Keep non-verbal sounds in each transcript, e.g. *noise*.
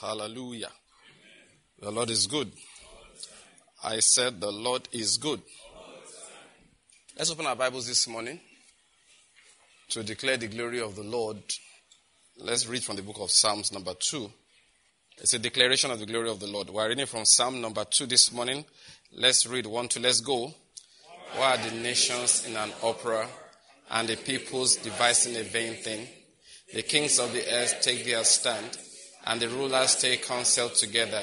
Hallelujah. The Lord is good. I said the Lord is good. Let's open our Bibles this morning to declare the glory of the Lord. Let's read from the book of Psalms, number 2. It's a declaration of the glory of the Lord. We're reading from Psalm number 2 this morning. Let's read 1 to let's go. Why are the nations in an opera and the peoples devising a vain thing? The kings of the earth take their stand and the rulers take counsel together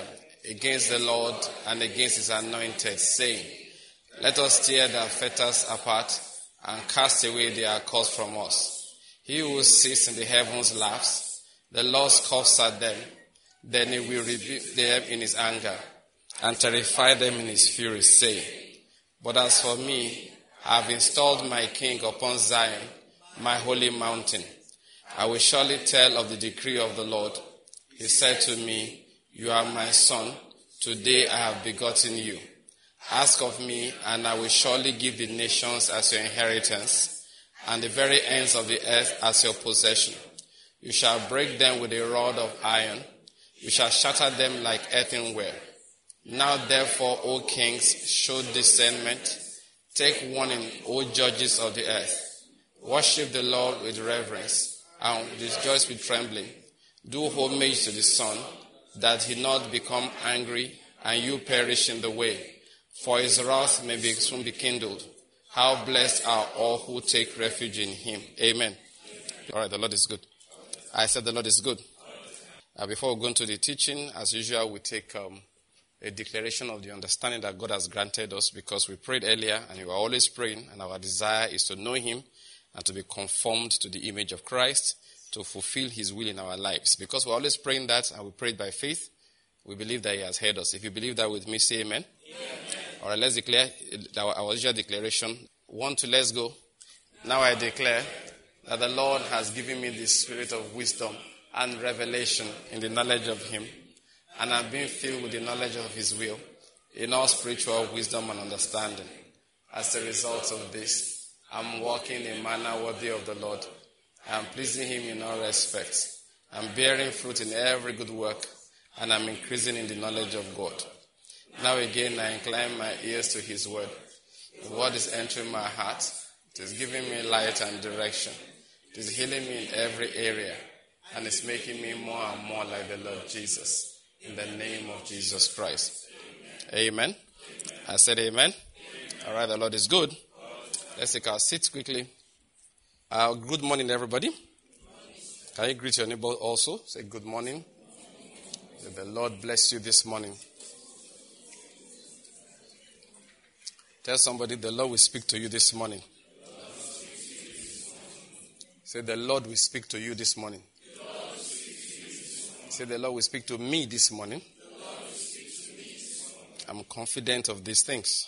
against the Lord and against his anointed, saying, Let us tear their fetters apart and cast away their cords from us. He who sits in the heavens laughs, the Lord scoffs at them, then he will rebuke them in his anger and terrify them in his fury, saying, But as for me, I have installed my king upon Zion, my holy mountain. I will surely tell of the decree of the Lord. He said to me, You are my son. Today I have begotten you. Ask of me, and I will surely give the nations as your inheritance, and the very ends of the earth as your possession. You shall break them with a rod of iron. You shall shatter them like earthenware. Now therefore, O kings, show discernment. Take warning, O judges of the earth. Worship the Lord with reverence, and rejoice with trembling. Do homage to the Son, that he not become angry and you perish in the way. For his wrath may be soon be kindled. How blessed are all who take refuge in him. Amen. All right, the Lord is good. I said the Lord is good. Uh, before we go into the teaching, as usual, we take um, a declaration of the understanding that God has granted us because we prayed earlier and we were always praying, and our desire is to know Him and to be conformed to the image of Christ to fulfill His will in our lives. Because we're always praying that and we pray it by faith, we believe that He has heard us. If you believe that with me, say amen. amen. All right, let's declare our, our usual declaration. One, two, let's go. Now I declare that the Lord has given me the spirit of wisdom and revelation in the knowledge of Him, and I'm being filled with the knowledge of His will in all spiritual wisdom and understanding. As a result of this, I'm walking in a manner worthy of the Lord I'm pleasing Him in all respects. I'm bearing fruit in every good work, and I'm increasing in the knowledge of God. Now again, I incline my ears to His word. The word is entering my heart. It is giving me light and direction. It is healing me in every area, and it's making me more and more like the Lord Jesus. In the name of Jesus Christ. Amen. I said amen. All right, the Lord is good. Let's take our seats quickly. Uh, good morning, everybody. Can you greet your neighbor also? Say good morning. May the Lord bless you this morning. Tell somebody the Lord will speak to you this morning. Say the Lord will speak to you this morning. Say the Lord will speak to me this morning. I'm confident of these things.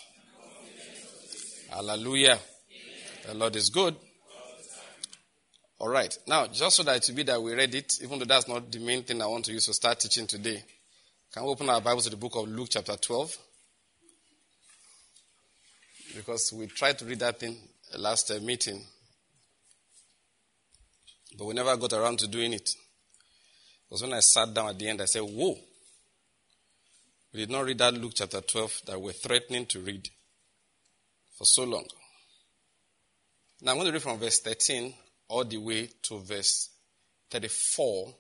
Hallelujah. The Lord is good. All right. Now, just so that it will be that we read it, even though that's not the main thing I want to use to start teaching today, can we open our Bibles to the book of Luke, chapter 12? Because we tried to read that thing last uh, meeting, but we never got around to doing it. Because when I sat down at the end, I said, Whoa! We did not read that Luke chapter 12 that we're threatening to read for so long. Now I'm going to read from verse 13 all the way to verse 34,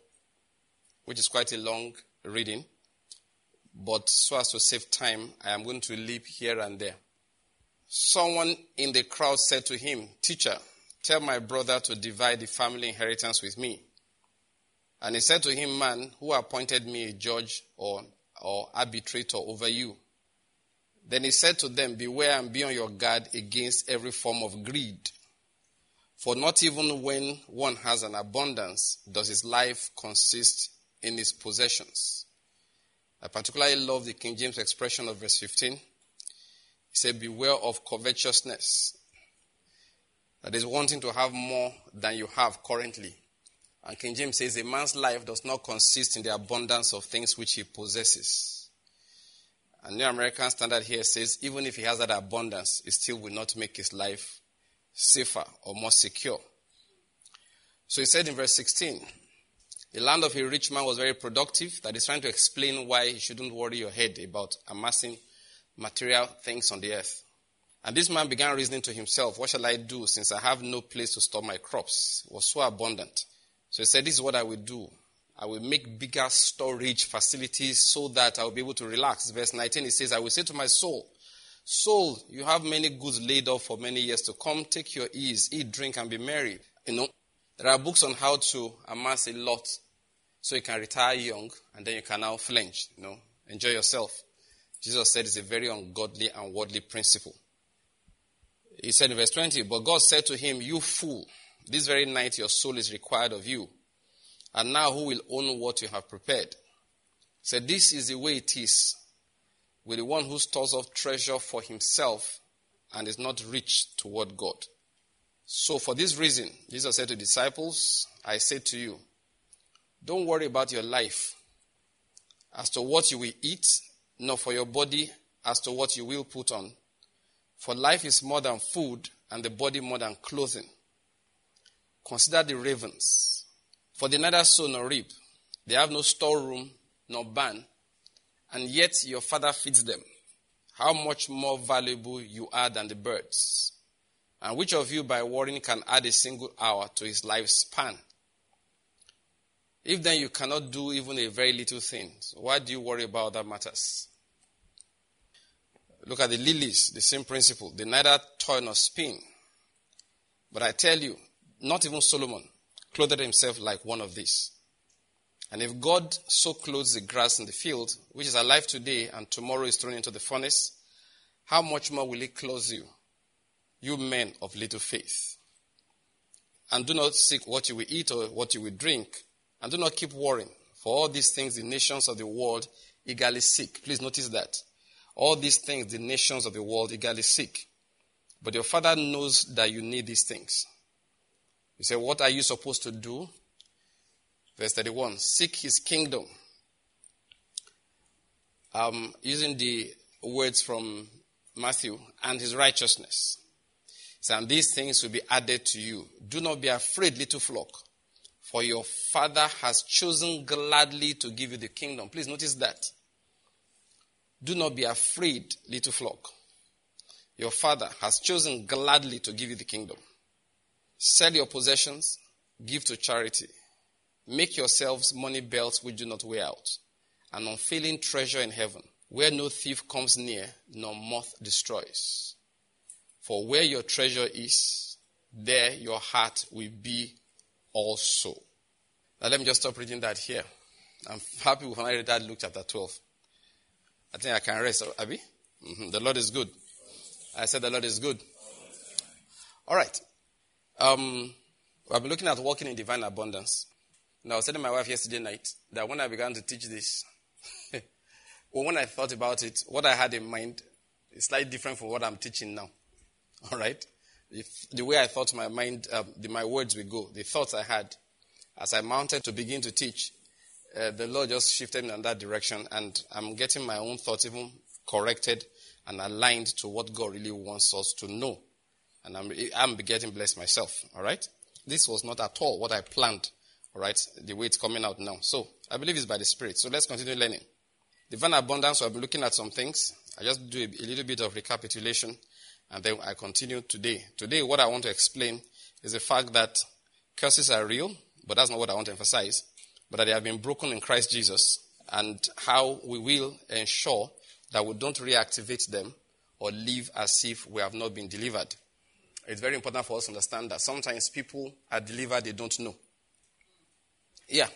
which is quite a long reading. But so as to save time, I am going to leap here and there. Someone in the crowd said to him, Teacher, tell my brother to divide the family inheritance with me. And he said to him, Man, who appointed me a judge or, or arbitrator over you? Then he said to them, Beware and be on your guard against every form of greed. For not even when one has an abundance does his life consist in his possessions. I particularly love the King James expression of verse 15. He said, Beware of covetousness. That is wanting to have more than you have currently. And King James says, A man's life does not consist in the abundance of things which he possesses. And New American Standard here says, even if he has that abundance, it still will not make his life safer or more secure. So he said in verse 16, The land of a rich man was very productive. That is trying to explain why you shouldn't worry your head about amassing material things on the earth. And this man began reasoning to himself, What shall I do since I have no place to store my crops? It was so abundant. So he said, This is what I will do. I will make bigger storage facilities so that I will be able to relax. Verse 19, it says, I will say to my soul, Soul, you have many goods laid up for many years to come. Take your ease, eat, drink, and be merry. You know, there are books on how to amass a lot so you can retire young and then you can now flinch, you know, enjoy yourself. Jesus said it's a very ungodly and worldly principle. He said in verse 20, But God said to him, You fool, this very night your soul is required of you. And now who will own what you have prepared? He said, This is the way it is with the one who stores up treasure for himself and is not rich toward God. So for this reason, Jesus said to disciples, I say to you, don't worry about your life as to what you will eat, nor for your body as to what you will put on. For life is more than food, and the body more than clothing. Consider the ravens, for they neither sow nor reap. They have no storeroom nor barn, and yet your father feeds them. How much more valuable you are than the birds. And which of you by worrying can add a single hour to his lifespan? If then you cannot do even a very little thing, why do you worry about other matters? Look at the lilies, the same principle. They neither toil nor spin. But I tell you, not even Solomon clothed himself like one of these. And if God so clothes the grass in the field, which is alive today and tomorrow is thrown into the furnace, how much more will he clothe you, you men of little faith? And do not seek what you will eat or what you will drink, and do not keep worrying, for all these things the nations of the world eagerly seek. Please notice that. All these things the nations of the world eagerly seek. But your Father knows that you need these things. You say, What are you supposed to do? Verse 31 Seek his kingdom. Um, using the words from Matthew and his righteousness. And these things will be added to you. Do not be afraid, little flock, for your Father has chosen gladly to give you the kingdom. Please notice that. Do not be afraid, little flock. Your Father has chosen gladly to give you the kingdom. Sell your possessions, give to charity. Make yourselves money belts which do not wear out, an unfailing treasure in heaven, where no thief comes near, nor moth destroys. For where your treasure is, there your heart will be also. Now let me just stop reading that here. I'm happy when I read that Luke chapter 12. I think I can rest, Abby. Mm-hmm. The Lord is good. I said the Lord is good. All right. Um, I've been looking at walking in divine abundance. And I was telling my wife yesterday night that when I began to teach this, *laughs* well, when I thought about it, what I had in mind is slightly different from what I'm teaching now. *laughs* All right? If the way I thought my mind, uh, the, my words would go, the thoughts I had as I mounted to begin to teach, uh, the Lord just shifted me in that direction, and I'm getting my own thoughts even corrected and aligned to what God really wants us to know. And I'm, I'm getting blessed myself. All right? This was not at all what I planned. All right? The way it's coming out now. So, I believe it's by the Spirit. So, let's continue learning. Divine abundance, I'll be looking at some things. I just do a, a little bit of recapitulation and then I continue today. Today, what I want to explain is the fact that curses are real, but that's not what I want to emphasize, but that they have been broken in Christ Jesus and how we will ensure that we don't reactivate them or live as if we have not been delivered. It's very important for us to understand that sometimes people are delivered, they don't know. Yeah,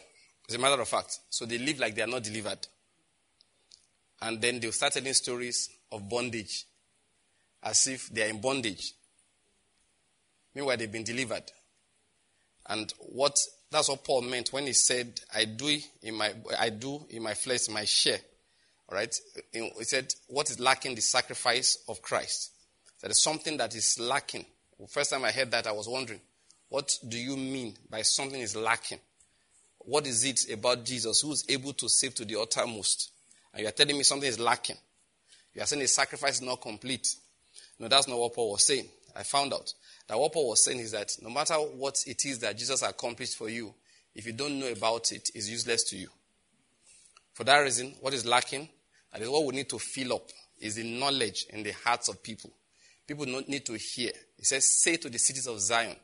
as a matter of fact. So they live like they are not delivered. And then they'll start telling stories of bondage as if they are in bondage. Meanwhile, they've been delivered. And what that's what Paul meant when he said, I do in my I do in my flesh my share. All right? He said, What is lacking the sacrifice of Christ? That is something that is lacking. First time I heard that, I was wondering, what do you mean by something is lacking? What is it about Jesus who is able to save to the uttermost? And you are telling me something is lacking. You are saying the sacrifice is not complete. No, that's not what Paul was saying. I found out that what Paul was saying is that no matter what it is that Jesus accomplished for you, if you don't know about it, it's useless to you. For that reason, what is lacking, and is what we need to fill up, is the knowledge in the hearts of people. People need to hear. He says, Say to the cities of Zion,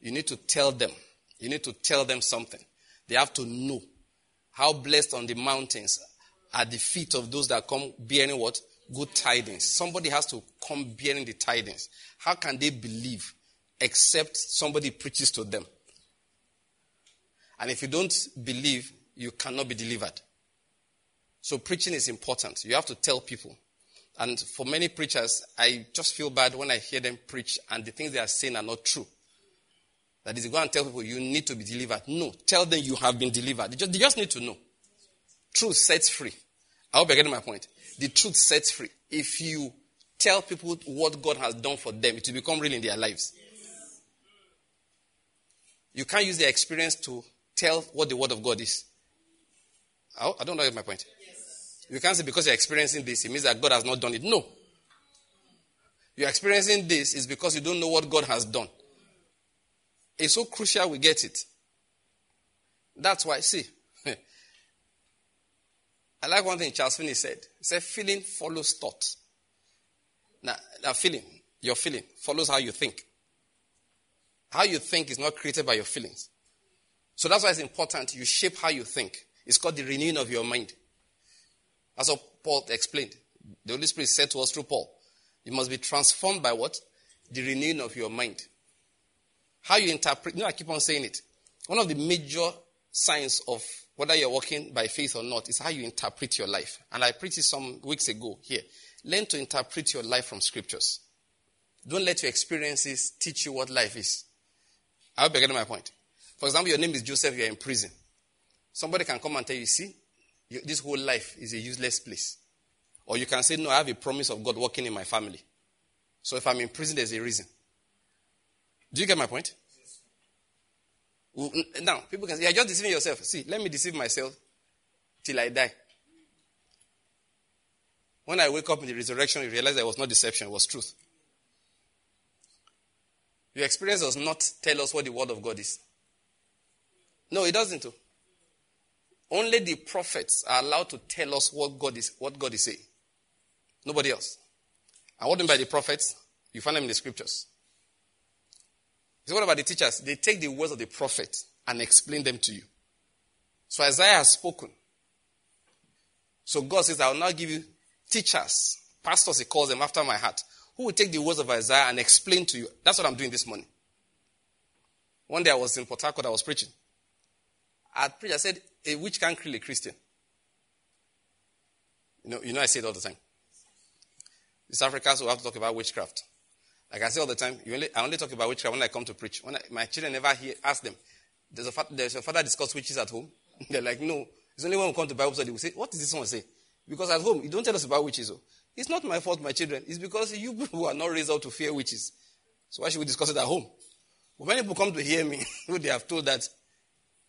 you need to tell them. You need to tell them something. They have to know how blessed on the mountains are the feet of those that come bearing what? Good tidings. Somebody has to come bearing the tidings. How can they believe except somebody preaches to them? And if you don't believe, you cannot be delivered. So preaching is important. You have to tell people. And for many preachers, I just feel bad when I hear them preach and the things they are saying are not true. That is, go and tell people you need to be delivered. No, tell them you have been delivered. They just, they just need to know. Truth sets free. I hope you're getting my point. The truth sets free. If you tell people what God has done for them, it will become real in their lives. You can't use their experience to tell what the word of God is. I don't know my point. You can't say because you're experiencing this, it means that God has not done it. No. You're experiencing this is because you don't know what God has done. It's so crucial we get it. That's why, see, *laughs* I like one thing Charles Finney said. He said, feeling follows thought. Now, now, feeling, your feeling, follows how you think. How you think is not created by your feelings. So that's why it's important you shape how you think. It's called the renewing of your mind. What Paul explained. The Holy Spirit said to us through Paul, you must be transformed by what? The renewing of your mind. How you interpret, you know, I keep on saying it. One of the major signs of whether you're walking by faith or not is how you interpret your life. And I preached some weeks ago here. Learn to interpret your life from scriptures. Don't let your experiences teach you what life is. I hope you're getting my point. For example, your name is Joseph, you're in prison. Somebody can come and tell you, see, this whole life is a useless place. Or you can say, no, I have a promise of God working in my family. So if I'm in prison, there's a reason. Do you get my point? Now, people can say, you're just deceiving yourself. See, let me deceive myself till I die. When I wake up in the resurrection, you realize that was not deception, it was truth. Your experience does not tell us what the word of God is. No, it doesn't. Too. Only the prophets are allowed to tell us what God is, what God is saying. Nobody else. And what do you mean by the prophets? You find them in the scriptures. So what about the teachers? They take the words of the prophet and explain them to you. So Isaiah has spoken. So God says, I will now give you teachers, pastors, he calls them after my heart, who will take the words of Isaiah and explain to you. That's what I'm doing this morning. One day I was in Port Harcourt, I was preaching. I preached, I said, a witch can't kill a Christian. You know, you know, I say it all the time. These Africans will have to talk about witchcraft. Like I say all the time, only, I only talk about witchcraft when I come to preach. When I, my children never hear, ask them, does a, does a father discuss witches at home? *laughs* They're like, no. It's only when we come to Bible study, we say, what does this one say? Because at home, you don't tell us about witches. Oh. It's not my fault, my children. It's because you *laughs* who are not raised up to fear witches. So why should we discuss it at home? But when people come to hear me, *laughs* they have told that,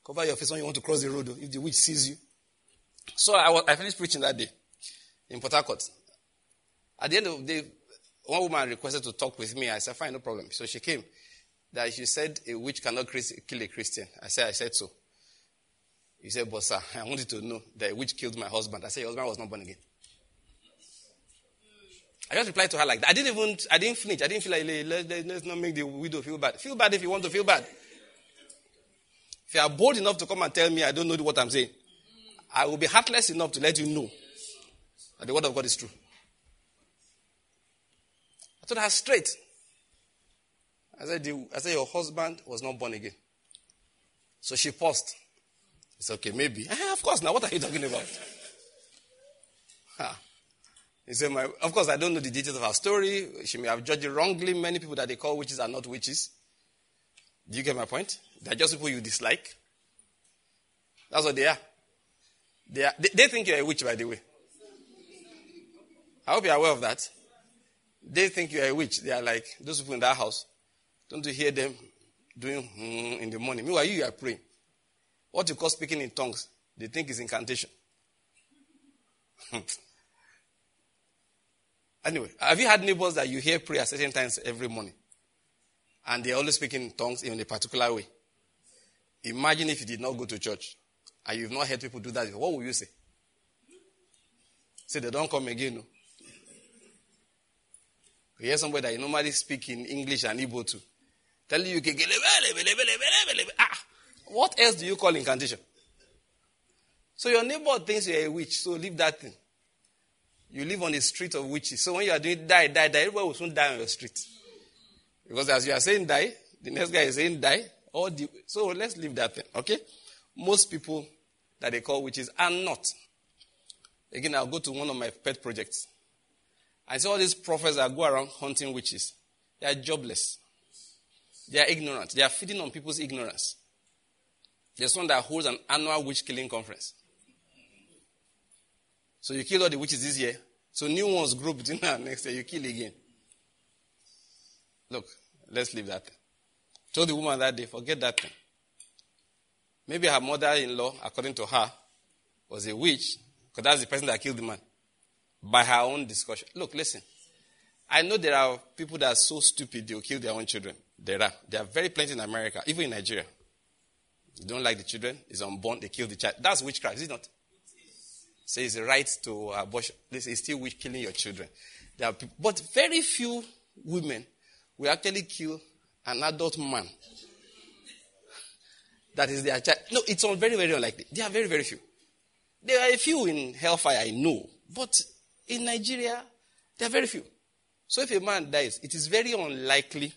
cover your face when you want to cross the road, oh, if the witch sees you. So I, was, I finished preaching that day in Port Harcourt. At the end of the day, one woman requested to talk with me. I said, fine, no problem. So she came. That she said a witch cannot kill a Christian. I said, I said so. He said, but sir, I wanted to know that a witch killed my husband. I said, your husband was not born again. I just replied to her like that. I didn't even, I didn't finish. I didn't feel like, let's, let's not make the widow feel bad. Feel bad if you want to feel bad. If you are bold enough to come and tell me I don't know what I'm saying, I will be heartless enough to let you know that the word of God is true. I told her straight. I said, I said, your husband was not born again. So she paused. I said, okay, maybe. Eh, of course, now what are you talking about? He said, my, of course, I don't know the details of her story. She may have judged wrongly. Many people that they call witches are not witches. Do you get my point? They're just people you dislike. That's what they are. They, are, they, they think you're a witch, by the way. I hope you're aware of that. They think you're a witch. They are like those people in that house. Don't you hear them doing hmm in the morning? Meanwhile, you are praying. What you call speaking in tongues, they think is incantation. *laughs* anyway, have you had neighbors that you hear pray at certain times every morning? And they're always speaking in tongues in a particular way? Imagine if you did not go to church and you've not heard people do that. What will you say? Say they don't come again. No? You hear somebody that you normally speak in English and Igbo too. Tell you, ah, what else do you call incantation? So your neighbor thinks you're a witch, so leave that thing. You live on the street of witches. So when you are doing die, die, die, everybody will soon die on your street. Because as you are saying die, the next guy is saying die. Or the, so let's leave that thing, okay? Most people that they call witches are not. Again, I'll go to one of my pet projects. I see all these prophets that go around hunting witches. They are jobless. They are ignorant. They are feeding on people's ignorance. There's one that holds an annual witch killing conference. So you kill all the witches this year. So new ones now and next year. You kill again. Look, let's leave that. Told the woman that day, forget that thing. Maybe her mother-in-law, according to her, was a witch, because that's the person that killed the man. By her own discussion. Look, listen. I know there are people that are so stupid they'll kill their own children. There are. There are very plenty in America, even in Nigeria. You don't like the children, it's unborn, they kill the child. That's witchcraft, is it not? Say it's a right to abortion. This is still witch killing your children. There are people, but very few women will actually kill an adult man. That is their child. No, it's all very, very unlikely. There are very, very few. There are a few in hellfire, I know. But in Nigeria, there are very few. So if a man dies, it is very unlikely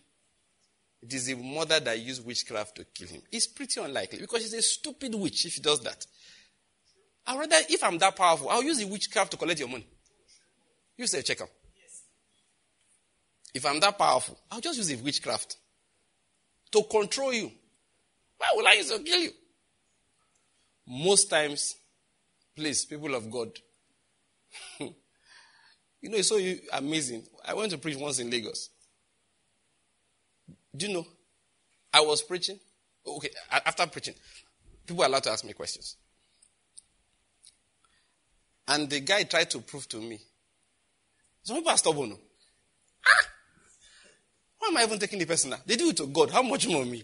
it is the mother that used witchcraft to kill him. It's pretty unlikely because she's a stupid witch if she does that. I rather, if I'm that powerful, I'll use the witchcraft to collect your money. You say, check out. If I'm that powerful, I'll just use the witchcraft to control you. Why would I use to kill you? Most times, please, people of God, *laughs* you know, it's so amazing. I went to preach once in Lagos. Do you know? I was preaching. Okay, after preaching, people are allowed to ask me questions. And the guy tried to prove to me. Some people are stubborn. Ah! Why am I even taking the person now? They do it to God. How much more me?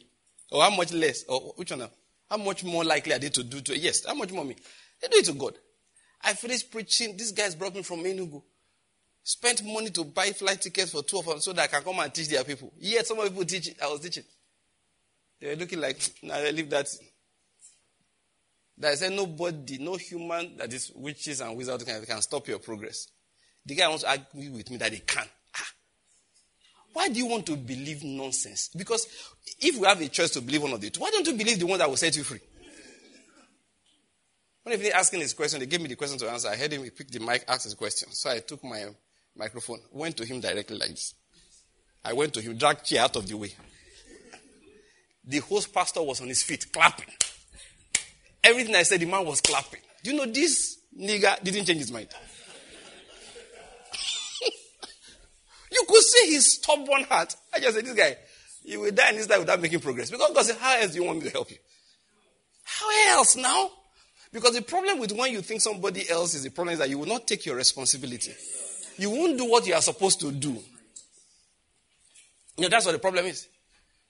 Or how much less? Or which one now? How much more likely are they to do to Yes, how much more me? They do it to God. I finished preaching. This guy's brought me from Enugu. Spent money to buy flight tickets for two of them so that I can come and teach their people. Yet some people teach I was teaching. They were looking like, now *sniffs* nah, leave that. That I said nobody, no human that is witches and wizards can, can stop your progress. The guy wants to argue with me that they can. Ah. Why do you want to believe nonsense? Because if we have a choice to believe one of the two, why don't you believe the one that will set you free? When he was asking his question, they gave me the question to answer. I heard him, he picked the mic, asked his question. So I took my microphone, went to him directly like this. I went to him, dragged chair out of the way. The host pastor was on his feet, clapping. Everything I said, the man was clapping. Do you know this nigger didn't change his mind? *laughs* you could see his stubborn heart. I just said, this guy, you will die in this life without making progress. Because God said, how else do you want me to help you? How else now? Because the problem with when you think somebody else is the problem is that you will not take your responsibility you won't do what you are supposed to do. You know, that's what the problem is.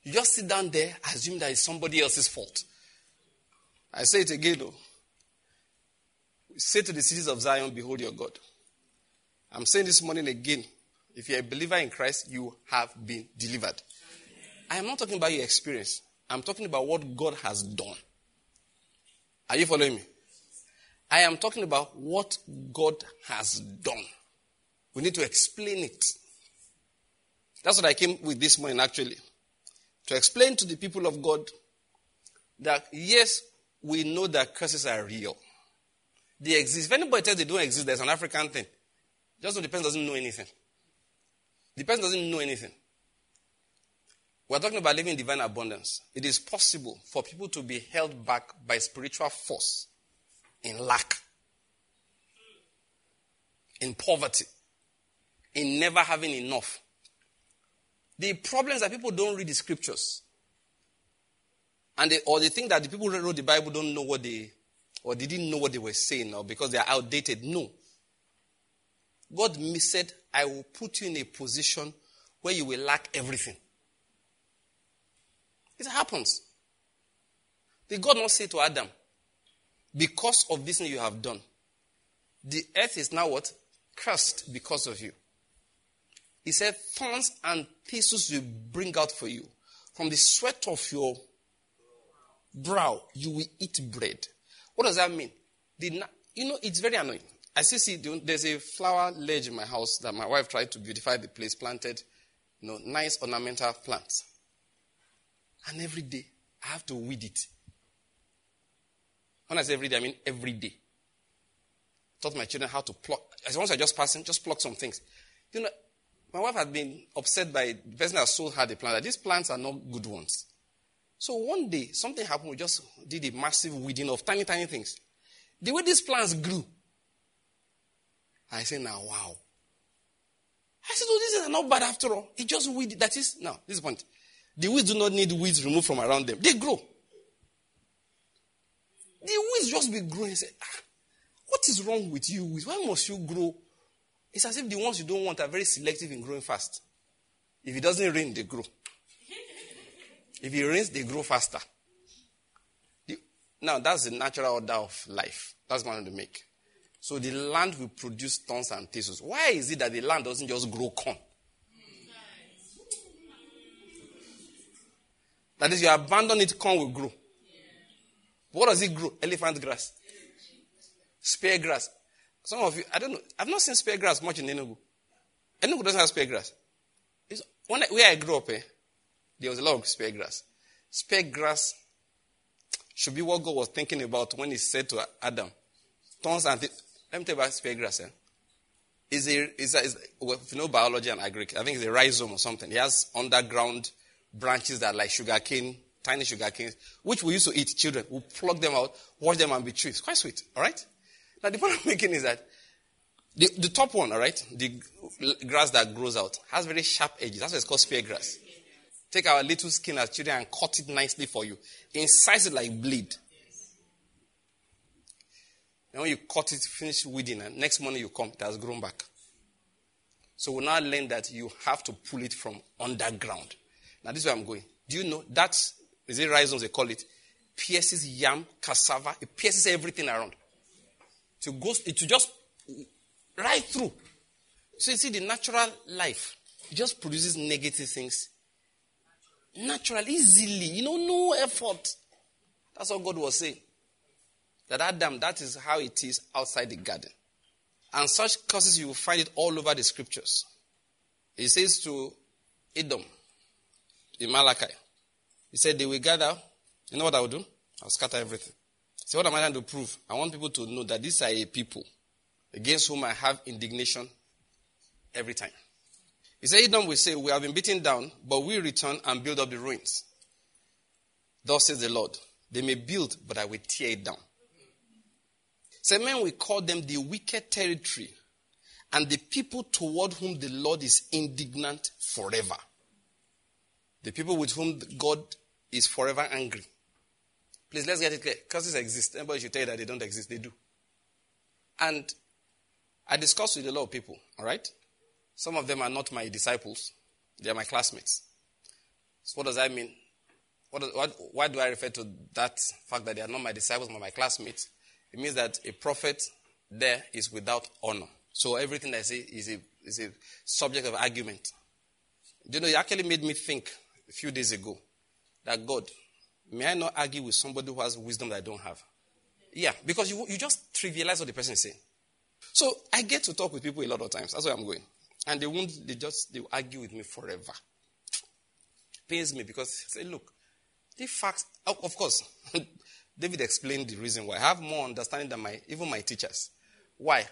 You just sit down there, assume that it's somebody else's fault. I say it again, though. Say to the cities of Zion, Behold your God. I'm saying this morning again. If you're a believer in Christ, you have been delivered. I am not talking about your experience. I'm talking about what God has done. Are you following me? I am talking about what God has done. We need to explain it. That's what I came with this morning, actually. To explain to the people of God that, yes, we know that curses are real. They exist. If anybody tells they don't exist, there's an African thing. Just so the person doesn't know anything. The person doesn't know anything. We're talking about living divine abundance. It is possible for people to be held back by spiritual force in lack, in poverty, in never having enough. The problem is that people don't read the scriptures. And they, or they think that the people who wrote the Bible don't know what they, or they didn't know what they were saying, or because they are outdated. No. God said, I will put you in a position where you will lack everything. It happens. Did God not say to Adam, because of this thing you have done, the earth is now what? Cursed because of you. He said, thorns and thistles will bring out for you. From the sweat of your brow, you will eat bread. What does that mean? The, you know, it's very annoying. I still see there's a flower ledge in my house that my wife tried to beautify the place, planted, you know, nice ornamental plants. And every day, I have to weed it. When I say every day, I mean every day. Taught my children how to pluck. As once I just passing, just pluck some things. You know, my wife had been upset by the person that sold her the plant that these plants are not good ones. So one day, something happened. We just did a massive weeding of tiny, tiny things. The way these plants grew, I said, now, wow. I said, oh, this is not bad after all. It just weed. That is, now, this is the point. The weeds do not need weeds removed from around them. They grow. The weeds just be growing. Say, ah, what is wrong with you weeds? Why must you grow? It's as if the ones you don't want are very selective in growing fast. If it doesn't rain, they grow. If it rains, they grow faster. The, now, that's the natural order of life. That's want to make. So the land will produce tons and thistles. Why is it that the land doesn't just grow corn? That is, you abandon it, corn will grow. What does it grow? Elephant grass. Spear grass. Some of you, I don't know, I've not seen spear grass much in Enugu. Enugu doesn't have spear grass. It's, when I, where I grew up, eh, there was a lot of spear grass. Spear grass should be what God was thinking about when He said to Adam, "Thorns and th- let me tell you about spear grass. Eh? Is a is a, is well, if you know biology and agric, I think it's a rhizome or something. It has underground branches that are like sugarcane, tiny sugar canes, which we used to eat. Children, we pluck them out, wash them, and be chewed. It's quite sweet. All right. Now the point I'm making is that the, the top one, all right, the grass that grows out has very sharp edges. That's why it's called spear grass. Take our little skin as children and cut it nicely for you. Incise it like blade. And when you cut it, finish weeding, and next morning you come, it has grown back. So we now learn that you have to pull it from underground. Now this is where I'm going. Do you know that is it rhizomes they call it? Pierces yam, cassava, it pierces everything around. Goes, it to just right through. So you see, the natural life just produces negative things naturally, easily. You know, no effort. That's what God was saying. That Adam, that is how it is outside the garden. And such causes you will find it all over the scriptures. He says to Edom in Malachi, he said, They will gather. You know what I will do? I'll scatter everything. See, what am I trying to prove? I want people to know that these are a people against whom I have indignation every time. He said, Edom will say, We have been beaten down, but we return and build up the ruins. Thus says the Lord. They may build, but I will tear it down. Say, men we call them the wicked territory and the people toward whom the Lord is indignant forever. The people with whom God is forever angry. Please, let's get it clear. Curses exist. Anybody should tell you that they don't exist. They do. And I discussed with a lot of people, all right? Some of them are not my disciples, they are my classmates. So, what does that mean? What, what, why do I refer to that fact that they are not my disciples, but my classmates? It means that a prophet there is without honor. So, everything I say is a, is a subject of argument. You know, it actually made me think a few days ago that God, May I not argue with somebody who has wisdom that I don't have? Yeah, because you, you just trivialize what the person is saying. So I get to talk with people a lot of times. That's where I'm going. And they won't, they just, they argue with me forever. Pains me because, say, look, the facts, of course, *laughs* David explained the reason why. I have more understanding than my, even my teachers. Why?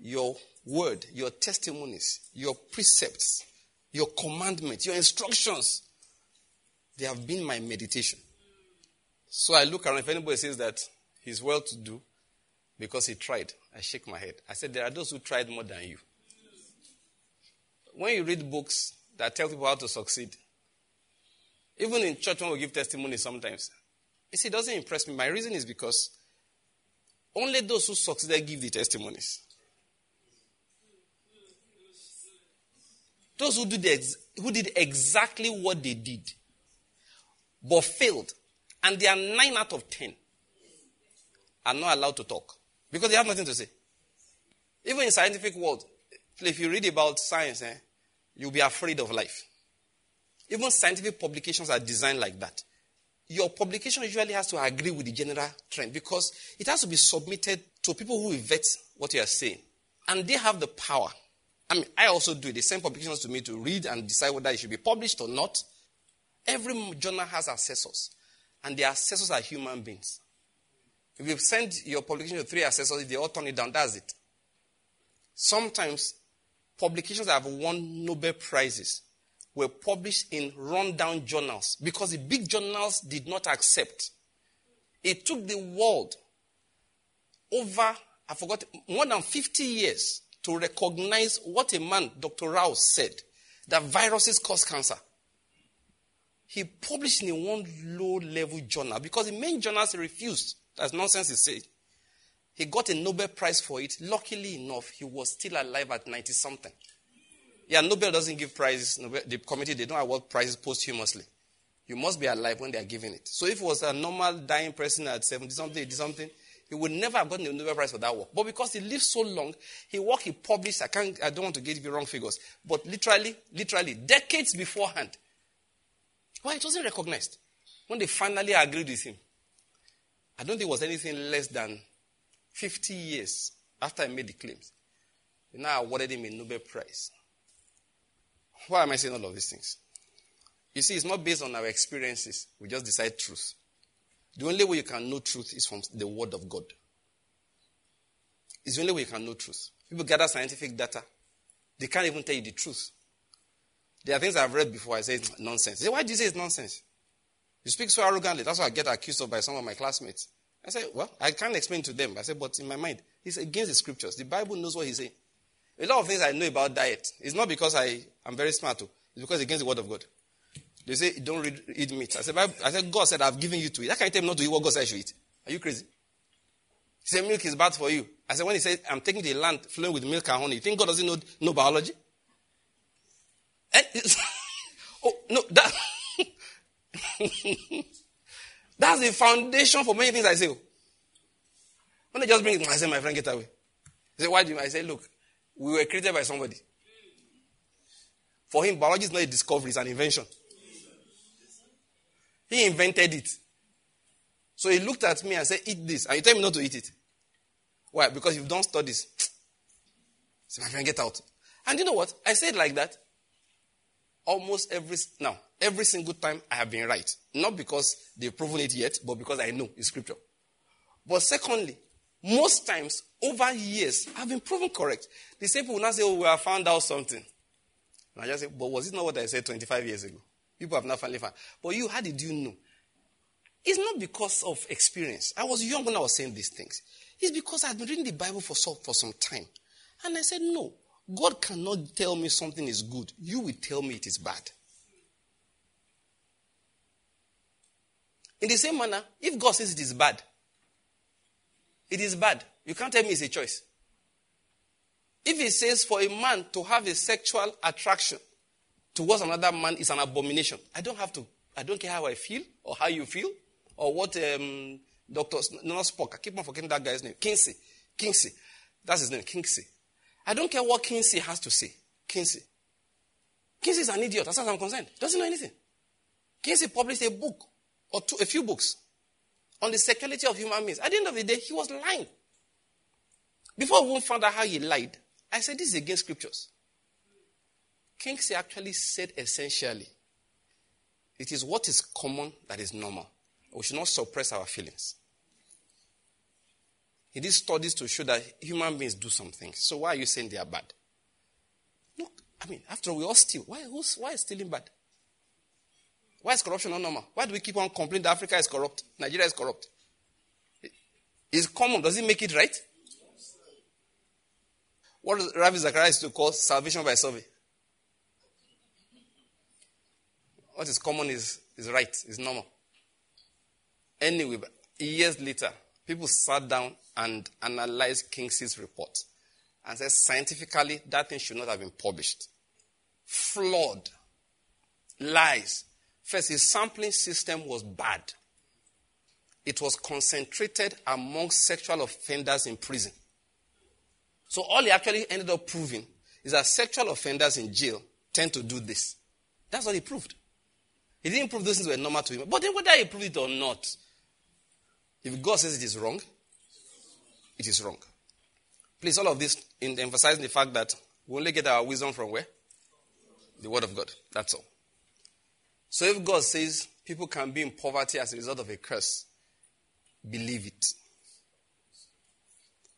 Your word, your testimonies, your precepts, your commandments, your instructions they have been my meditation. So I look around. If anybody says that he's well to do because he tried, I shake my head. I said, There are those who tried more than you. When you read books that tell people how to succeed, even in church when we give testimony sometimes, you see, it doesn't impress me. My reason is because only those who succeeded give the testimonies. Those who did, ex- who did exactly what they did but failed And they are 9 out of 10 are not allowed to talk because they have nothing to say. Even in scientific world, if you read about science, eh, you'll be afraid of life. Even scientific publications are designed like that. Your publication usually has to agree with the general trend because it has to be submitted to people who vet what you are saying. And they have the power. I mean, I also do it. They send publications to me to read and decide whether it should be published or not. Every journal has assessors, and the assessors are human beings. If you send your publication to three assessors, if they all turn it down, that's it. Sometimes publications that have won Nobel Prizes were published in rundown journals because the big journals did not accept. It took the world over, I forgot, more than 50 years to recognize what a man, Dr. Rous, said that viruses cause cancer. He published in one low level journal because the main journals refused. That's nonsense he said. He got a Nobel Prize for it. Luckily enough, he was still alive at 90 something. Yeah, Nobel doesn't give prizes. Nobel, the committee, they don't award prizes posthumously. You must be alive when they are giving it. So if it was a normal dying person at 70 something, 80 something, he would never have gotten a Nobel Prize for that work. But because he lived so long, he worked, he published, I can't, I don't want to give you wrong figures, but literally, literally, decades beforehand. Why? It wasn't recognized. When they finally agreed with him, I don't think it was anything less than 50 years after I made the claims. They now awarded him a Nobel Prize. Why am I saying all of these things? You see, it's not based on our experiences. We just decide truth. The only way you can know truth is from the Word of God. It's the only way you can know truth. People gather scientific data. They can't even tell you the truth. There are things I've read before. I say it's nonsense. Say, why do you say it's nonsense? You speak so arrogantly. That's why I get accused of by some of my classmates. I say, well, I can't explain to them. I say, but in my mind, it's against the scriptures. The Bible knows what he's saying. A lot of things I know about diet. It's not because I am very smart. Oh. It's because it's against the word of God. They say, don't read, eat meat. I said, I said, God said, I've given you to eat. How can you tell me not to eat what God said I should eat? Are you crazy? He said, milk is bad for you. I said, when he said, I'm taking the land flowing with milk and honey, you think God doesn't know, know biology? Eh, *laughs* oh, no, that. *laughs* That's the foundation for many things I say. When they just bring it, I say, my friend, get away. He said, why do you? I say, look, we were created by somebody. For him, biology is not a discovery, it's an invention. He invented it. So he looked at me and said, Eat this. And you tell me not to eat it. Why? Because you've done studies. *tsk* So my friend, get out. And you know what? I said like that almost every now, every single time I have been right. Not because they've proven it yet, but because I know it's scripture. But secondly, most times over years, I've been proven correct. The same people now say, Oh, we have found out something. And I just say, But was it not what I said 25 years ago? People have not finally found. But you, how did you know? It's not because of experience. I was young when I was saying these things. It's because I've been reading the Bible for, so, for some time. And I said, No, God cannot tell me something is good. You will tell me it is bad. In the same manner, if God says it is bad, it is bad. You can't tell me it's a choice. If He says for a man to have a sexual attraction towards another man is an abomination, I don't have to, I don't care how I feel or how you feel or what um, Dr. No, spoke. I keep on forgetting that guy's name. Kinsey. Kinsey. That's his name, Kinsey. I don't care what Kinsey has to say. Kinsey. Kinsey is an idiot, as far as I'm concerned. Doesn't know anything. Kinsey published a book or two, a few books on the sexuality of human beings. At the end of the day, he was lying. Before we found out how he lied, I said this is against scriptures. Kinsey actually said essentially, it is what is common that is normal. We should not suppress our feelings. He did studies to show that human beings do some things. So why are you saying they are bad? Look, I mean, after all, we all steal. Why, who's, why is stealing bad? Why is corruption not normal? Why do we keep on complaining that Africa is corrupt? Nigeria is corrupt? It's common. Does it make it right? What Ravi Zacharias used to call salvation by survey? What is common is, is right, is normal. Anyway, years later, people sat down and analyzed Kinsey's report and said scientifically that thing should not have been published. Flawed. Lies. First, his sampling system was bad. it was concentrated among sexual offenders in prison. So all he actually ended up proving is that sexual offenders in jail tend to do this. That's what he proved. He didn't prove those things were normal to him. But then whether he proved it or not, if God says it is wrong, it is wrong. Please, all of this in emphasizing the fact that we only get our wisdom from where? The Word of God. That's all. So if God says people can be in poverty as a result of a curse, believe it.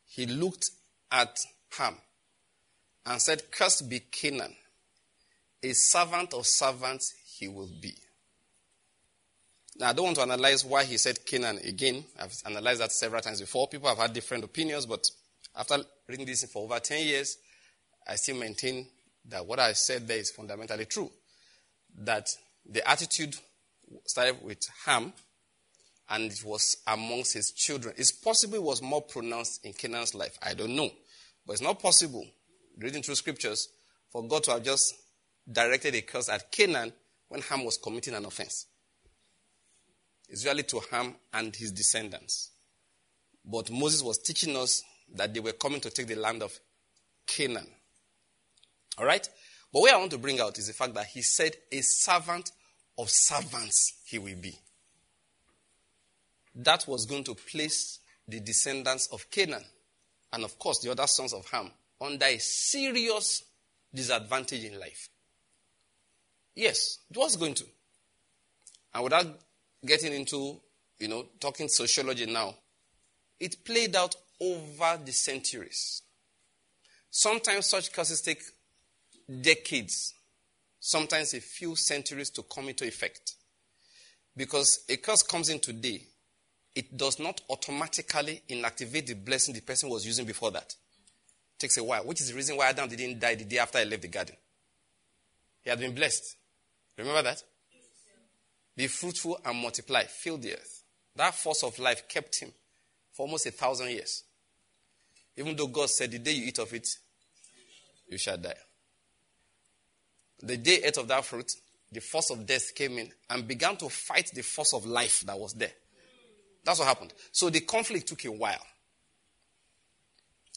He looked at Ham and said, Cursed be Canaan, a servant of servants he will be. Now, I don't want to analyze why he said Canaan again. I've analyzed that several times before. People have had different opinions, but after reading this for over 10 years, I still maintain that what I said there is fundamentally true. That the attitude started with Ham, and it was amongst his children. It's possible it was more pronounced in Canaan's life. I don't know. But it's not possible, reading through scriptures, for God to have just directed a curse at Canaan when Ham was committing an offense. Really to Ham and his descendants. But Moses was teaching us that they were coming to take the land of Canaan. All right? But what I want to bring out is the fact that he said, a servant of servants he will be. That was going to place the descendants of Canaan and, of course, the other sons of Ham under a serious disadvantage in life. Yes, it was going to. And without getting into, you know, talking sociology now, it played out over the centuries. Sometimes such curses take decades, sometimes a few centuries to come into effect. Because a curse comes in today, it does not automatically inactivate the blessing the person was using before that. It takes a while, which is the reason why Adam didn't die the day after he left the garden. He had been blessed. Remember that? Be fruitful and multiply, fill the earth. That force of life kept him for almost a thousand years. Even though God said, The day you eat of it, you shall die. The day ate of that fruit, the force of death came in and began to fight the force of life that was there. That's what happened. So the conflict took a while.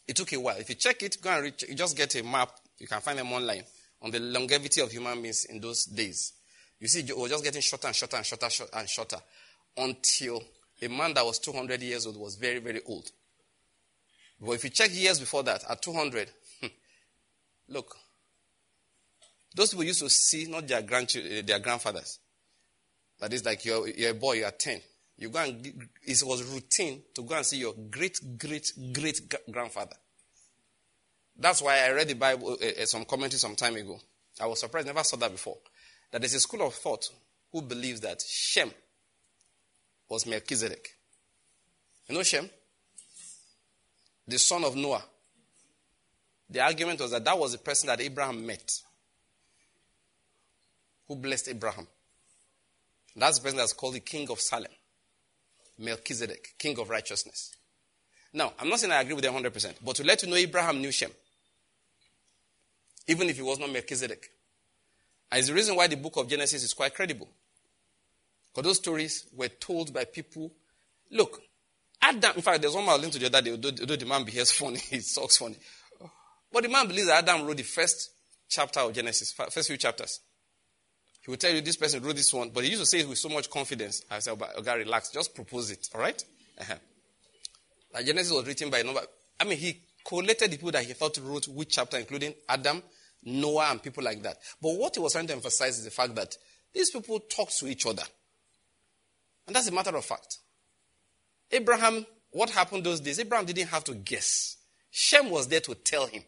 It took a while. If you check it, go and reach, you just get a map. You can find them online on the longevity of human beings in those days. You see, was just getting shorter and shorter and shorter and shorter until a man that was 200 years old was very, very old. But if you check years before that, at 200, look, those people used to see not their grandchildren, eh, their grandfathers. That is like you're, you're a boy, you are 10. You go and, it was routine to go and see your great, great, great grandfather. That's why I read the Bible, uh, some commentary some time ago. I was surprised, never saw that before that there's a school of thought who believes that Shem was Melchizedek. You know Shem? The son of Noah. The argument was that that was the person that Abraham met who blessed Abraham. That's the person that's called the king of Salem. Melchizedek, king of righteousness. Now, I'm not saying I agree with them 100%, but to let you know, Abraham knew Shem. Even if he was not Melchizedek. It's the reason why the book of Genesis is quite credible. Because those stories were told by people. Look, Adam, in fact, there's one man listening to the other day, although the man behaves *laughs* funny, he talks funny. But the man believes that Adam wrote the first chapter of Genesis, first few chapters. He will tell you this person wrote this one, but he used to say it with so much confidence. I said, okay, relax, just propose it, all right? uh-huh. Like Genesis was written by a number. I mean, he collated the people that he thought wrote which chapter, including Adam, Noah, and people like that. But what he was trying to emphasize is the fact that these people talk to each other. And that's a matter of fact. Abraham, what happened those days? Abraham didn't have to guess. Shem was there to tell him.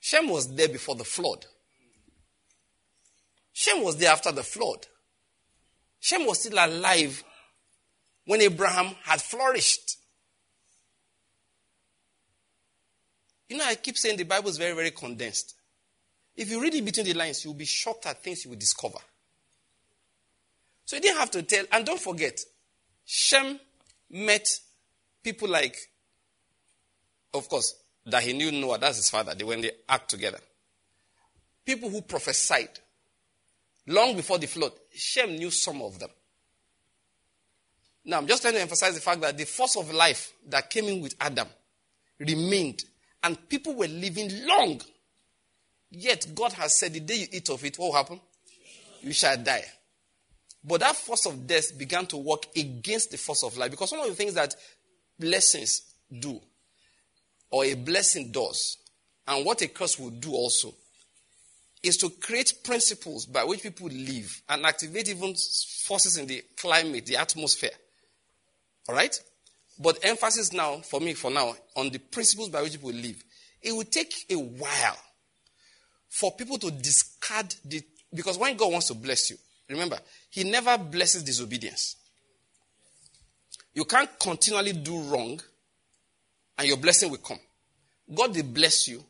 Shem was there before the flood. Shem was there after the flood. Shem was still alive when Abraham had flourished. You know, I keep saying the Bible is very, very condensed. If you read it between the lines, you'll be shocked at things you will discover. So you didn't have to tell. And don't forget, Shem met people like, of course, that he knew Noah, that's his father. They when they act together. People who prophesied long before the flood. Shem knew some of them. Now, I'm just trying to emphasize the fact that the force of life that came in with Adam remained, and people were living long. Yet, God has said, the day you eat of it, what will happen? You shall die. But that force of death began to work against the force of life because one of the things that blessings do, or a blessing does, and what a curse will do also, is to create principles by which people live and activate even forces in the climate, the atmosphere. All right? But emphasis now, for me, for now, on the principles by which people live. It will take a while for people to discard the. Because when God wants to bless you, remember, He never blesses disobedience. You can't continually do wrong and your blessing will come. God will bless you,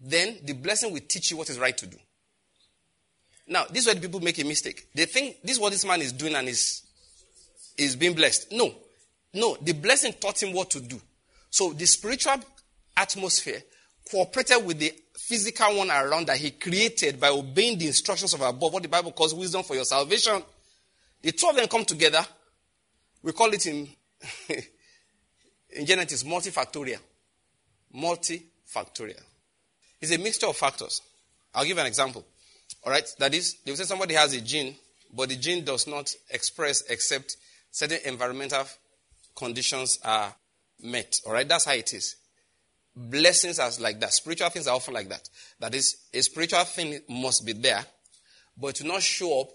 then the blessing will teach you what is right to do. Now, this is where people make a mistake. They think this is what this man is doing and is, is being blessed. No. No, the blessing taught him what to do. So the spiritual atmosphere cooperated with the physical one around that he created by obeying the instructions of above, what the Bible calls wisdom for your salvation. The two of them come together. We call it in, *laughs* in genetics multifactorial. Multifactorial. It's a mixture of factors. I'll give an example. All right? That is, they say somebody has a gene, but the gene does not express except certain environmental conditions are met. All right? That's how it is. Blessings are like that. Spiritual things are often like that. That is, a spiritual thing must be there, but to not show up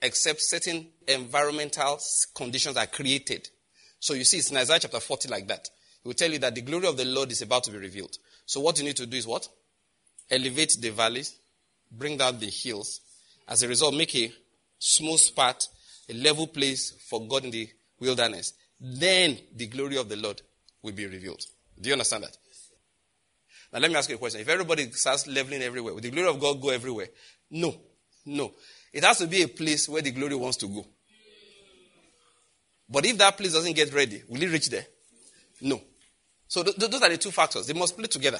except certain environmental conditions are created. So you see, it's in Isaiah chapter 40 like that. It will tell you that the glory of the Lord is about to be revealed. So what you need to do is what? Elevate the valleys, bring down the hills. As a result, make a smooth path, a level place for God in the wilderness. Then the glory of the Lord will be revealed. Do you understand that? Now let me ask you a question. If everybody starts leveling everywhere, will the glory of God go everywhere? No. No. It has to be a place where the glory wants to go. But if that place doesn't get ready, will it reach there? No. So th- those are the two factors. They must play together.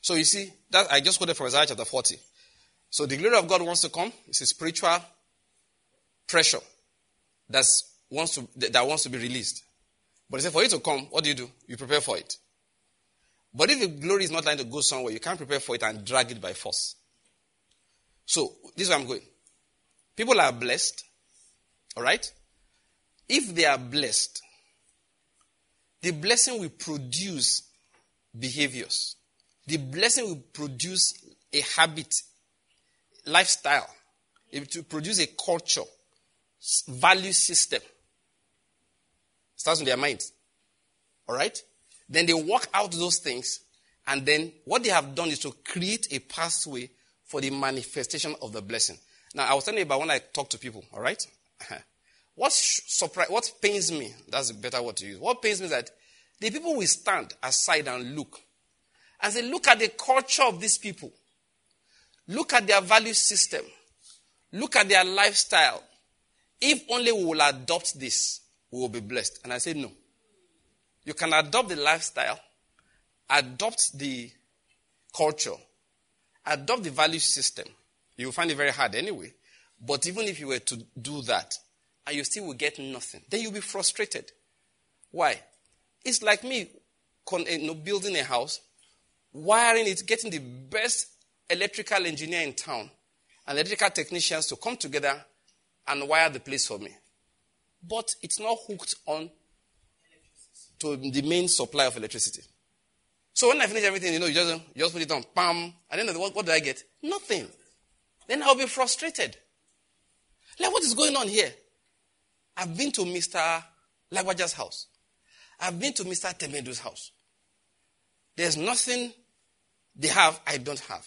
So you see, that I just quoted from Isaiah chapter 40. So the glory of God wants to come. It's a spiritual pressure that's wants to, that wants to be released. But he said, for it to come, what do you do? You prepare for it. But if the glory is not trying to go somewhere, you can't prepare for it and drag it by force. So this is where I'm going. People are blessed. All right? If they are blessed, the blessing will produce behaviors. The blessing will produce a habit lifestyle, it will produce a culture, value system. Starts in their minds. All right? Then they work out those things, and then what they have done is to create a pathway for the manifestation of the blessing. Now, I was telling you about when I talk to people, all right? *laughs* what, surprise, what pains me, that's a better word to use. What pains me is that the people will stand aside and look. And say, look at the culture of these people. Look at their value system. Look at their lifestyle. If only we will adopt this, we will be blessed. And I say, no. You can adopt the lifestyle, adopt the culture, adopt the value system. You will find it very hard anyway. But even if you were to do that, and you still will get nothing, then you'll be frustrated. Why? It's like me know, eh, building a house, wiring it, getting the best electrical engineer in town and electrical technicians to come together and wire the place for me. But it's not hooked on to the main supply of electricity. So when I finish everything, you know, you just, you just put it on, pam, and then what, what do I get? Nothing. Then I'll be frustrated. Like, what is going on here? I've been to Mr. Lagwaja's house. I've been to Mr. Temedu's house. There's nothing they have I don't have.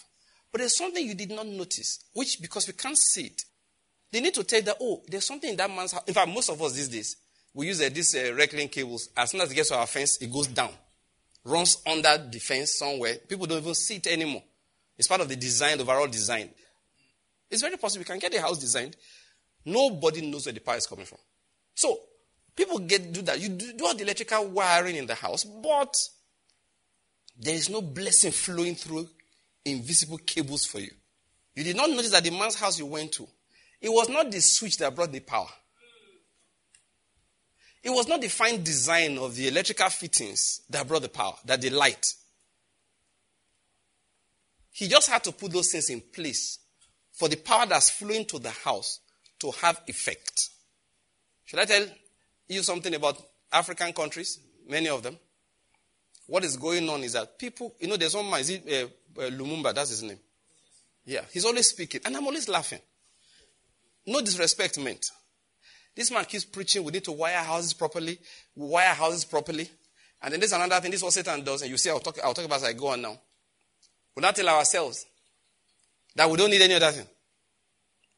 But there's something you did not notice, which because we can't see it, they need to tell that, oh, there's something in that man's house. In fact, most of us these days, we use uh, these uh, cables. As soon as it gets to our fence, it goes down, runs under the fence somewhere. People don't even see it anymore. It's part of the design, the overall design. It's very possible you can get a house designed. Nobody knows where the power is coming from. So, people get do that. You do, do all the electrical wiring in the house, but there is no blessing flowing through invisible cables for you. You did not notice that the man's house you went to, it was not the switch that brought the power. It was not the fine design of the electrical fittings that brought the power, that the light. He just had to put those things in place for the power that's flowing to the house to have effect. Should I tell you something about African countries? Many of them. What is going on is that people, you know, there's one man, is it uh, uh, Lumumba? That's his name. Yeah, he's always speaking, and I'm always laughing. No disrespect meant. This man keeps preaching, we need to wire houses properly, wire houses properly. And then there's another thing, this is what Satan does, and you see, I'll talk, I'll talk about as I go on now. We now tell ourselves that we don't need any other thing.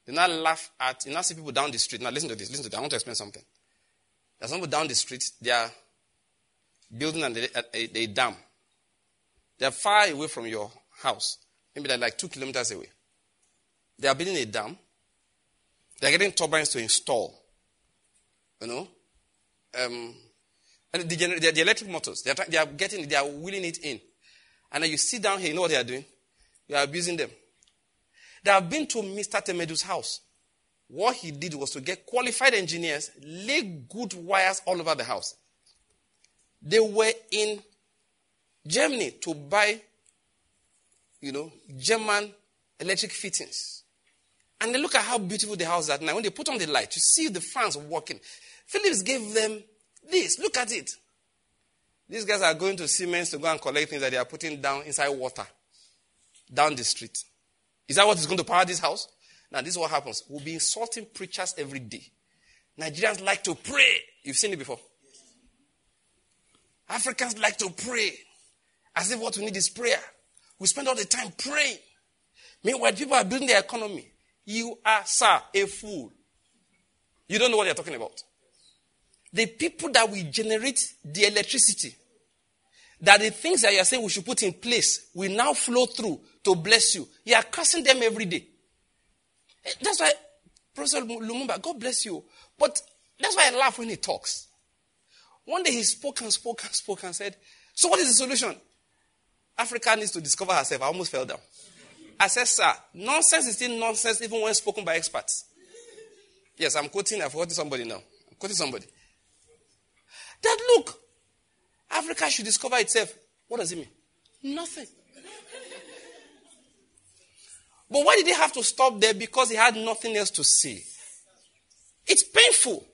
They now laugh at, you now see people down the street. Now listen to this, listen to this. I want to explain something. There's some people down the street, they are building a, a, a dam. They are far away from your house. Maybe they're like two kilometers away. They are building a dam. They're getting turbines to install. You know? Um, and the, the, the electric motors, they are, they are getting, they are wheeling it in. And then you sit down here, you know what they are doing? You are abusing them. They have been to Mr. Temedu's house. What he did was to get qualified engineers, lay good wires all over the house. They were in Germany to buy, you know, German electric fittings. And they look at how beautiful the house is at night. When they put on the light, you see the fans working. Philips gave them this. Look at it. These guys are going to Siemens to go and collect things that they are putting down inside water, down the street. Is that what is going to power this house? Now, this is what happens. We'll be insulting preachers every day. Nigerians like to pray. You've seen it before. Africans like to pray as if what we need is prayer. We spend all the time praying. Meanwhile, people are building their economy. You are, sir, a fool. You don't know what you're talking about. The people that will generate the electricity, that the things that you're saying we should put in place will now flow through to bless you. You are cursing them every day. Eh, that's why, Professor Lumumba, God bless you. But that's why I laugh when he talks. One day he spoke and spoke and spoke and said, So what is the solution? Africa needs to discover herself. I almost fell down. I said, Sir, nonsense is still nonsense even when spoken by experts. Yes, I'm quoting, I've quoted somebody now. I'm quoting somebody. That look, Africa should discover itself. What does it mean? Nothing. but why did they have to stop there? Because he had nothing else to say. It's painful.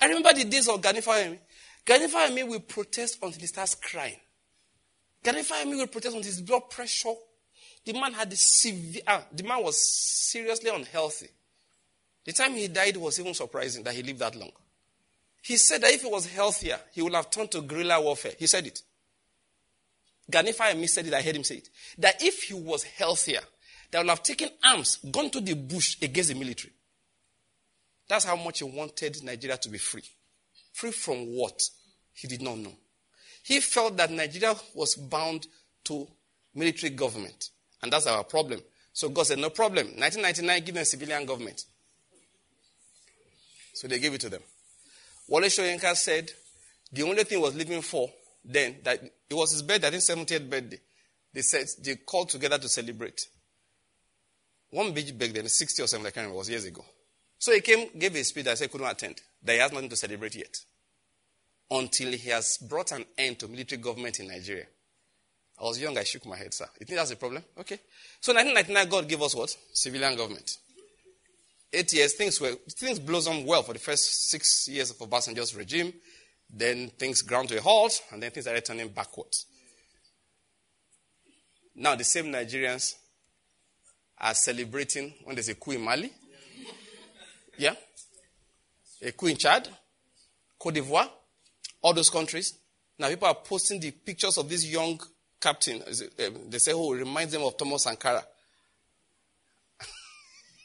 I remember the days of Gani Fawehinmi. Gani Fawehinmi will protest until he starts crying. Gani Fawehinmi will protest until his blood pressure. The man had severe, ah, the man was seriously unhealthy. The time he died was even surprising that he lived that long. He said that if he was healthier, he would have turned to guerrilla warfare. He said it. Gani Fawehinmi said it, I heard him say it. That if he was healthier, they would have taken arms, gone to the bush against the military. That's how much he wanted Nigeria to be free. Free from what? He did not know. He felt that Nigeria was bound to military government. And that's our problem. So God said, no problem. 1999, give them civilian government. So they gave it to them. Wole Soyinka said the only thing he was living for then, that it was his birthday, I think 70th birthday. They said they called together to celebrate. One big birthday, 60 or 70, I can't remember, it was years ago. So he came, gave a speech that I said couldn't attend, that he has nothing to celebrate yet. Until he has brought an end to military government in Nigeria. I was young, I shook my head, sir. You think that's a problem? Okay. So 1999, God gave us what? Civilian government. Eight years, things were things blossomed well for the first six years of Obasanjo's regime. Then things ground to a halt, and then things are turning backwards. Now the same Nigerians are celebrating when there's a coup in Mali. Yeah? A coup in Chad, Cote d'Ivoire, all those countries. Now people are posting the pictures of these young captain. Um, they say, oh, reminds them of Thomas Sankara.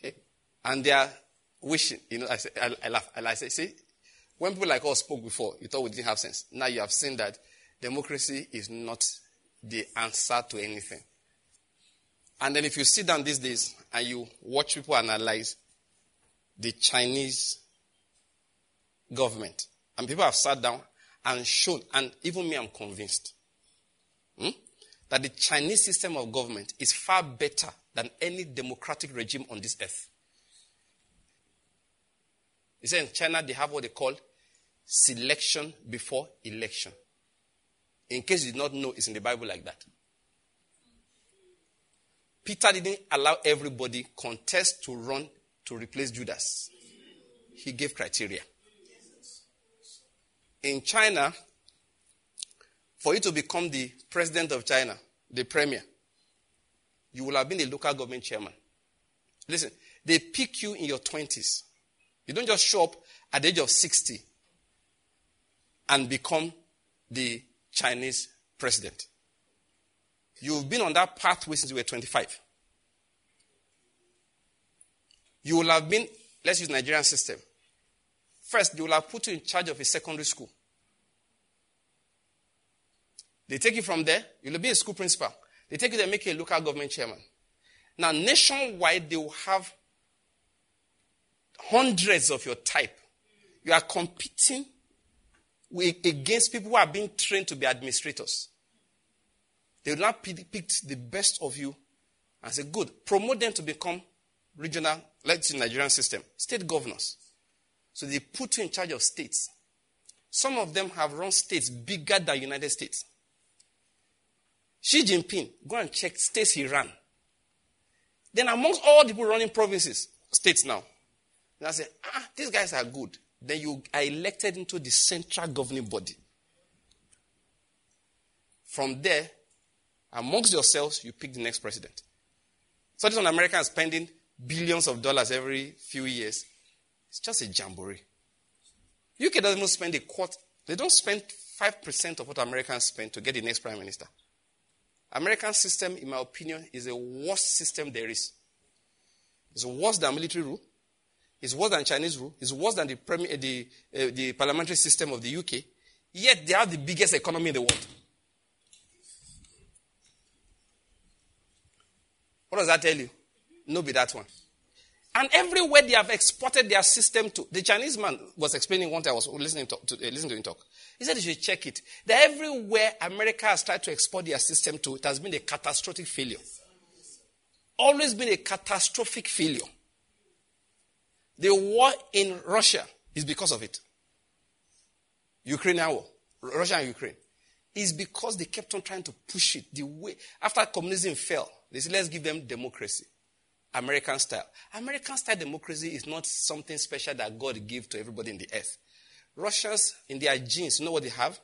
*laughs* and they are wishing, you know, I, say, I, I laugh. I, I say, see, when people like us spoke before, you thought we didn't have sense. Now you have seen that democracy is not the answer to anything. And then if you sit down these days and you watch people analyze, the Chinese government. And people have sat down and shown, and even me, I'm convinced, hmm, that the Chinese system of government is far better than any democratic regime on this earth. You say in China they have what they call selection before election. In case you did not know, it's in the Bible like that. Peter didn't allow everybody contest to run to replace Judas. He gave criteria. In China, for you to become the president of China, the premier, you will have been a local government chairman. Listen, they pick you in your 20s. You don't just show up at the age of 60 and become the Chinese president. You've been on that pathway since you were 25. You will have been, let's use Nigerian system. First, they will have put you in charge of a secondary school. They take you from there, you'll be a school principal. They take you there, make you a local government chairman. Now, nationwide, they will have hundreds of your type. You are competing against people who are being trained to be administrators. They will not pick the best of you and say, good, promote them to become regional, let's say Nigerian system, state governors. So they put you in charge of states. Some of them have run states bigger than the United States. Xi Jinping, go and check states he ran. Then amongst all the people running provinces, states now, and I say, ah, these guys are good. Then you are elected into the central governing body. From there, amongst yourselves, you pick the next president. So this one America is spending billions of dollars every few years. It's just a jamboree. UK doesn't even spend a quarter. They don't spend 5% of what Americans spend to get the next prime minister. American system, in my opinion, is the worst system there is. It's worse than military rule. It's worse than Chinese rule. It's worse than the, premier, the, uh, the parliamentary system of the UK. Yet they have the biggest economy in the world. What does that tell you? No, be that one. And everywhere they have exported their system to, the Chinese man was explaining one time I was listening to, to uh, listening to him talk. He said you should check it. That everywhere America has tried to export their system to, it has been a catastrophic failure. Always been a catastrophic failure. The war in Russia is because of it. Ukrainian war, Russia and Ukraine, is because they kept on trying to push it the way after communism fell. They said, let's give them democracy, American style. American style democracy is not something special that God gave to everybody in the earth. Russians, in their genes, you know what they have?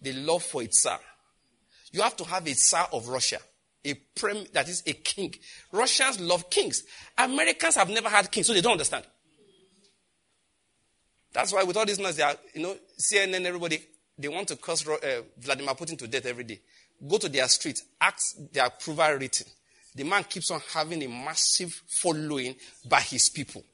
They love for its Tsar. You have to have a Tsar of Russia, a prem that is a king. Russians love kings. Americans have never had kings, so they don't understand. That's why with all this noise, you know, CNN, everybody, they want to curse uh, Vladimir Putin to death every day. Go to their street, ask their approval rating. The man keeps on having a massive following by his people.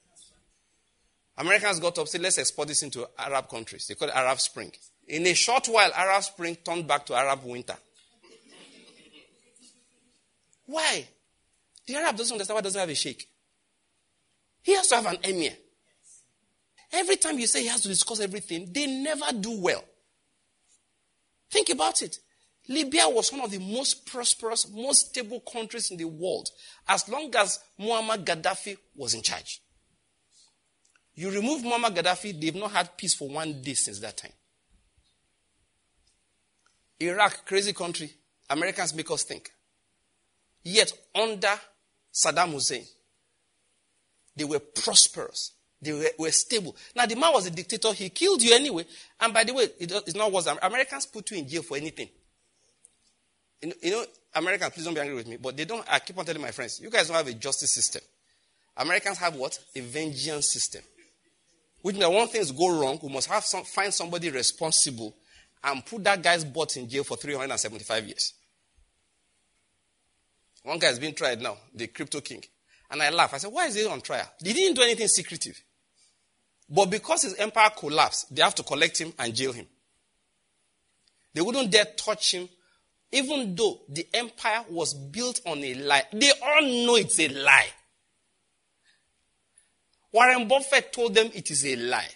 Americans got up, said, let's export this into Arab countries. They call it Arab Spring. In a short while, Arab Spring turned back to Arab winter. Why? The Arab doesn't understand why doesn't have a sheikh. He has to have an emir. Every time you say he has to discuss everything, they never do well. Think about it. Libya was one of the most prosperous, most stable countries in the world as long as Muammar Gaddafi was in charge. You remove Muammar Gaddafi, they've not had peace for one day since that time. Iraq, crazy country. Americans make us think. Yet, under Saddam Hussein, they were prosperous. They were, were, stable. Now, the man was a dictator. He killed you anyway. And by the way, it, it's not was Americans put you in jail for anything. You know, you know, Americans, please don't be angry with me, but they don't. I keep on telling my friends, you guys don't have a justice system. Americans have what? A vengeance system. Which means when things go wrong, we must have some, find somebody responsible and put that guy's butt in jail for 375 years. One guy has been tried now, the crypto king. And I laugh. I said, why is he on trial? He didn't do anything secretive. But because his empire collapsed, they have to collect him and jail him. They wouldn't dare touch him, even though the empire was built on a lie. They all know it's a lie. Warren Buffett told them it is a lie.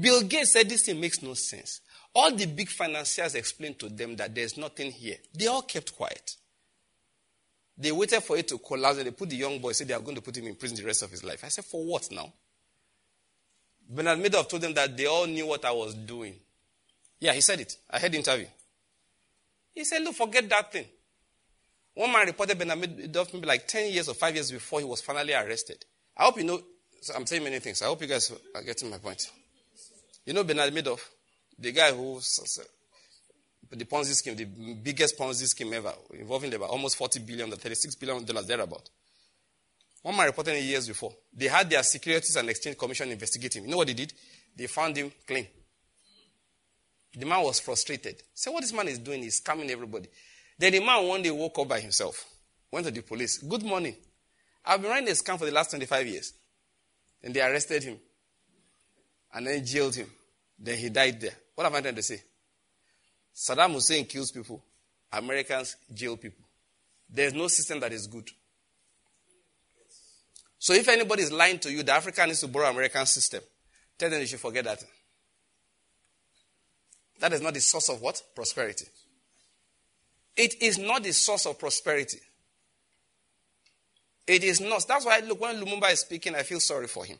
Bill Gates said this thing makes no sense. All the big financiers explained to them that there's nothing here. They all kept quiet. They waited for it to collapse and they put the young boy, said they are going to put him in prison the rest of his life. I said, for what now? Bernard Madoff told them that they all knew what I was doing. Yeah, he said it. I heard the interview. He said, look, forget that thing. One man reported Bernard Madoff maybe like 10 years or 5 years before he was finally arrested. I hope you know, so I'm saying many things. I hope you guys are getting my point. You know Bernard Madoff? The guy who, the Ponzi scheme, the biggest Ponzi scheme ever, involving about almost 40 billion, 36 billion dollars thereabout. One man reported years before. They had their Securities and Exchange Commission investigate him. You know what they did? They found him clean. The man was frustrated. So what this man is doing is scamming everybody. Then the man one day woke up by himself, went to the police. Good morning. I've been running a scam for the last 25 years. Then they arrested him. And then jailed him. Then he died there. What am I trying to say? Saddam Hussein kills people. Americans jail people. There's no system that is good. So if anybody is lying to you, the African needs to borrow American system. Tell them you should forget that. That is not the source of what? Prosperity. It is not the source of prosperity. It is not. That's why, look, when Lumumba is speaking, I feel sorry for him.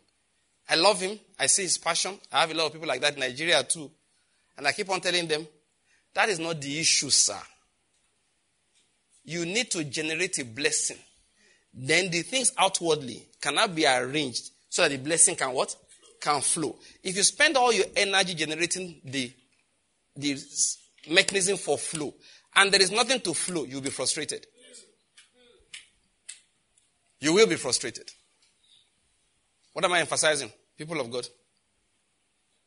I love him. I see his passion. I have a lot of people like that in Nigeria too. And I keep on telling them, that is not the issue, sir. You need to generate a blessing then the things outwardly cannot be arranged so that the blessing can what? Can flow. If you spend all your energy generating the, the mechanism for flow, and there is nothing to flow, you'll be frustrated. You will be frustrated. What am I emphasizing? People of God.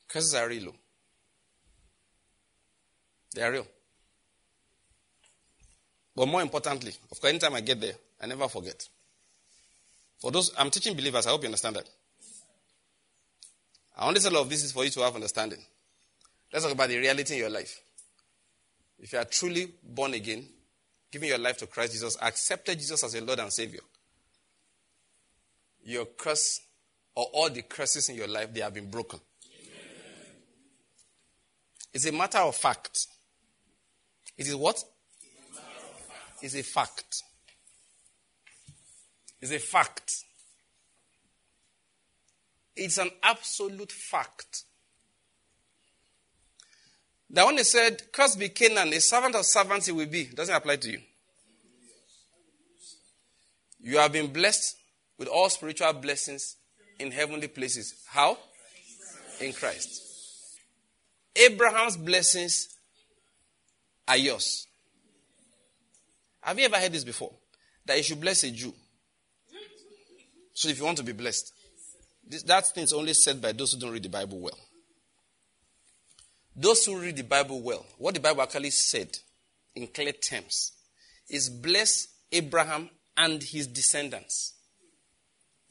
Curses are real. They are real. But more importantly, of course, anytime I get there, I never forget. For those, I'm teaching believers, I hope you understand that. I only say all of this is for you to have understanding. Let's talk about the reality in your life. If you are truly born again, giving your life to Christ Jesus, accepted Jesus as your Lord and Savior, your curse or all the curses in your life, they have been broken. Amen. It's a matter of fact. It is what? It's a fact It's a fact. It's an absolute fact. The one he said, Cursed be Canaan, a servant of servants he will be, doesn't apply to you. You have been blessed with all spiritual blessings in heavenly places. How? In Christ. Abraham's blessings are yours. Have you ever heard this before? That you should bless a Jew. So if you want to be blessed, this, that thing is only said by those who don't read the Bible well. Those who read the Bible well, what the Bible actually said in clear terms is bless Abraham and his descendants.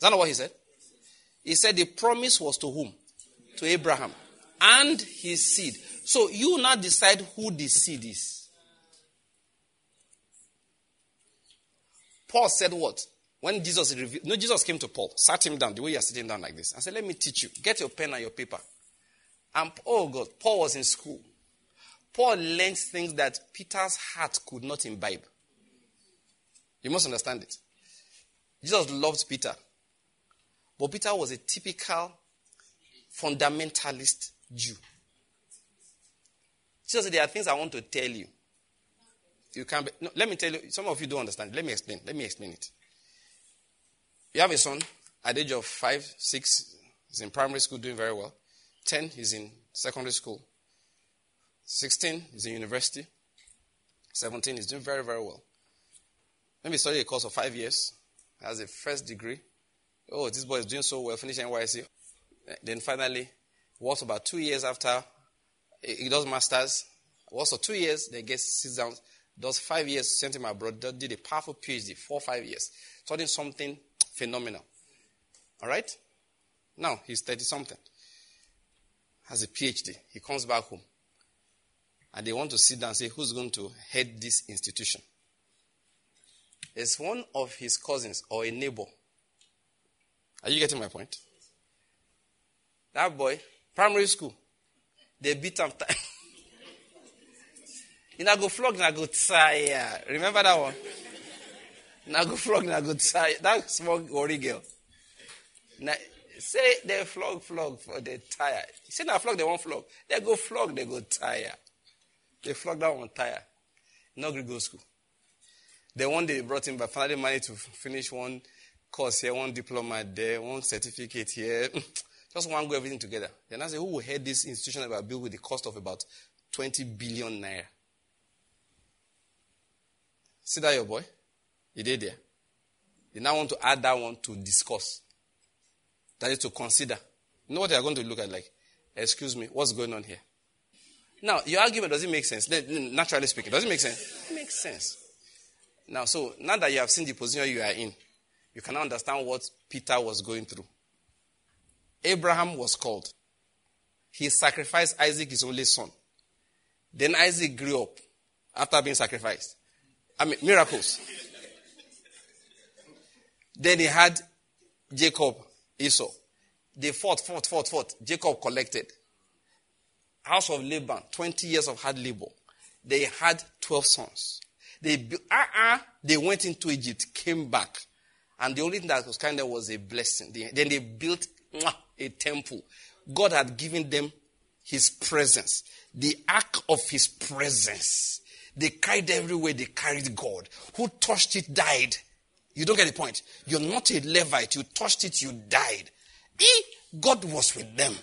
That not what he said? He said the promise was to whom? To Abraham and his seed. So you now decide who the seed is. Paul said what? When Jesus revealed, no, Jesus came to Paul, sat him down the way you're sitting down like this, and said, Let me teach you. Get your pen and your paper. And oh God, Paul was in school. Paul learned things that Peter's heart could not imbibe. You must understand it. Jesus loved Peter. But Peter was a typical fundamentalist Jew. Jesus said, There are things I want to tell you. You can't be, no, let me tell you, some of you don't understand. Let me explain. Let me explain it. You have a son at the age of five, six, he's in primary school doing very well. Ten, he's in secondary school. Sixteen, he's in university. Seventeen, he's doing very, very well. Maybe study a course of five years, has a first degree. Oh, this boy is doing so well, finishing NYSC. Then finally, works about two years after he does masters. Works for two years, then gets sits down, does five years, sent him abroad, did a powerful PhD, four, five years, studying something Phenomenal. All right? Now, he's 30 something. Has a PhD. He comes back home. And they want to sit down and say, who's going to head this institution? It's one of his cousins or a neighbor. Are you getting my point? That boy, primary school, they beat him time. you know, go flog, you go tire. Remember that one? na go frog na go tie that small worry girl na Say they flog, flog for the tire. Say now flog, they won't flog. They go flog, they go tire. They flog that one tire. No go school. Then one day they brought him, but finally managed to finish one course here, one diploma there, one certificate here. *laughs* Just one go everything together. Then I say, who will head this institution that were built with the cost of about 20 billion naira? See that your boy? He did there. You now want to add that one to discuss. That is to consider. You know what they are going to look at like, excuse me, what's going on here? Now, your argument, doesn't make sense? Naturally speaking, does it make sense? It makes sense. Now, so now that you have seen the position you are in, you can understand what Peter was going through. Abraham was called. He sacrificed Isaac, his only son. Then Isaac grew up after being sacrificed. I mean, miracles. then he had Jacob, Esau. They fought, fought, fought, fought. Jacob collected. House of Laban, 20 years of hard labor. They had 12 sons. They, uh-uh, they went into Egypt, came back. And the only thing that was kind of was a blessing. Then they built a temple. God had given them his presence, the ark of his presence. They carried everywhere, they carried God. Who touched it died. You don't get the point. You're not a Levite. You touched it, you died. He, God was with them.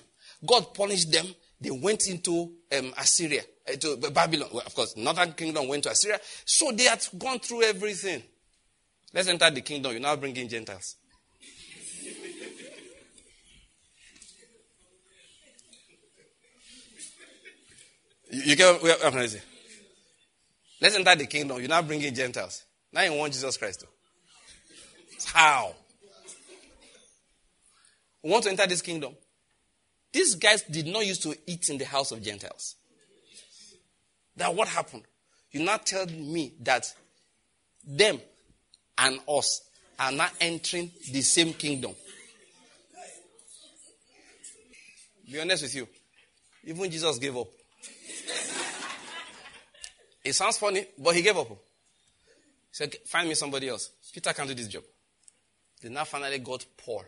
God punished them. They went into um, Assyria, uh, to Babylon. Well, of course, northern kingdom went to Assyria. So they had gone through everything. Let's enter the kingdom. You now bring in Gentiles. You get what I'm saying? Let's enter the kingdom. You now bring in Gentiles. Now you want Jesus Christ. How? We want to enter this kingdom. These guys did not used to eat in the house of Gentiles. That what happened? You now tell me that them and us are not entering the same kingdom. Be honest with you. Even Jesus gave up. it sounds funny, but he gave up. He said, Find me somebody else. Peter can't do this job. They now finally got Paul.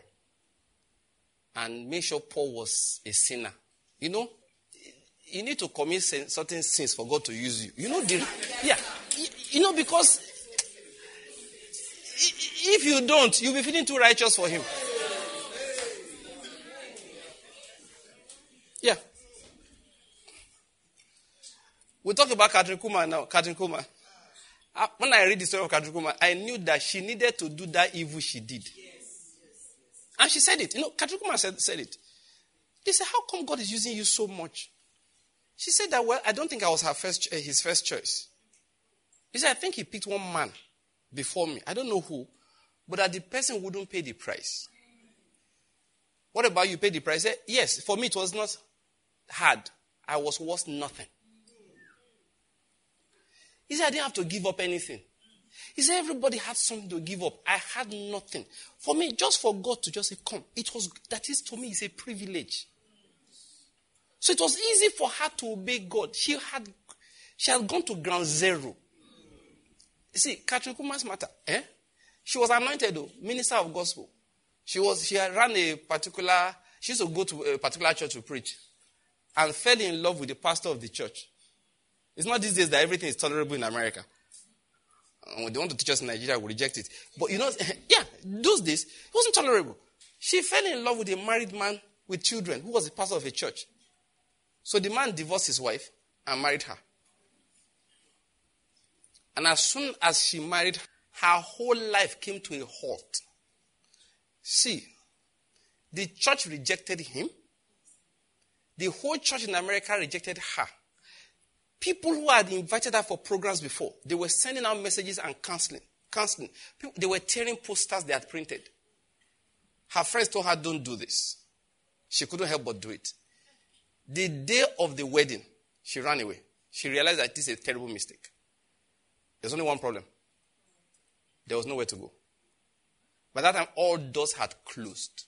And make sure Paul was a sinner. You know, you need to commit certain sins for God to use you. You know, the, yeah. You know, because if you don't, you'll be feeling too righteous for Him. Yeah. We talk about Kathryn Kuhlman now. Kathryn Kuhlman. Uh, when I read the story of Kathryn Kuhlman, I knew that she needed to do that evil she did. And she said it. You know, Kathryn Kuhlman said, said it. They said, How come God is using you so much? She said that, well, I don't think I was her first, his first choice. He said, I think he picked one man before me. I don't know who, but that the person wouldn't pay the price. What about you pay the price? Said, yes, for me it was not hard. I was worth nothing. He said, I didn't have to give up anything. He said, everybody had something to give up. I had nothing. For me, just for God to just say, come, it was, that is to me, is a privilege. So it was easy for her to obey God. She had, she had gone to ground zero. See, Kathryn Kuhlman's matter, eh? She was anointed, though, minister of gospel. She was, she run a particular, she used to go to a particular church to preach and fell in love with the pastor of the church. It's not these days that everything is tolerable in America. When they want to teach us in Nigeria, we reject it. But you know, *laughs* yeah, those days, it wasn't tolerable. She fell in love with a married man with children who was the pastor of a church. So the man divorced his wife and married her. And as soon as she married, her whole life came to a halt. See, the church rejected him. The whole church in America rejected her. People who had invited her for programs before, they were sending out messages and counseling. Counseling. People, they were tearing posters they had printed. Her friends told her, "Don't do this." She couldn't help but do it. The day of the wedding, she ran away. She realized that this is a terrible mistake. There's only one problem. There was nowhere to go. By that time, all doors had closed.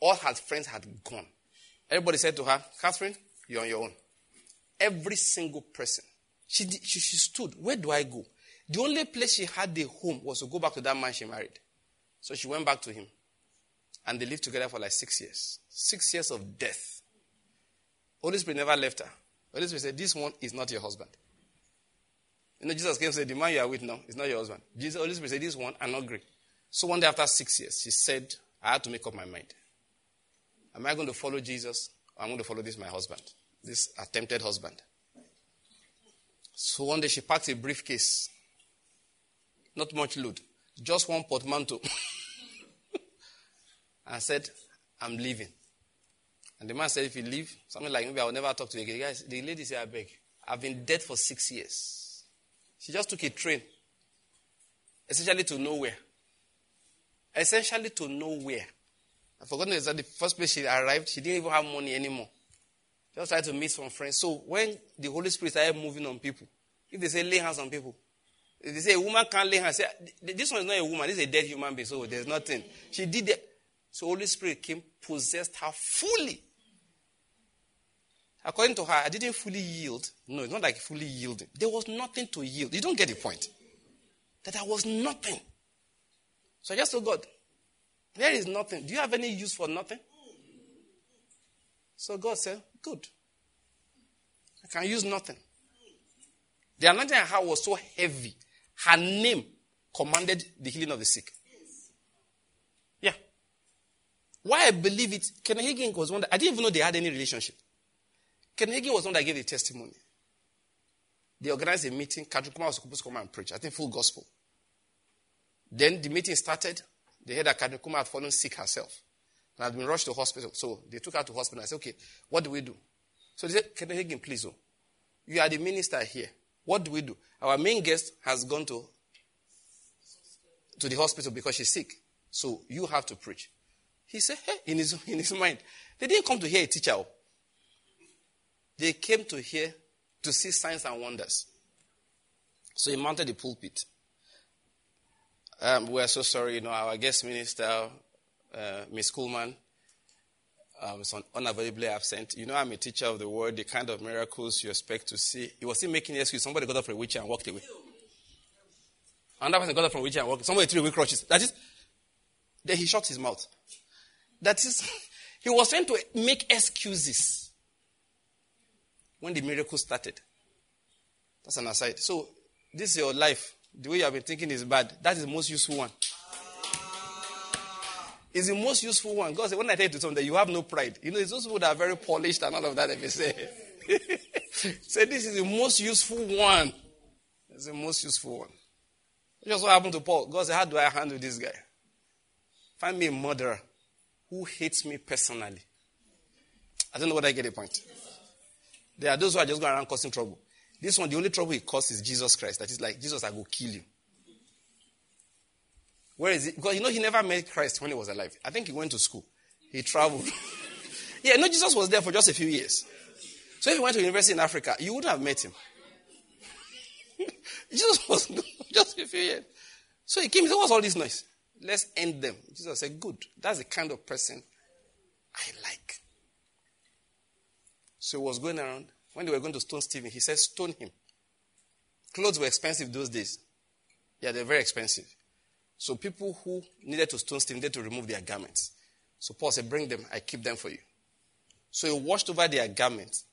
All her friends had gone. Everybody said to her, Kathryn, you're on your own. Every single person. She, she, she stood. Where do I go? The only place she had a home was to go back to that man she married. So she went back to him. And they lived together for like six years. Six years of death. Holy Spirit never left her. Holy Spirit said, This one is not your husband. You know, Jesus came and said, The man you are with now is not your husband. Jesus, Holy Spirit said, This one, I'm not great. So one day after six years, she said, I had to make up my mind. Am I going to follow Jesus or I'm going to follow this my husband? This attempted husband. So one day she packed a briefcase. Not much loot. Just one portmanteau. *laughs* and said, I'm leaving. And the man said, if you leave, something like maybe I'll never talk to you again. Guys, the lady said, I beg. I've been dead for six years. She just took a train. Essentially to nowhere. Essentially to nowhere. I've forgotten that the first place she arrived, she didn't even have money anymore. Just tried to meet some friends. So when the Holy Spirit started moving on people, if they say lay hands on people, if they say a woman can't lay hands, say, this one is not a woman, this is a dead human being, so there's nothing. She did it. So Holy Spirit came, possessed her fully. According to her, I didn't fully yield. No, it's not like fully yielding. There was nothing to yield. You don't get the point. That there was nothing. So I just told God, there is nothing. Do you have any use for nothing? So God said, Good. I can use nothing. The anointing I had was so heavy. Her name commanded the healing of the sick. Yeah. Why I believe it, Ken Hagin was one that, I didn't even know they had any relationship. Ken Hagin was one that gave the testimony. They organized a meeting. Kuhlman was supposed to come and preach. I think full gospel. Then the meeting started. They heard that Kuhlman had fallen sick herself and had been rushed to hospital. So they took her to hospital. I said, okay, what do we do? So they said, Kenneth Hagin, please, oh, you are the minister here. What do we do? Our main guest has gone to, to the hospital because she's sick. So you have to preach. He said, hey, in his, in his mind, they didn't come to hear a teacher. Oh. They came to hear, to see signs and wonders. So he mounted the pulpit. Um, we're so sorry, you know, our guest minister, uh, Miss Kuhlman, um, is unavoidably absent. You know, I'm a teacher of the word, the kind of miracles you expect to see. He was still making an excuse. Somebody got up from a wheelchair and walked away. Another person got up from a wheelchair and walked. Somebody threw away crutches. That is, then he shut his mouth. That is, *laughs* he was trying to make excuses when the miracle started. That's an aside. So, this is your life the way you have been thinking is bad. That is the most useful one. It's the most useful one. God said, when I tell you to that you have no pride, you know, it's those people that are very polished and all of that, if you say. say, this is the most useful one. It's the most useful one. Just what happened to Paul. God said, how do I handle this guy? Find me a murderer who hates me personally. I don't know whether I get the point. There are those who are just going around causing trouble. This one, the only trouble he causes is Jesus Christ. That is like, Jesus, I will kill you. Where is it? Because you know, he never met Christ when he was alive. I think he went to school. He traveled. *laughs* yeah, no, Jesus was there for just a few years. So if you went to university in Africa, you wouldn't have met him. *laughs* Jesus was *laughs* just a few years. So he came, he said, What's all this noise? Let's end them. Jesus said, Good. That's the kind of person I like. So he was going around when they were going to stone Stephen, he said, Stone him. Clothes were expensive those days. Yeah, they're very expensive. So people who needed to stone Stephen needed to remove their garments. So Paul said, Bring them, I keep them for you. So he washed over their garments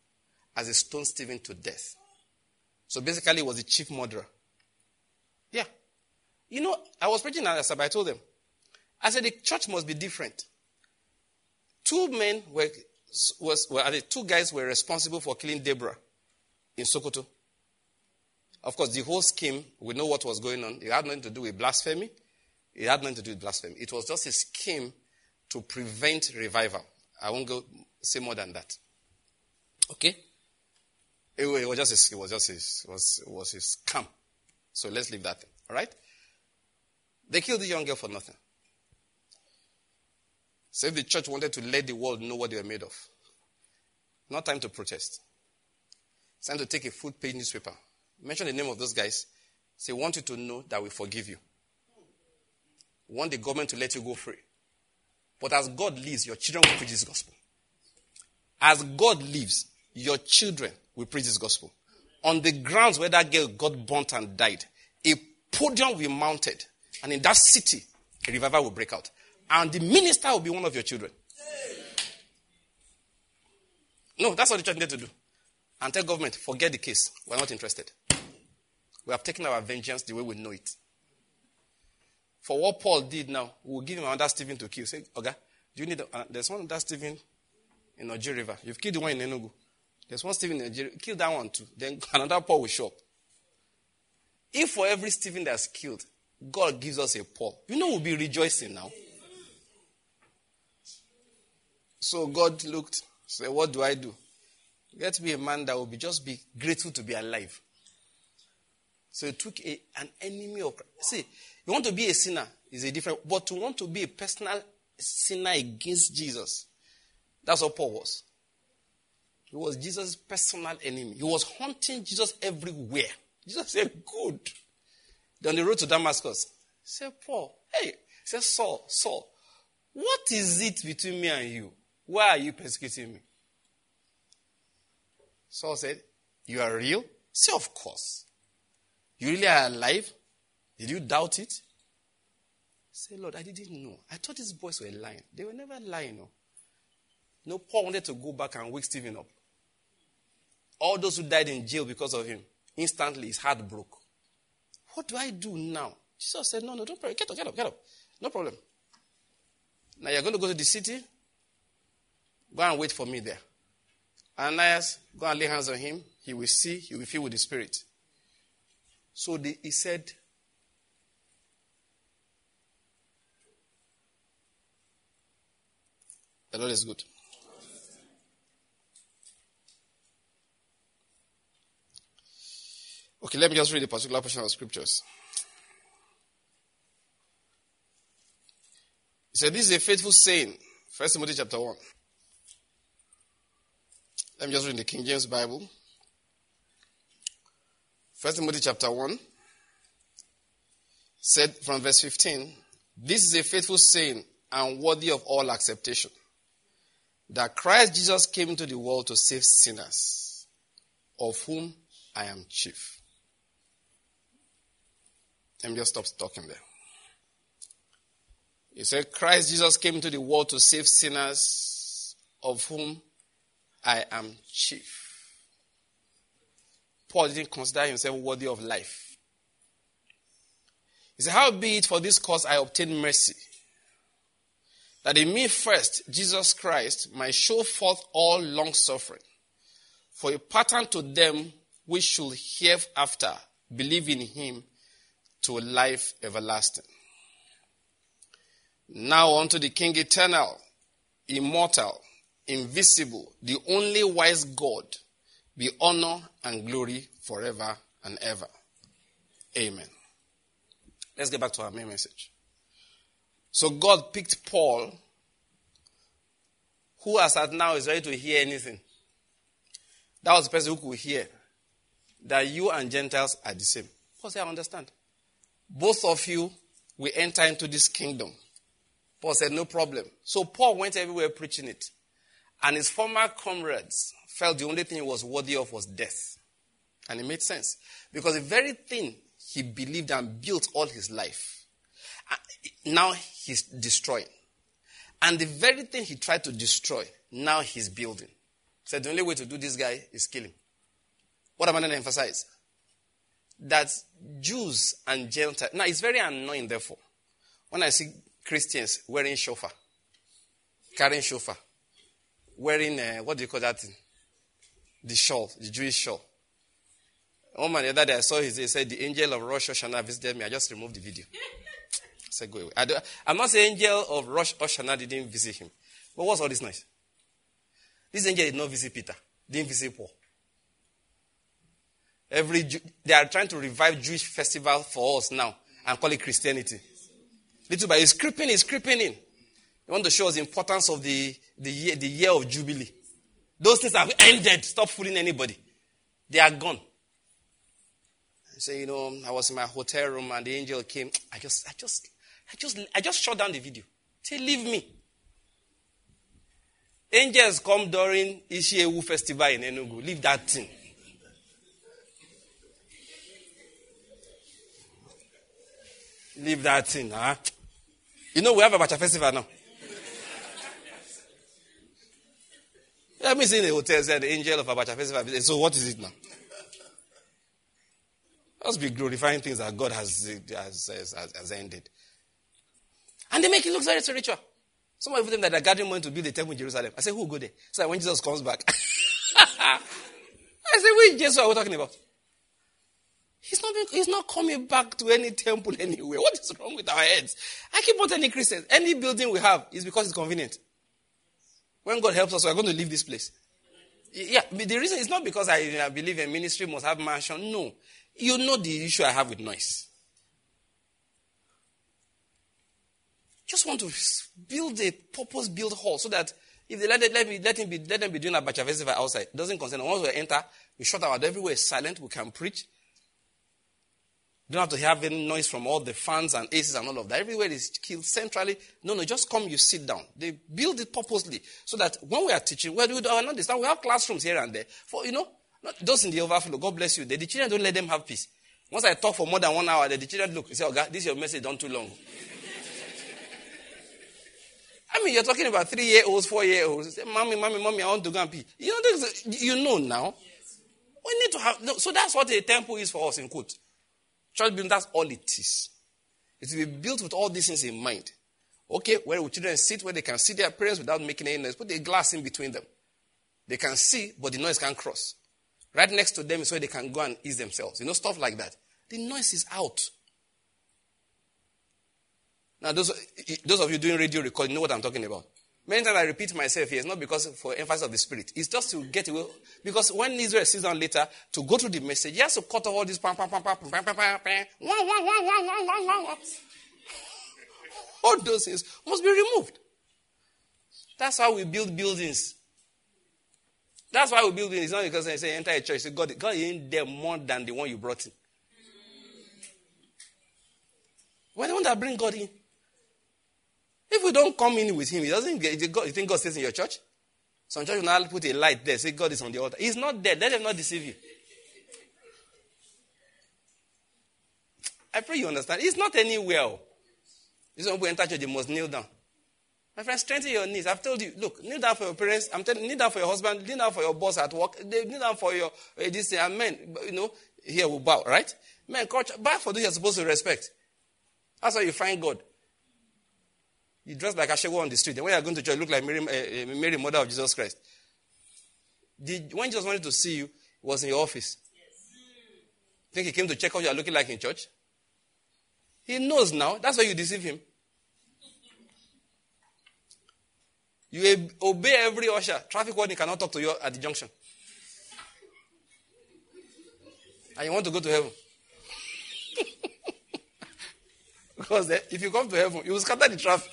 as a stone Stephen to death. So basically, he was the chief murderer. Yeah. You know, I was preaching at Asaba, I told them. I said, the church must be different. Two men were was, well, the two guys were responsible for killing Deborah in Sokoto. Of course, the whole scheme, we know what was going on. It had nothing to do with blasphemy. It had nothing to do with blasphemy. It was just a scheme to prevent revival. I won't go say more than that. Okay? It, it was just a, it was just a, it was, it was a scam. So let's leave that. All right? They killed the young girl for nothing. So if the church wanted to let the world know what they were made of, not time to protest. It's time to take a full page newspaper. Mention the name of those guys. Say, we want you to know that we forgive you. We want the government to let you go free. But as God lives, your children will preach this gospel. As God lives, your children will preach this gospel. On the grounds where that girl got burnt and died, a podium will be mounted. And in that city, a revival will break out. And the minister will be one of your children. No, that's what the church needs to do. And tell government, forget the case. We're not interested. We have taken our vengeance the way we know it. For what Paul did now, we'll give him another Stephen to kill. Say, okay, do you need, uh, there's one that Stephen in Nigeria River. You've killed the one in Enugu. There's one Stephen in Nigeria. Kill that one too. Then *laughs* another Paul will show up. If for every Stephen that's killed, God gives us a Paul, you know we'll be rejoicing now. So God looked, said, What do I do? Get me a man that will be just be grateful to be alive. So he took a, an enemy of See, you want to be a sinner is a different, but to want to be a personal sinner against Jesus, that's what Paul was. He was Jesus' personal enemy. He was hunting Jesus everywhere. Jesus said, Good. On the road to Damascus, he said, Paul, hey, he said, Saul, Saul, what is it between me and you? Why are you persecuting me? Saul said, You are real? Say, Of course. You really are alive? Did you doubt it? Say, Lord, I didn't know. I thought these boys were lying. They were never lying. Oh. No. no, Paul wanted to go back and wake Stephen up. All those who died in jail because of him, instantly his heart broke. What do I do now? Jesus said, No, no, don't pray. Get up, get up, get up. No problem. Now you're going to go to the city. Go and wait for me there. Ananias, go and lay hands on him. He will see, he will feel with the Spirit. So the, he said, The Lord is good. Okay, let me just read a particular portion of scriptures. He said, This is a faithful saying. First Timothy chapter 1. Let me just read the King James Bible. First Timothy chapter 1 said from verse 15, This is a faithful saying and worthy of all acceptation. That Christ Jesus came into the world to save sinners, of whom I am chief. Let me just stop talking there. He said, Christ Jesus came into the world to save sinners, of whom I am chief. Paul didn't consider himself worthy of life. He said, How be it for this cause I obtain mercy, that in me first, Jesus Christ, might show forth all long suffering, for a pattern to them which should hereafter believe in him to life everlasting. Now unto the King eternal, immortal, invisible, the only wise God, be honor and glory forever and ever. Amen. Let's get back to our main message. So God picked Paul, who as at now is ready to hear anything. That was the person who could hear that you and Gentiles are the same. Paul said, I understand. Both of you will enter into this kingdom. Paul said, No problem. So Paul went everywhere preaching it. And his former comrades felt the only thing he was worthy of was death. And it made sense. Because the very thing he believed and built all his life, uh, now he's destroying. And the very thing he tried to destroy, now he's building. Said so the only way to do this guy is kill him. What am I going to emphasize? That Jews and Gentiles. Now it's very annoying, therefore, when I see Christians wearing shofar, carrying shofar wearing, uh, what do you call that thing? The shawl, the Jewish shawl. One man the other day I saw his, he said, the angel of Rosh Hashanah visited me. I just removed the video. I said, go away. I am not saying angel of Rosh Hashanah didn't visit him. But what's all this noise? This angel did not visit Peter, didn't visit Paul. Every Jew, they are trying to revive Jewish festival for us now and call it Christianity. Little by little, it's creeping, it's creeping in. They want to show us the importance of the, the, year, the year of Jubilee. Those things have ended. Stop fooling anybody. They are gone. Say, you know, I was in my hotel room and the angel came. I just, I just, I just, I just shut down the video. Say, leave me. Angels come during Ishiewu festival in Enugu. Leave that thing. Leave that thing, huh? You know, we have a Abacha festival now. Let me see in the hotel said the angel of Abacha festival. So what is it now? Let's be glorifying things that God has, has, has, has ended. And they make it look very spiritual. Some of them that are gathering money to build the temple in Jerusalem. I say, who will go there? So when Jesus comes back. *laughs* I say, which Jesus are we talking about? He's not, he's not coming back to any temple *laughs* anywhere. What is wrong with our heads? I keep on telling Christians, any building we have is because it's convenient. When God helps us, we're going to leave this place. Yeah, the reason is not because I, believe a ministry must have mansion. No. You know the issue I have with noise. Just want to build a purpose built hall so that if they let, it, let, me, let, him be, let them be doing a Abacha festival outside, it doesn't concern. Once we enter, we shut our door, everywhere silent, we can preach. Don't have to have any noise from all the fans and aces and all of that. Everywhere is killed centrally. No, no, just come, you sit down. They build it purposely so that when we are teaching, well, we don't understand. We have classrooms here and there. For, you know, not those in the overflow, God bless you. The, the children don't let them have peace. Once I talk for more than one hour, the, the children look, they say, oh God, this is your message, don't too long. *laughs* I mean, you're talking about three year olds, four year olds. Say, mommy, mommy, mommy, I want to go and pee. You know, this? you know now. We need to have, no, so that's what a temple is for us, in quote. Church building, that's all it is. It will be built with all these things in mind. Okay, where will children sit where they can see their parents without making any noise? Put a glass in between them. They can see, but the noise can't cross. Right next to them is where they can go and ease themselves. You know, stuff like that. The noise is out. Now, those, those of you doing radio recording know what I'm talking about. Many times I repeat myself here. It's not because for emphasis of the spirit. It's just to get away. Because when Israel sits down later to go through the message, he has to cut off all this pam pam pam pam pam pam pam pam. All those things must be removed. That's how we build buildings. That's why we build buildings. It's not because they say enter a church. God, God ain't there more than the one you brought in. We're the one that bring God in. If we don't come in with him, he doesn't get, you think God stays in your church? Some church will now put a light there, say God is on the altar. He's not there. Let them not deceive you. I pray you understand. He's not anywhere. This one enter church, you must kneel down. My friend, strengthen your knees. I've told you, look, kneel down for your parents. I'm telling you, kneel down for your husband, kneel down for your boss at work, kneel down for your uh, this. And men, you know, here we bow, right? Men, culture, bow for those you're supposed to respect. That's how you find God. You dress like a Ashewo on the street. And when you're going to church, you look like Mary, uh, Mary, mother of Jesus Christ. Did, when Jesus wanted to see you, he was in your office. Yes. Think he came to check how you are looking like in church? He knows now. That's why you deceive him. You obey every usher. Traffic warden cannot talk to you at the junction. And you want to go to heaven. *laughs* because if you come to heaven, you will scatter the traffic.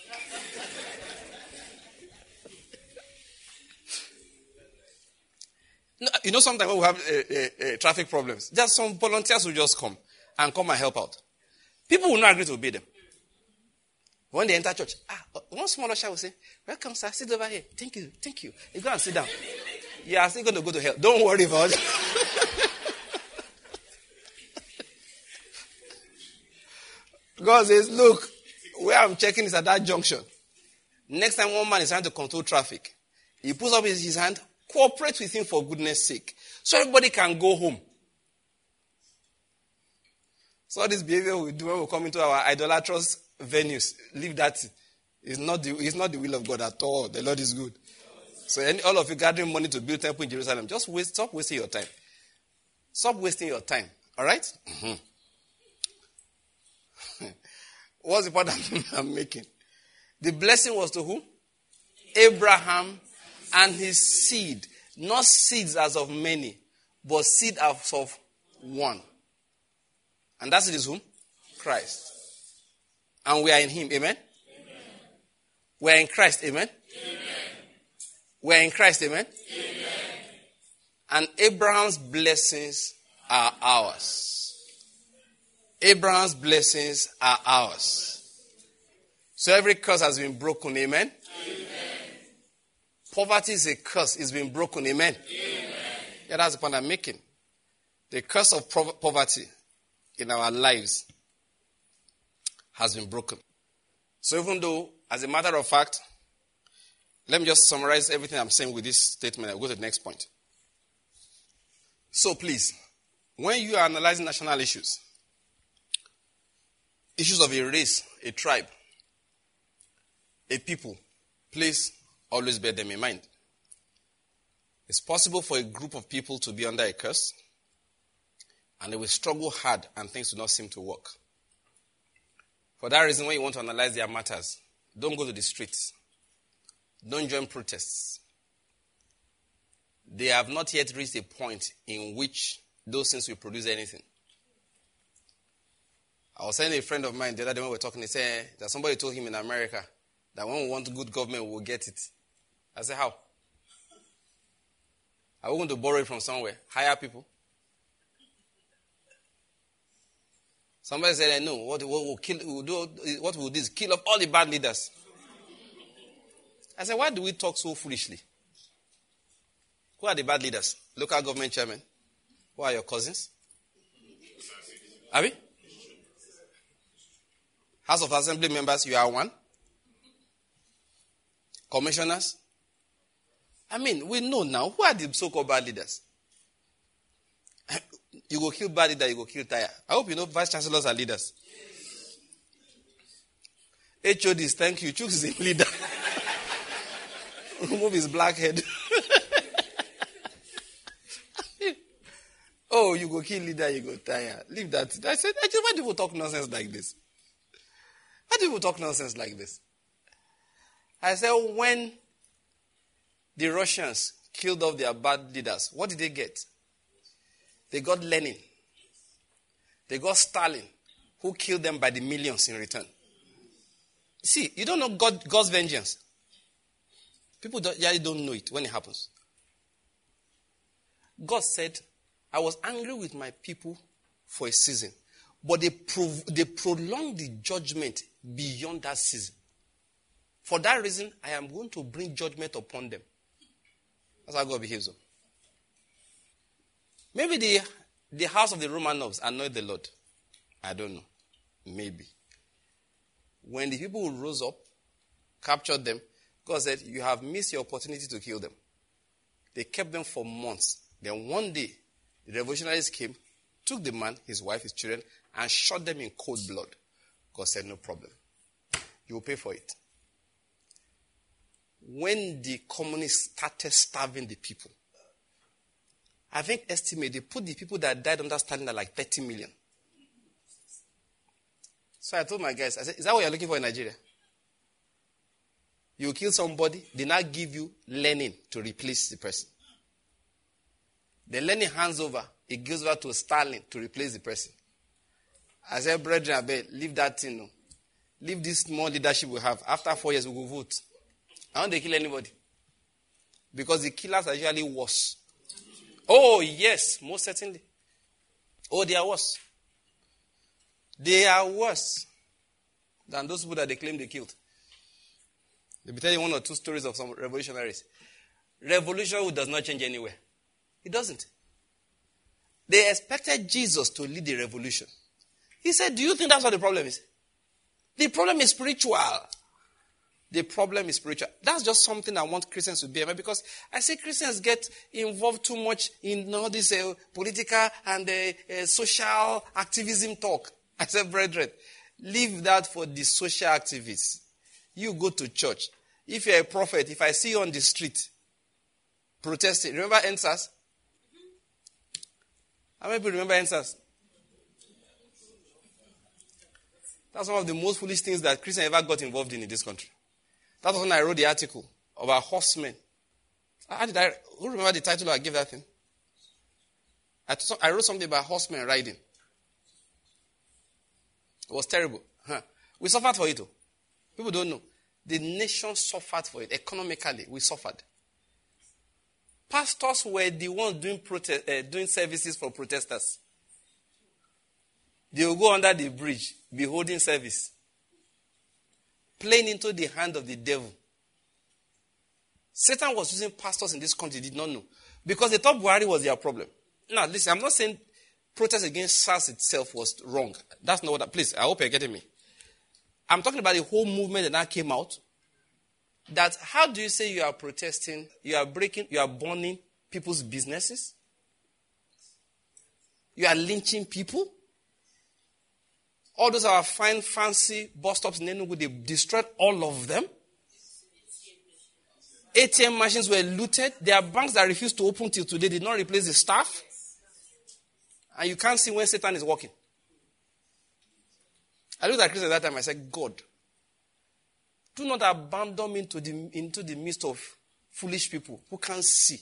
You know, sometimes when we have uh, uh, uh, traffic problems, just some volunteers will just come and come and help out. People will not agree to obey them. When they enter church, ah, one small usher will say, Welcome, sir, sit over here. Thank you, thank you. You go and sit down. *laughs* You are still going to go to hell. Don't worry about *laughs* it. God says, Look, where I'm checking is at that junction. Next time one man is trying to control traffic, he puts up his, his hand, Cooperate with him for goodness sake. So everybody can go home. So this behavior we do when we come into our idolatrous venues, leave that. It's not the, it's not the will of God at all. The Lord is good. So any, all of you gathering money to build temple in Jerusalem, just waste, stop wasting your time. Stop wasting your time. All right? mm-hmm. *laughs* What's the point *laughs* I'm making? The blessing was to who? Abraham and his seed. Not seeds as of many, but seed as of one. And that's it is whom? Christ. And we are in him. Amen? amen. We are in Christ. Amen? amen. We are in Christ. Amen? amen? And Abraham's blessings are ours. Abraham's blessings are ours. So every curse has been broken. Amen? Poverty is a curse. It's been broken. Amen. Amen. Yeah, that's the point I'm making. The curse of poverty in our lives has been broken. So, even though, as a matter of fact, let me just summarize everything I'm saying with this statement. I'll go to the next point. So, please, when you are analyzing national issues, issues of a race, a tribe, a people, please always bear them in mind. It's possible for a group of people to be under a curse, and they will struggle hard, and things do not seem to work. For that reason, when you want to analyze their matters, don't go to the streets. Don't join protests. They have not yet reached a point in which those things will produce anything. I was saying to a friend of mine the other day when we were talking, he said that somebody told him in America that when we want good government, we'll get it. I said, How? Are we going to borrow it from somewhere? Hire people? Somebody said, no, what, what will kill, we'll do, what will this? Kill off all the bad leaders. I said, why do we talk so foolishly? Who are the bad leaders? Local government chairman. Who are your cousins? Abi? House of Assembly members, you are one. Commissioners. I mean, we know now who are the so-called bad leaders. *laughs* You go kill bad leader, you go kill tire. I hope you know vice chancellors are leaders. HODs, thank you. Choose his leader. *laughs* Remove his black head. *laughs* oh, you go kill leader, you go tire. Leave that. I said, I just, why do people talk nonsense like this? Why do people talk nonsense like this? I said, when the Russians killed off their bad leaders, what did they get? They got Lenin. They got Stalin, who killed them by the millions in return. See, you don't know God, God's vengeance. People don't, yeah, don't know it when it happens. God said, I was angry with my people for a season, but they, prov- they prolonged the judgment beyond that season. For that reason, I am going to bring judgment upon them. That's God behaves. Maybe the, the house of the Romanovs annoyed the Lord. I don't know. Maybe. When the people rose up, captured them, God said, You have missed your opportunity to kill them. They kept them for months. Then one day, the revolutionaries came, took the man, his wife, his children, and shot them in cold blood. God said, No problem. You will pay for it. When the communists started starving the people, I think estimate they put the people that died under Stalin at like 30 million. So I told my guys, I said, is that what you're looking for in Nigeria? You kill somebody, they now give you Lenin to replace the person. The Lenin hands over, it gives over to Stalin to replace the person. I said, brethren, I leave that thing. No. Leave this small leadership we have. After four years, we will vote. I don't kill anybody. Because the killers are usually worse. Oh, yes, most certainly. Oh, they are worse. They are worse than those people that they claim they killed. Let me tell you one or two stories of some revolutionaries. Revolution does not change anywhere. It doesn't. They expected Jesus to lead the revolution. He said, Do you think that's what the problem is? The problem is spiritual. The problem is spiritual. That's just something I want Christians to be aware because I see Christians get involved too much in all this uh, political and uh, uh, social activism talk. *laughs* I said, brethren, leave that for the social activists. You go to church. If you're a prophet, if I see you on the street protesting, remember EndSARS? How many people remember EndSARS? That's one of the most foolish things that Christians ever got involved in in this country. That was when I wrote the article about horsemen. How did I, who remember the title I gave that thing? I, I wrote something about horsemen riding. It was terrible. Huh. We suffered for it. Too. People don't know. The nation suffered for it. Economically, we suffered. Pastors were the ones doing, protest, uh, doing services for protesters. They will go under the bridge, be holding service playing into the hand of the devil. Satan was using pastors in this country, did not know. Because they thought Buhari was their problem. Now, listen, I'm not saying protest against SARS itself was wrong. That's not what I, please, I hope you're getting me. I'm talking about the whole movement that now came out. That how do you say you are protesting, you are breaking, you are burning people's businesses? You are lynching people? All those are fine, fancy bus stops in Enugu, they destroyed all of them. ATM machines were looted. There are banks that refused to open till today, did not replace the staff. And you can't see when Satan is working. I looked at Chris at that time. I said, God, do not abandon me into the, into the midst of foolish people who can't see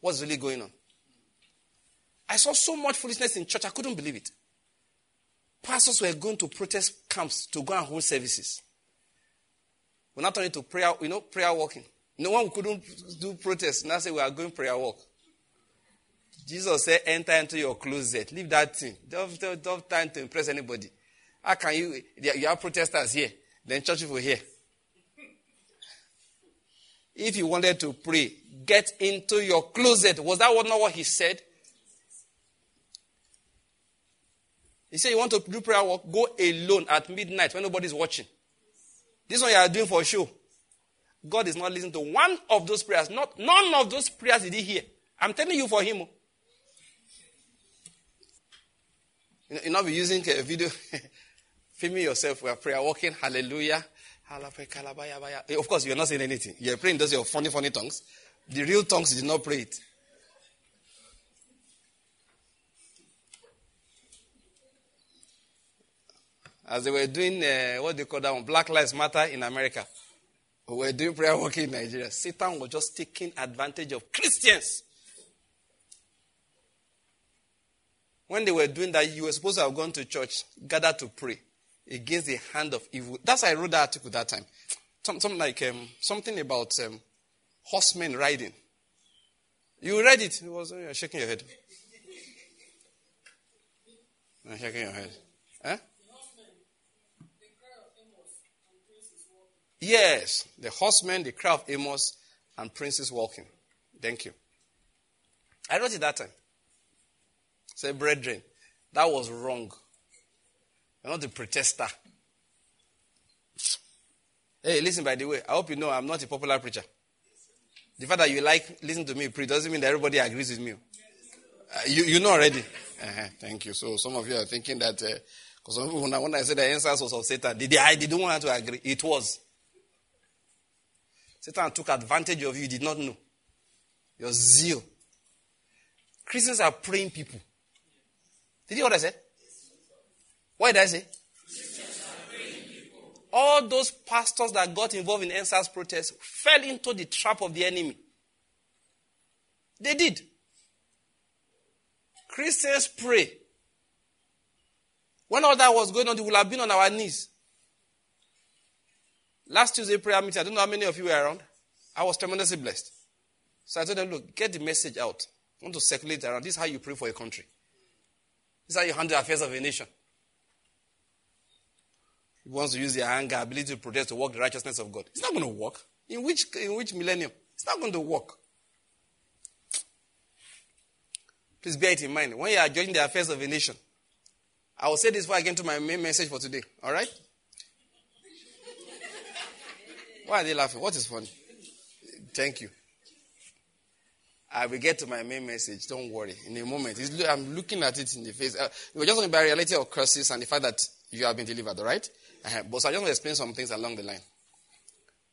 what's really going on. I saw so much foolishness in church, I couldn't believe it. Pastors were going to protest camps to go and hold services. We're not turning to prayer, you know, prayer walking. No one couldn't do protest. Now say we are going prayer walk. Jesus said, enter into your closet. Leave that thing. Don't, don't, don't time to impress anybody. How can you, you have protesters here, then church people here. If you wanted to pray, get into your closet. Was that not what he said? He said, You want to do prayer work? Go alone at midnight when nobody's watching. This one you are doing for show. God is not listening to one of those prayers. Not none of those prayers did he hear. I'm telling you for him. Oh. You know, you not be using a video, *laughs* filming yourself while prayer walking, hallelujah. Of course, you're not saying anything. You're praying those your funny, funny tongues. The real tongues, did not pray it. As they were doing, uh, what they call that one, Black Lives Matter in America. We were doing prayer work in Nigeria. Satan was just taking advantage of Christians. When they were doing that, you were supposed to have gone to church, gathered to pray against the hand of evil. That's why I wrote that article that time. Something like um, something about um, horsemen riding. You read it. It was you're shaking your head. You're *laughs* shaking your head. Huh? Yes, the horsemen, the cry of Amos, and princes walking. Thank you. I wrote it that time. Say, brethren, that was wrong. You're not a protester. Hey, listen, by the way, I hope you know I'm not a popular preacher. The fact that you like listen to me preach doesn't mean that everybody agrees with me. Uh, you, you know already. Uh-huh, thank you. So some of you are thinking that, because uh, some people, when I said the EndSARS was of Satan, did they, I didn't want to agree. It was. Satan took advantage of you, you did not know. Your zeal. Christians are praying people. Did you hear what I said? What did I say? All those pastors that got involved in EndSARS protests fell into the trap of the enemy. They did. Christians pray. When all that was going on, they would have been on our knees. Last Tuesday prayer meeting, I don't know how many of you were around. I was tremendously blessed. So I told them, look, get the message out. I want to circulate around. This is how you pray for a country. This is how you handle affairs of a nation. He wants to use their anger, ability to protest, to work the righteousness of God. It's not going to work. In which, in which millennium? It's not going to work. Please bear it in mind. When you are judging the affairs of a nation, I will say this before I get into my main message for today. All right? Why are they laughing? What is funny? Thank you. I will get to my main message. Don't worry. In a moment. I'm looking at it in the face. Uh, we're just talking about the reality of curses and the fact that you have been delivered, all right? Uh-huh. But so I just want to explain some things along the line.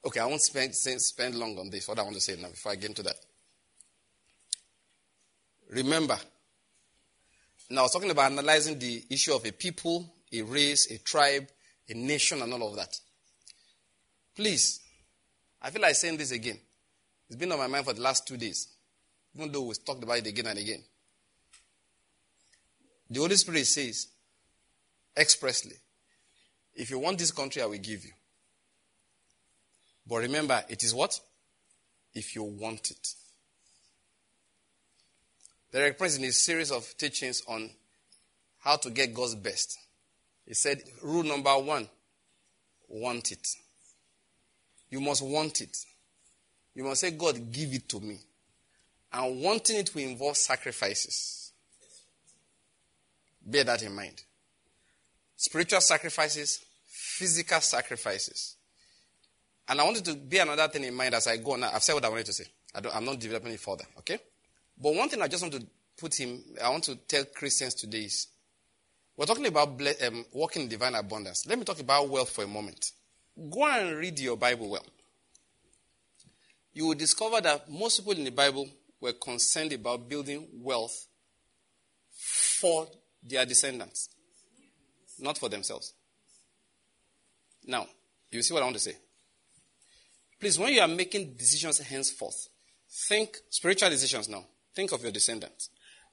Okay, I won't spend, spend long on this. What I want to say now before I get into that. Remember, now I was talking about analyzing the issue of a people, a race, a tribe, a nation, and all of that. Please, I feel like saying this again. It's been on my mind for the last two days even though we've talked about it again and again. The Holy Spirit says expressly, if you want this country, I will give you. But remember, it is what? If you want it. There are in his series of teachings on how to get God's best. He said, rule number one, want it. You must want it. You must say, God, give it to me and wanting it will involve sacrifices. Bear that in mind. Spiritual sacrifices, physical sacrifices. And I wanted to be another thing in mind as I go on. I've said what I wanted to say. I am not developing it further, okay? But one thing I just want to put him, I want to tell Christians today is, we're talking about ble- um, walking in divine abundance. Let me talk about wealth for a moment. Go and read your Bible well. You will discover that most people in the Bible were concerned about building wealth for their descendants, not for themselves. Now, you see what I want to say. Please, when you are making decisions henceforth, think spiritual decisions now. Think of your descendants.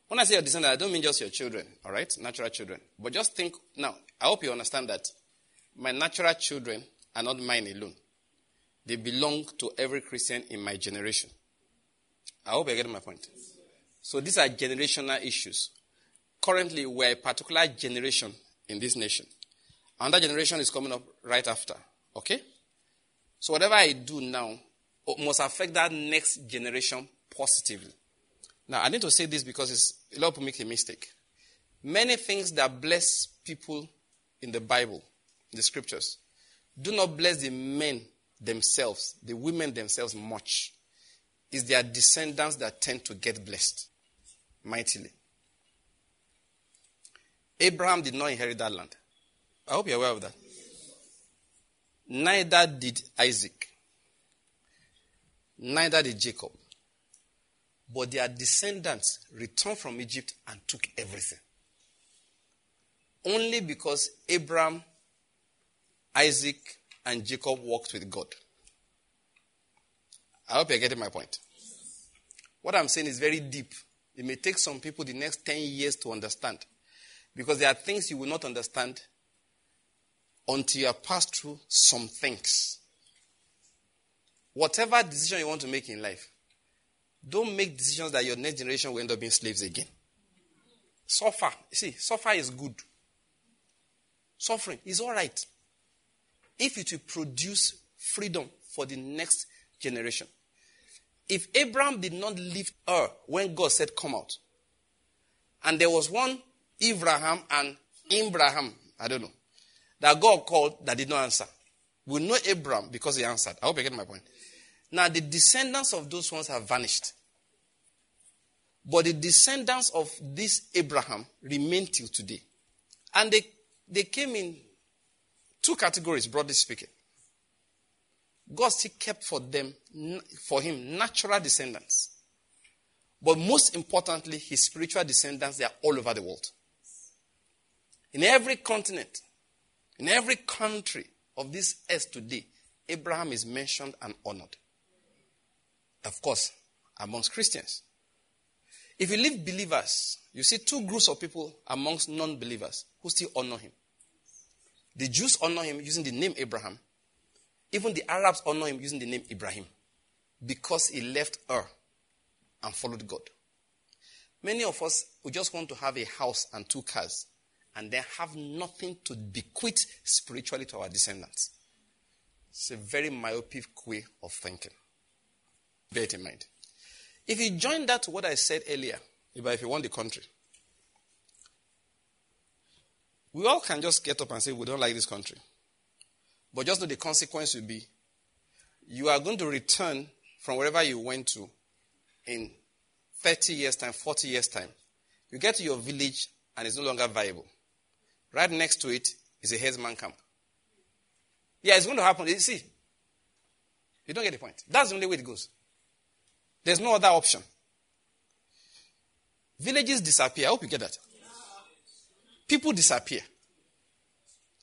When I say your descendants, I don't mean just your children, all right? Natural children. But just think now, I hope you understand that my natural children are not mine alone. They belong to every Christian in my generation. I hope you're getting my point. So these are generational issues. Currently, we're a particular generation in this nation. Another generation is coming up right after. Okay? So whatever I do now must affect that next generation positively. Now, I need to say this because a lot of people make a mistake. Many things that bless people in the Bible, in the scriptures, do not bless the men themselves, the women themselves much. It's their descendants that tend to get blessed mightily. Abraham did not inherit that land. I hope you're aware of that. Neither did Isaac. Neither did Jacob. But their descendants returned from Egypt and took everything. Only because Abraham, Isaac, and Jacob walked with God. I hope you're getting my point. What I'm saying is very deep. It may take some people the next 10 years to understand. Because there are things you will not understand until you have passed through some things. Whatever decision you want to make in life, don't make decisions that your next generation will end up being slaves again. Suffer. See, suffer is good. Suffering is all right. If it will produce freedom for the next generation. If Abraham did not leave her when God said, Come out, and there was one Abraham and Abraham, I don't know, that God called that did not answer. We know Abraham because he answered. I hope you get my point. Now, the descendants of those ones have vanished. But the descendants of this Abraham remain till today. And they, they came in two categories, broadly speaking. God still kept for them, for him, natural descendants. But most importantly, his spiritual descendants, they are all over the world. In every continent, in every country of this earth today, Abraham is mentioned and honored. Of course, amongst Christians. If you leave believers, you see two groups of people amongst non believers who still honor him. The Jews honor him using the name Abraham. Even the Arabs honor him using the name Ibrahim because he left Ur and followed God. Many of us, we just want to have a house and two cars and then have nothing to bequeath spiritually to our descendants. It's a very myopic way of thinking. Bear it in mind. If you join that to what I said earlier, if you want the country, we all can just get up and say we don't like this country. But just know the consequence will be you are going to return from wherever you went to in 30 years' time, 40 years' time. You get to your village and it's no longer viable. Right next to it is a herdsman camp. Yeah, it's going to happen. You see, you don't get the point. That's the only way it goes. There's no other option. Villages disappear. I hope you get that. People disappear.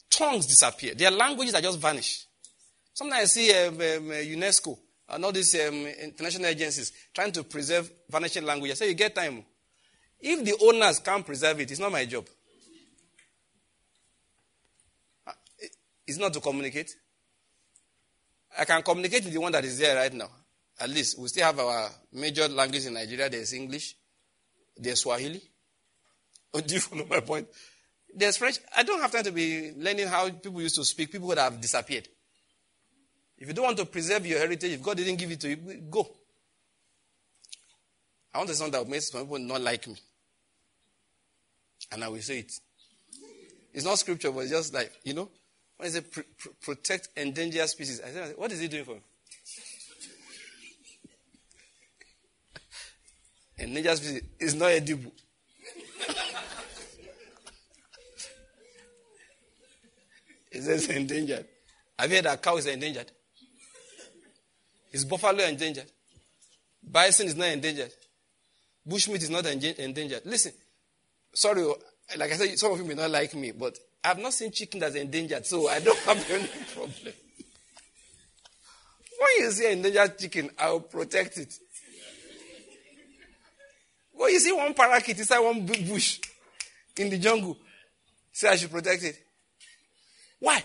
Tongues disappear. Their languages are just vanish. Sometimes I see um, um, uh, UNESCO and all these um, international agencies trying to preserve vanishing languages. So you get time. If the owners can't preserve it, it's not my job. It's not to communicate. I can communicate with the one that is there right now. At least we still have our major language in Nigeria. There's English, there's Swahili. Oh, *laughs* do you follow my point? There's French. I don't have time to be learning how people used to speak. People would have disappeared. If you don't want to preserve your heritage, if God didn't give it to you, go. I want to say something that will make some people not like me. And I will say it. It's not scripture, but it's just like, you know, When he said pr- pr- protect endangered species, I said, what is he doing for? *laughs* endangered species is not edible. It says endangered. Have you heard that cow is endangered? Is buffalo endangered? Bison is not endangered. Bushmeat is not endangered. Listen, sorry, like I said, some of you may not like me, but I've not seen chicken that's endangered, so I don't *laughs* have any problem. When you see endangered chicken, I will protect it. When you see one parakeet inside one big bush in the jungle, say I should protect it. Why?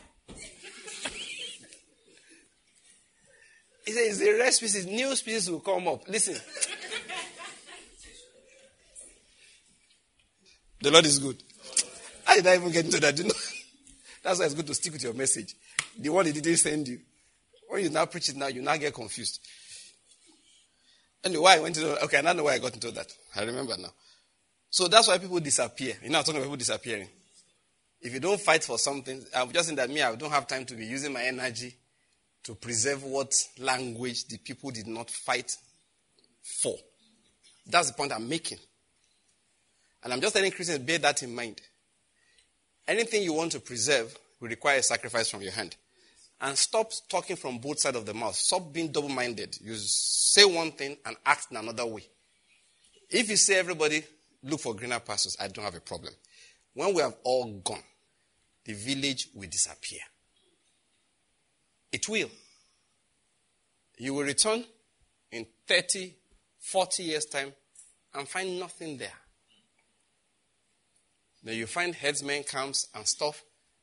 He says the rare species, new species will come up. Listen. the Lord is good. I did not even get into that. You know? That's why it's good to stick with your message. The one he didn't send you. When you now preach it now, you now get confused. Anyway, I went into okay, I don't know why I got into that. I remember now. So that's why people disappear. You know, I'm talking about people disappearing. If you don't fight for something, I'm just saying that me, I don't have time to be using my energy to preserve what language the people did not fight for. That's the point I'm making. And I'm just telling Christians, bear that in mind. Anything you want to preserve will require a sacrifice from your hand. And stop talking from both sides of the mouth. Stop being double minded. You say one thing and act in another way. If you say everybody look for greener pastures, I don't have a problem. When we have all gone, the village will disappear. It will. You will return in 30, 40 years' time and find nothing there. Then you find headsmen camps and stuff,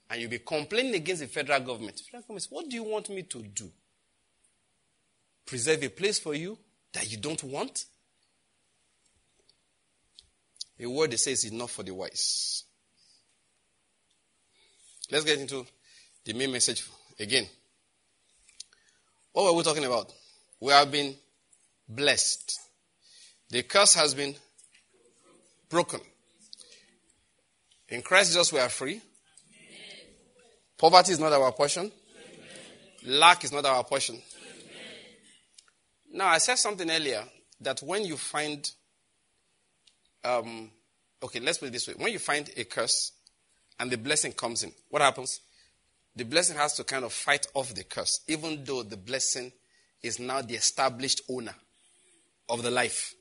and you'll be complaining against the federal government. Federal government, what do you want me to do? Preserve a place for you that you don't want? A word that says is not for the wise. Let's get into the main message again. What were we talking about? We have been blessed. The curse has been broken. In Christ Jesus, we are free. Poverty is not our portion. Lack is not our portion. Now, I said something earlier that when you find, um, okay, let's put it this way. When you find a curse and the blessing comes in, what happens? The blessing has to kind of fight off the curse, even though the blessing is now the established owner of the life.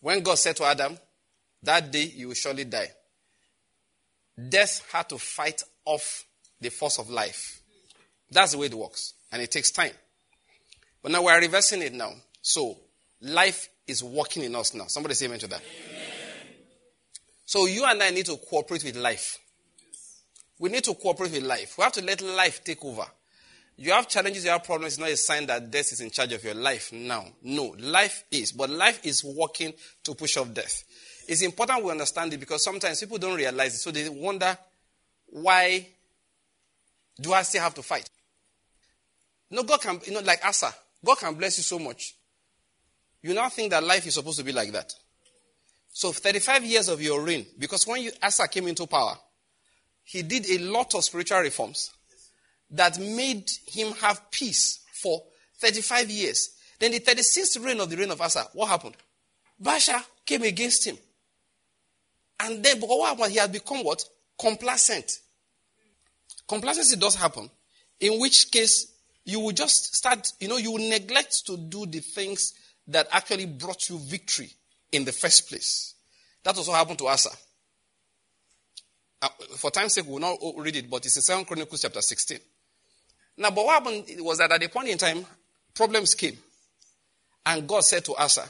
When God said to Adam, That day you will surely die, death had to fight off the force of life. That's the way it works, and it takes time. But now we're reversing it now. So, life is working in us now. Somebody say amen to that. Amen. So, you and I need to cooperate with life. We need to cooperate with life. We have to let life take over. You have challenges, you have problems, it's not a sign that death is in charge of your life now. No, life is, but life is working to push off death. It's important we understand it because sometimes people don't realize it, so they wonder why do I still have to fight? No, God can, you know, like Asa, God can bless you so much. You now think that life is supposed to be like that. So 35 years of your reign, because when you, Asa came into power, he did a lot of spiritual reforms that made him have peace for 35 years. Then the 36th reign of the reign of Asa, what happened? Baasha came against him. And then, but what happened? He had become what? Complacent. Complacency does happen, in which case you will just start, you know, you will neglect to do the things that actually brought you victory in the first place. That also happened to Asa. Uh, for time's sake, we will not read it, but it's in 2 Chronicles chapter 16. Now, but what happened was that at a point in time, problems came. And God said to Asa,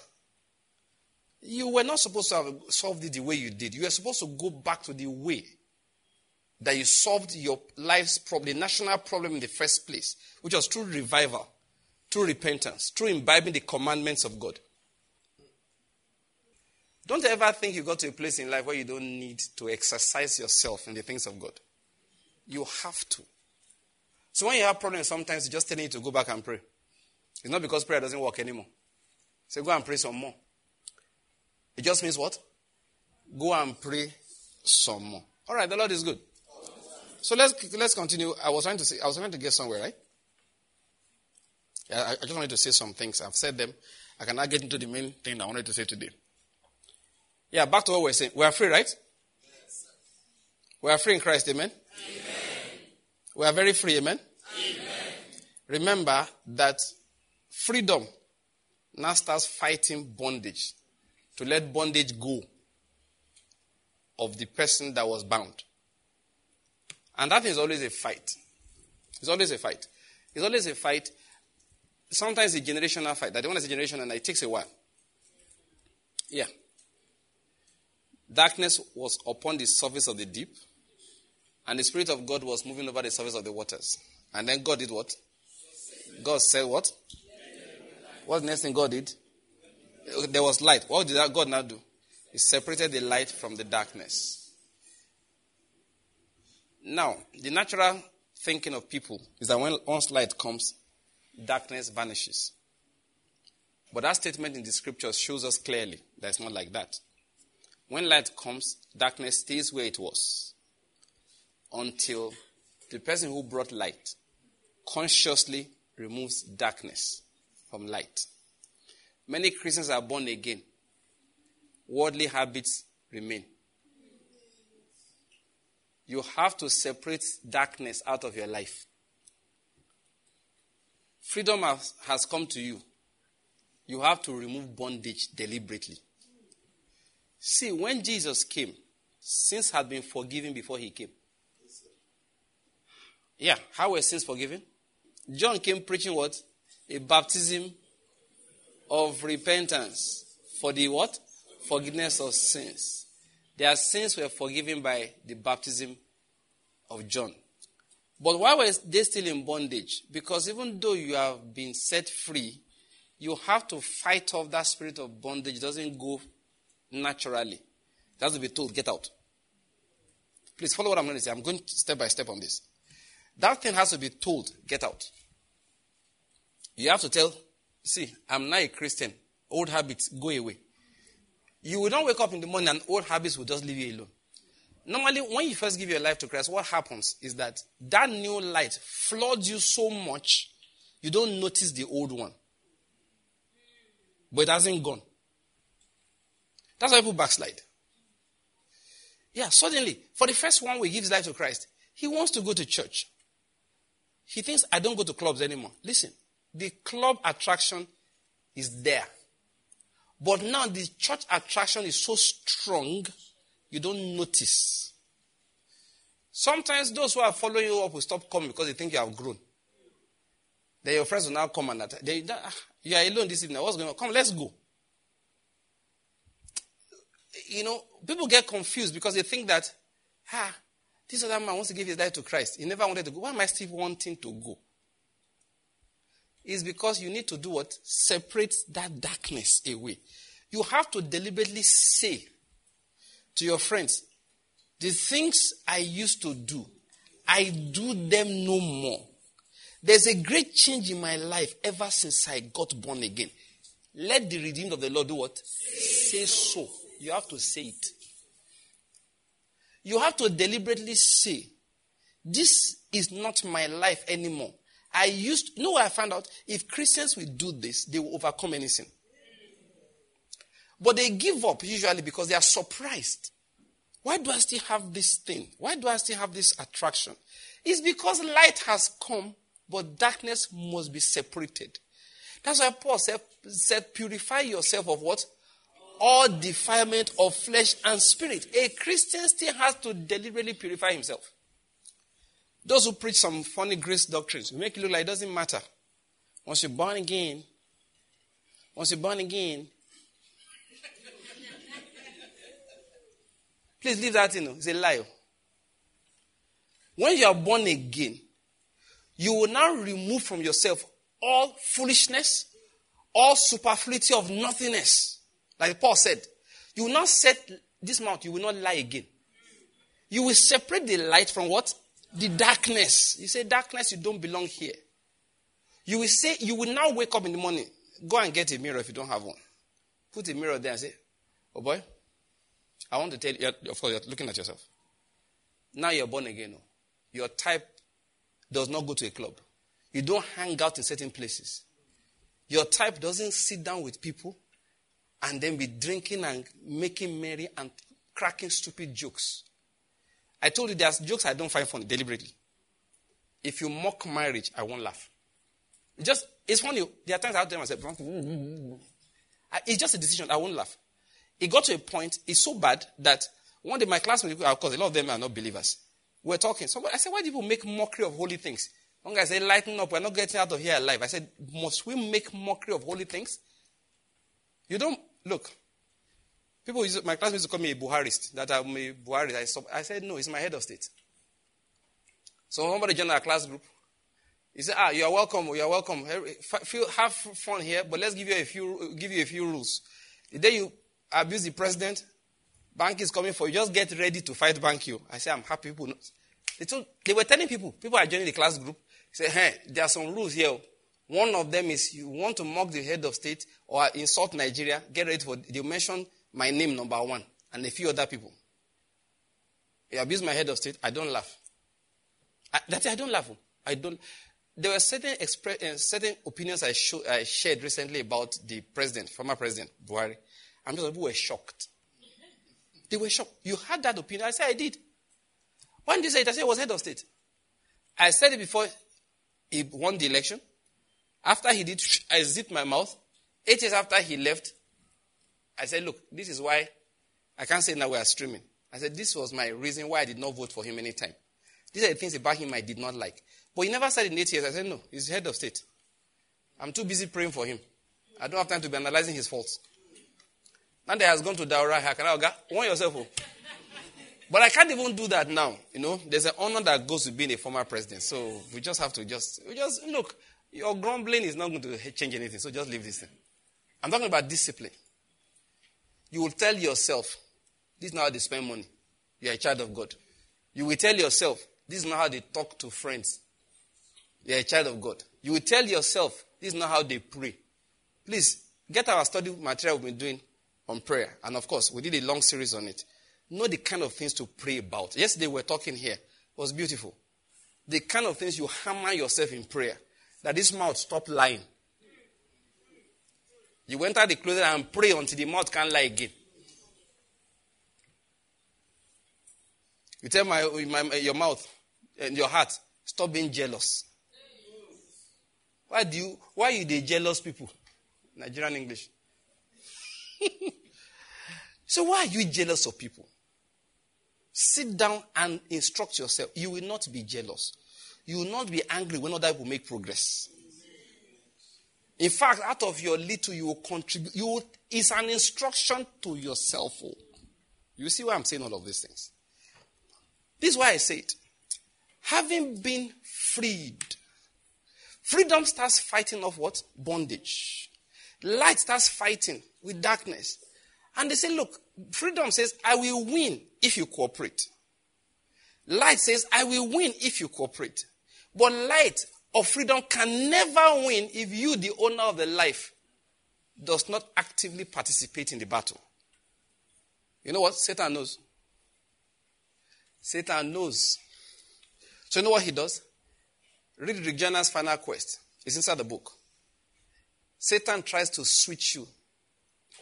You were not supposed to have solved it the way you did. You were supposed to go back to the way that you solved your life's problem, the national problem in the first place, which was through revival, through repentance, through imbibing the commandments of God. Don't ever think you got to a place in life where you don't need to exercise yourself in the things of God. You have to. So when you have problems, sometimes you just telling you to go back and pray. It's not because prayer doesn't work anymore. Say, go and pray some more. It just means what? Go and pray some more. All right, the Lord is good. So let's let's continue. I was trying to say I was trying to get somewhere, right? I, I just wanted to say some things. I've said them. I cannot get into the main thing I wanted to say today. Yeah, back to what we're saying. We are free, right? Yes, we are free in Christ, amen? amen. We are very free, amen? amen? Remember that freedom now starts fighting bondage to let bondage go of the person that was bound. And that is always a fight. It's always a fight. It's always a fight. Sometimes a generational fight. That one is a generation and it takes a while. Yeah. Darkness was upon the surface of the deep, and the Spirit of God was moving over the surface of the waters. And then God did what? God said what? What's the next thing God did? There was light. What did God now do? He separated the light from the darkness. Now, the natural thinking of people is that when once light comes, darkness vanishes. But that statement in the scriptures shows us clearly that it's not like that. When light comes, darkness stays where it was until the person who brought light consciously removes darkness from light. Many Christians are born again. Worldly habits remain. You have to separate darkness out of your life. Freedom has, has come to you. You have to remove bondage deliberately. See, when Jesus came, sins had been forgiven before he came. Yeah, how were sins forgiven? John came preaching what? A baptism of repentance for the what? Forgiveness of sins. Their sins were forgiven by the baptism of John. But why were they still in bondage? Because even though you have been set free, you have to fight off that spirit of bondage. It doesn't go naturally. It has to be told, get out. Please follow what I'm going to say. I'm going step by step on this. That thing has to be told, get out. You have to tell, see, I'm not a Christian. Old habits, go away. You will not wake up in the morning and old habits will just leave you alone. Normally, when you first give your life to Christ, what happens is that that new light floods you so much, you don't notice the old one. But it hasn't gone. That's why people backslide. Yeah, suddenly, for the first one we gives life to Christ, he wants to go to church. He thinks, I don't go to clubs anymore. Listen, the club attraction is there. But now the church attraction is so strong, you don't notice. Sometimes those who are following you up will stop coming because they think you have grown. Then your friends will now come and attack. They, ah, you are alone this evening. What's going on? Come, let's go. You know, people get confused because they think that, ah, this other man wants to give his life to Christ. He never wanted to go. Why am I still wanting to go? It's because you need to do what? Separate that darkness away. You have to deliberately say to your friends, the things I used to do, I do them no more. There's a great change in my life ever since I got born again. Let the redeemed of the Lord do what? Say so. You have to say it. You have to deliberately say, This is not my life anymore. I used, you know what I found out? If Christians will do this, they will overcome anything. But they give up usually because they are surprised. Why do I still have this thing? Why do I still have this attraction? It's because light has come, but darkness must be separated. That's why Paul said, said purify yourself of what? All defilement of flesh and spirit. A Christian still has to deliberately purify himself. Those who preach some funny grace doctrines make it look like it doesn't matter. Once you're born again, once you're born again, *laughs* please leave that in. It's a lie. When you are born again, you will now remove from yourself all foolishness, all superfluity of nothingness. Like Paul said, you will not set this mouth, you will not lie again. You will separate the light from what? the darkness. You say, darkness, you don't belong here. You will say, you will now wake up in the morning. Go and get a mirror if you don't have one. Put a mirror there and say, oh boy, I want to tell you, of course, you're looking at yourself. Now you're born again. No? your type does not go to a club. You don't hang out in certain places. Your type doesn't sit down with people and then be drinking and making merry and cracking stupid jokes. I told you there's jokes I don't find funny deliberately. If you mock marriage, I won't laugh. Just it's funny. There are times I tell myself, it's just a decision. I won't laugh. It got to a point. It's so bad that one day my classmates, of course, a lot of them are not believers. We're talking. Somebody, I said, why do people make mockery of holy things? One guy said, lighten up. We're not getting out of here alive. I said, must we make mockery of holy things? You don't look. People, use, my classmates used to call me a Buharist. That I'm a Buharist. I, I said, no, it's my head of state. So somebody joined our class group. He said, "Ah, you are welcome. You are welcome. Have fun here, but let's give you a few give you a few rules. The day you abuse the president, bank is coming for you. Just get ready to fight bank you." I said, "I'm happy people." They told they were telling people. People are joining the class group. Say, "Hey, there are some rules here. One of them is you want to mock the head of state or insult Nigeria. Get ready for. They mention my name number one and a few other people. You abuse my head of state. I don't laugh. That's I don't laugh. I don't. There were certain uh, certain opinions I, I shared recently about the president, former president Buhari. I'm just people were shocked. They were shocked. You had that opinion. I said I did. When you say it? I said it was head of state. I said it before he won the election. After he did, I zipped my mouth. Eight years after he left, I said, look, this is why I can't say now we are streaming. I said, this was my reason why I did not vote for him anytime. These are the things about him I did not like. But he never said in eight years. I said, no, he's head of state. I'm too busy praying for him. I don't have time to be analyzing his faults. Now that has gone to Daura, ah, Hakanaga, warn yourself. Oh. But I can't even do that now. You know, there's an honor that goes with being a former president. So we just have to just, we just look. Your grumbling is not going to change anything. So just leave this thing. I'm talking about discipline. You will tell yourself, this is not how they spend money. You are a child of God. You will tell yourself, this is not how they talk to friends. You're a child of God. You will tell yourself, this is not how they pray. Please, get our study material we've been doing on prayer. And of course, we did a long series on it. Know the kind of things to pray about. Yesterday we were talking here. It was beautiful. The kind of things you hammer yourself in prayer. That this mouth stop lying. You enter the closet and pray until the mouth can't lie again. You tell my, my, eh, your mouth and your heart, stop being jealous. Why do you, why are you the jealous people? Nigerian English. *laughs* so why are you jealous of people? Sit down and instruct yourself. You will not be jealous. You will not be angry when other people make progress. In fact, out of your little, you will contribute. You will, it's an instruction to yourself. You see why I'm saying all of these things? This is why I say it. Having been freed, freedom starts fighting off what? Bondage. Light starts fighting with darkness. And they say, look, freedom says, I will win if you cooperate. Light says, I will win if you cooperate. But light of freedom can never win if you, the owner of the life, does not actively participate in the battle. You know what? Satan knows. Satan knows. So you know what he does? Read Rick final quest. It's inside the book. Satan tries to switch you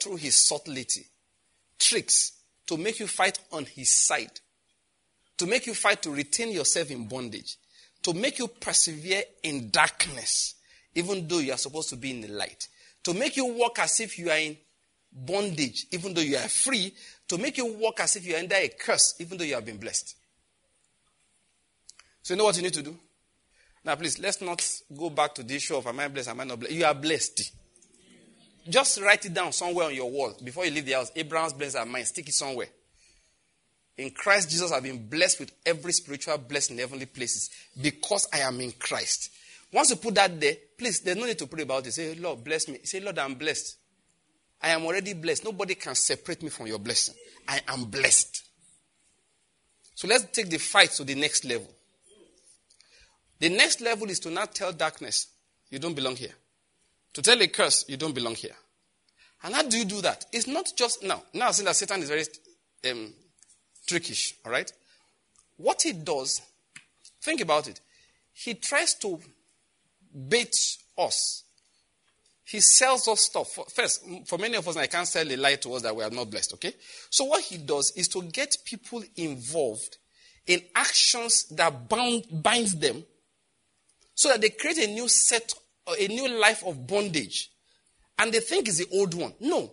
through his subtlety, tricks to make you fight on his side, to make you fight to retain yourself in bondage, to make you persevere in darkness, even though you are supposed to be in the light, to make you walk as if you are in bondage, even though you are free, to make you walk as if you are under a curse, even though you have been blessed. So, you know what you need to do? Now, please, let's not go back to the issue of am I blessed, am I not blessed? You are blessed. Just write it down somewhere on your wall before you leave the house. Abraham's blessings are mine. Stick it somewhere. In Christ Jesus, I've been blessed with every spiritual blessing in heavenly places because I am in Christ. Once you put that there, please, there's no need to pray about it. Say, Lord, bless me. Say, Lord, I'm blessed. I am already blessed. Nobody can separate me from your blessing. I am blessed. So let's take the fight to the next level. The next level is to not tell darkness, you don't belong here. To tell a curse, you don't belong here. And how do you do that? It's not just now. Now, since that Satan is very um, trickish, all right? What he does Think about it. He tries to bait us. He sells us stuff. First, for many of us, I can't sell a lie to us that we are not blessed, okay? So what he does is to get people involved in actions that bound, binds them so that they create a new set, a new life of bondage. And they think it's the old one. No.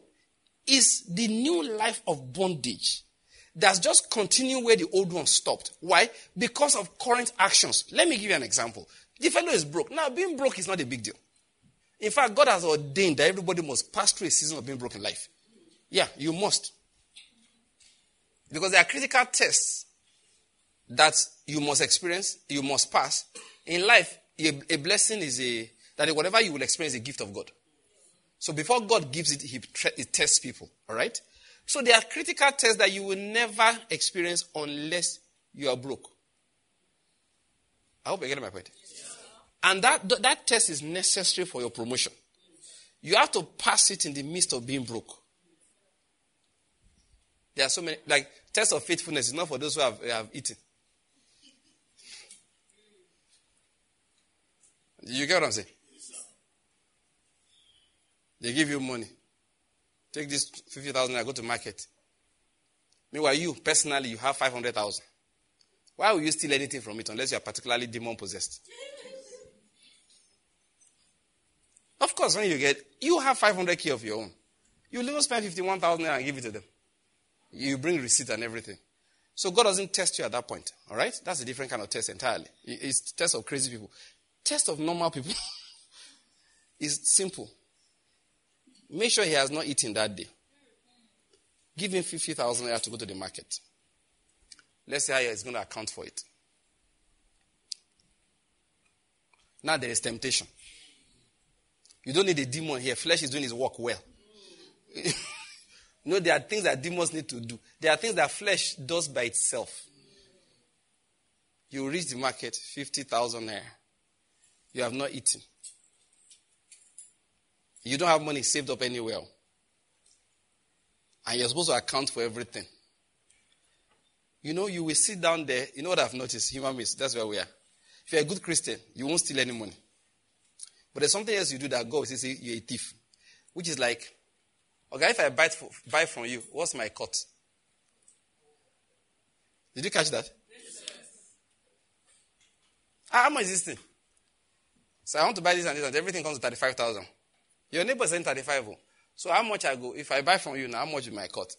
It's the new life of bondage that's just continuing where the old one stopped. Why? Because of current actions. Let me give you an example. The fellow is broke. Now, being broke is not a big deal. In fact, God has ordained that everybody must pass through a season of being broke in life. Yeah, you must. Because there are critical tests that you must experience, you must pass. In life, a, blessing is a, that whatever you will experience is a gift of God. So before God gives it, he, he tests people. All right? So there are critical tests that you will never experience unless you are broke. I hope you're getting my point. And that, that test is necessary for your promotion. You have to pass it in the midst of being broke. There are so many, like, test of faithfulness is not for those who have, have eaten. You get what I'm saying? They give you money. Take this 50,000 and go to market. Meanwhile, you personally, you have 500,000. Why will you steal anything from it unless you are particularly demon possessed? Of course, when you get, you have 500k of your own. You will spend 51,000 and give it to them. You bring receipt and everything. So God doesn't test you at that point. All right? That's a different kind of test entirely. It's test of crazy people. Test of normal people *laughs* is simple. Make sure he has not eaten that day. Give him 50,000 naira to go to the market. Let's see how he's going to account for it. Now there is temptation. You don't need a demon here. Flesh is doing his work well. *laughs* know, there are things that demons need to do. There are things that flesh does by itself. You reach the market, 50,000 naira. You have not eaten. You don't have money saved up anywhere. And you're supposed to account for everything. You know, you will sit down there. You know what I've noticed? Human beings, that's where we are. If you're a good Christian, you won't steal any money. But there's something else you do that God will say you're a thief. Which is like, okay, if I buy, buy from you, what's my cut? Did you catch that? Yes. How much is this thing? So I want to buy this and this and everything comes to 35,000. Your neighbor is saying 35. So how much I go? If I buy from you now, how much is my cut?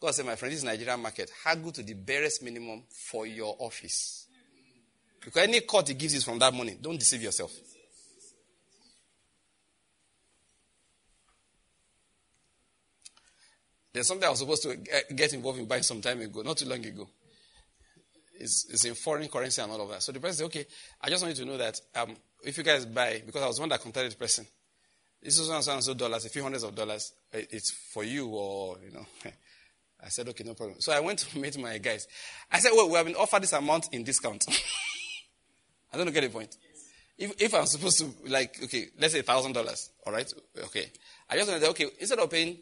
God said, my friend, this is Nigerian market. Haggle to the barest minimum for your office. Because any cut he gives is from that money. Don't deceive yourself. There's something I was supposed to get involved in buying some time ago, not too long ago. It's, it's in foreign currency and all of that. So the person said, okay, I just want you to know that um, if you guys buy, because I was one that contacted the person, this is so and so and so dollars, a few hundreds of dollars, eh, it's for you or, you know. *laughs* I said, okay, no problem. So I went to *laughs* meet my guys. I said, well, we have been offered this amount in discount. *laughs* I don't get the point. If, if I'm supposed to, like, okay, let's say $1,000, all right? Okay. I just wanted to, okay, instead of paying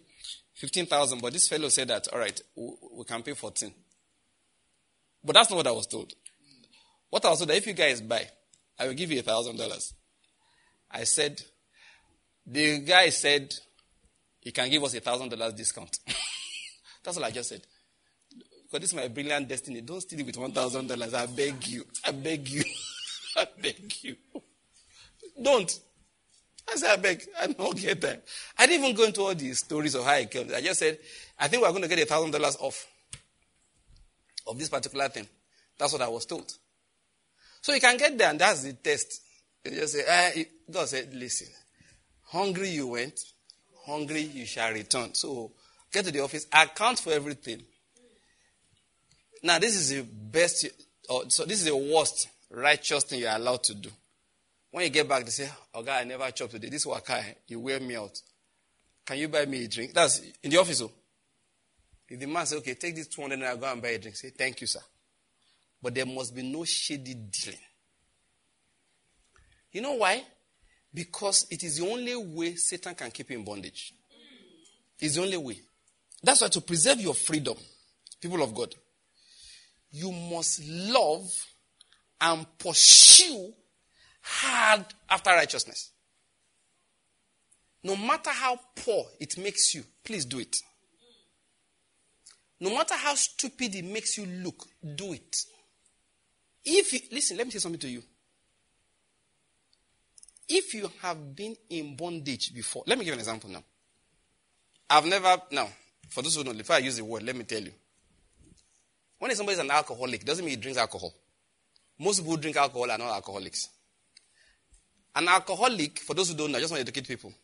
15,000, but this fellow said that, all right, we can pay 14. But that's not what I was told. What I was told that if you guys buy, I will give you $1,000. I said, the guy said he can give us a $1,000 discount. *laughs* that's all I just said. Because this is my brilliant destiny. Don't steal it with $1,000. I beg you. I beg you. *laughs* I beg you. Don't. I said, I beg, I don't get that. I didn't even go into all these stories of how I came. I just said, I think we're going to get a thousand dollars off of this particular thing. That's what I was told. So you can get there, and that's the test. You just say, eh, God said, listen, hungry you went, hungry you shall return. So get to the office, account for everything. Now, this is the best, or, so this is the worst righteous thing you're allowed to do. When you get back, they say, Oh, God, I never chopped today. This waka, you wear me out. Can you buy me a drink? That's in the office. Oh. If the man says, Okay, take this 200 and I go and buy a drink, say, Thank you, sir. But there must be no shady dealing. You know why? Because it is the only way Satan can keep you in bondage. It's the only way. That's why to preserve your freedom, people of God, you must love and pursue hard after righteousness. No matter how poor it makes you, please do it. No matter how stupid it makes you look, do it. If you, listen, let me say something to you. If you have been in bondage before, let me give an example now. I've never, now, for those who don't know, before I use the word, let me tell you. When somebody is an alcoholic, doesn't mean he drinks alcohol. Most people who drink alcohol are not alcoholics. An alcoholic, for those who don't know, I just want to educate people.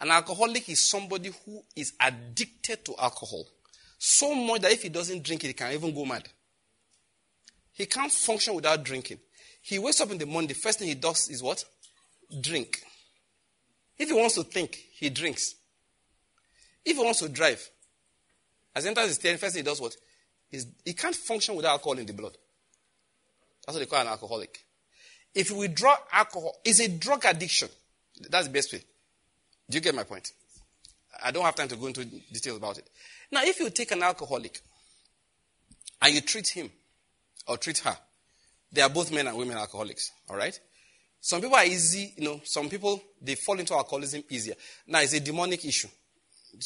An alcoholic is somebody who is addicted to alcohol. So much that if he doesn't drink it, he can even go mad. He can't function without drinking. He wakes up in the morning, the first thing he does is what? Drink. If he wants to think, he drinks. If he wants to drive, as he enters the steering, first he does what? He's, he can't function without alcohol in the blood. That's what they call an alcoholic. If you withdraw alcohol, it's a drug addiction. That's the best way. Do you get my point? I don't have time to go into details about it. Now, if you take an alcoholic and you treat him or treat her, they are both men and women alcoholics, all right? Some people are easy, you know, some people, they fall into alcoholism easier. Now, it's a demonic issue.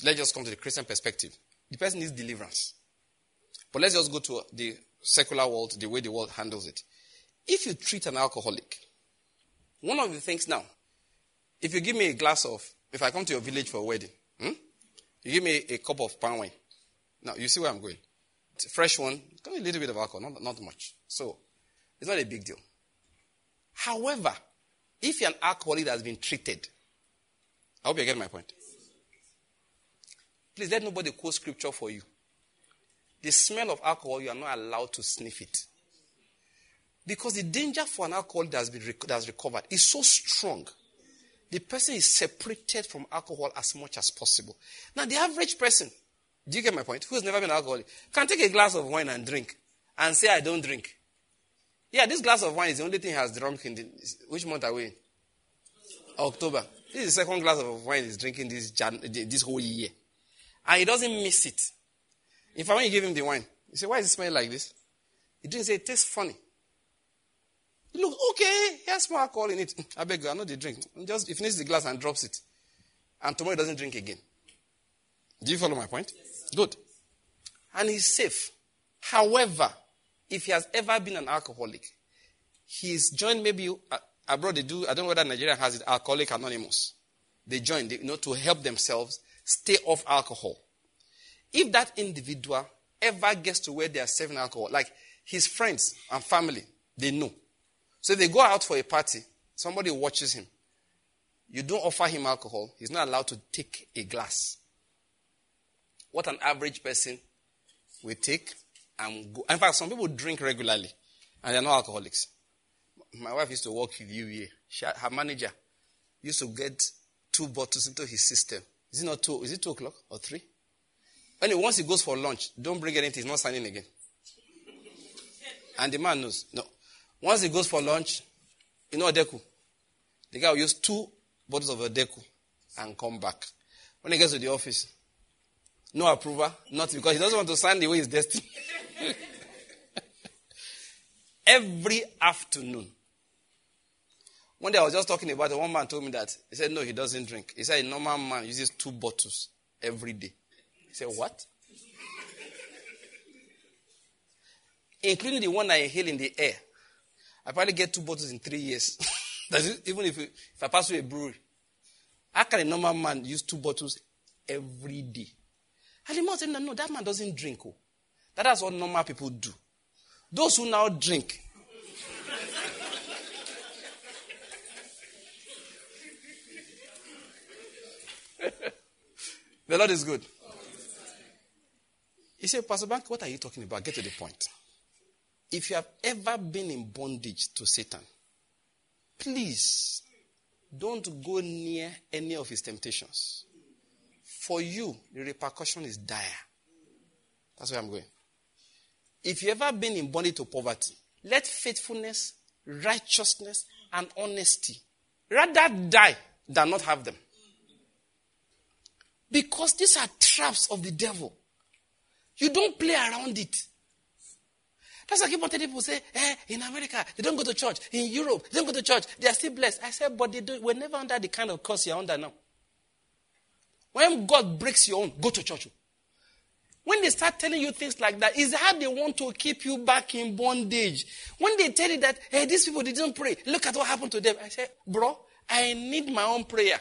Let's just come to the Christian perspective. The person needs deliverance. But let's just go to the secular world, the way the world handles it. If you treat an alcoholic, one of the things now, if you give me a glass of, if I come to your village for a wedding, hmm, you give me a, cup of palm wine. Now, you see where I'm going. It's a fresh one, a little bit of alcohol, not, not much. So, it's not a big deal. However, if you're an alcoholic that has been treated, I hope you get my point. Please let nobody quote scripture for you. The smell of alcohol, you are not allowed to sniff it. Because the danger for an alcoholic that has, been that has recovered is so strong. The person is separated from alcohol as much as possible. Now, the average person, do you get my point? Who has never been alcoholic, can take a glass of wine and drink and say, I don't drink. Yeah, this glass of wine is the only thing he has drunk in the, which month are we in? October. This is the second glass of wine he's drinking this, this whole year. And he doesn't miss it. In fact, when you give him the wine, you say, Why does it smell like this? He didn't say, It tastes funny. He looks, okay, he has more alcohol in it. *laughs* I beg you, I know the drink. Just he finishes the glass and drops it. And tomorrow he doesn't drink again. Do you follow my point? Yes. Good. And he's safe. However, if he has ever been an alcoholic, he's joined maybe uh, abroad. They do. I don't know whether Nigeria has it. Alcoholic Anonymous. They join, they, you know, to help themselves stay off alcohol. If that individual ever gets to where they are serving alcohol, like his friends and family, they know. So they go out for a party, somebody watches him. You don't offer him alcohol, he's not allowed to take a glass. What an average person will take go. In fact, some people drink regularly and they're not alcoholics. My wife used to work with here. She, her manager used to get two bottles into his system. Is it not two? Is it two o'clock or three? Anyway, once he goes for lunch, don't bring anything. He's not signing again. And the man knows. No. Once he goes for lunch, you know Deku. The guy will use two bottles of a Deku and come back. When he gets to the office, no approval, not because he doesn't want to sign the way he's destined. *laughs* *laughs* Every afternoon. One day I was just talking about it. One man told me that. He said, no, he doesn't drink. He said a normal man uses two bottles every day. He said, What? *laughs* Including the one I inhale in the air. I probably get two bottles in three years. *laughs* even if, if I pass through a brewery. How can a normal man use two bottles every day? And the man said, No, no, that man doesn't drink. Oh. That's what normal people do. Those who now drink, *laughs* the Lord is good. He said, Pastor Bank, what are you talking about? Get to the point. If you have ever been in bondage to Satan, please don't go near any of his temptations. For you, the repercussion is dire. That's where I'm going. If you've ever been in bondage to poverty, let faithfulness, righteousness, and honesty rather die than not have them. Because these are traps of the devil. You don't play around it. Pastor, I keep on telling people, say, eh, in America, they don't go to church. In Europe, they don't go to church. They are still blessed. I said, but they do, we're never under the kind of curse you're under now. When God breaks your own, go to church. When they start telling you things like that, is how they want to keep you back in bondage. When they tell you that, hey, these people didn't pray, look at what happened to them. I said, bro, I need my own prayer.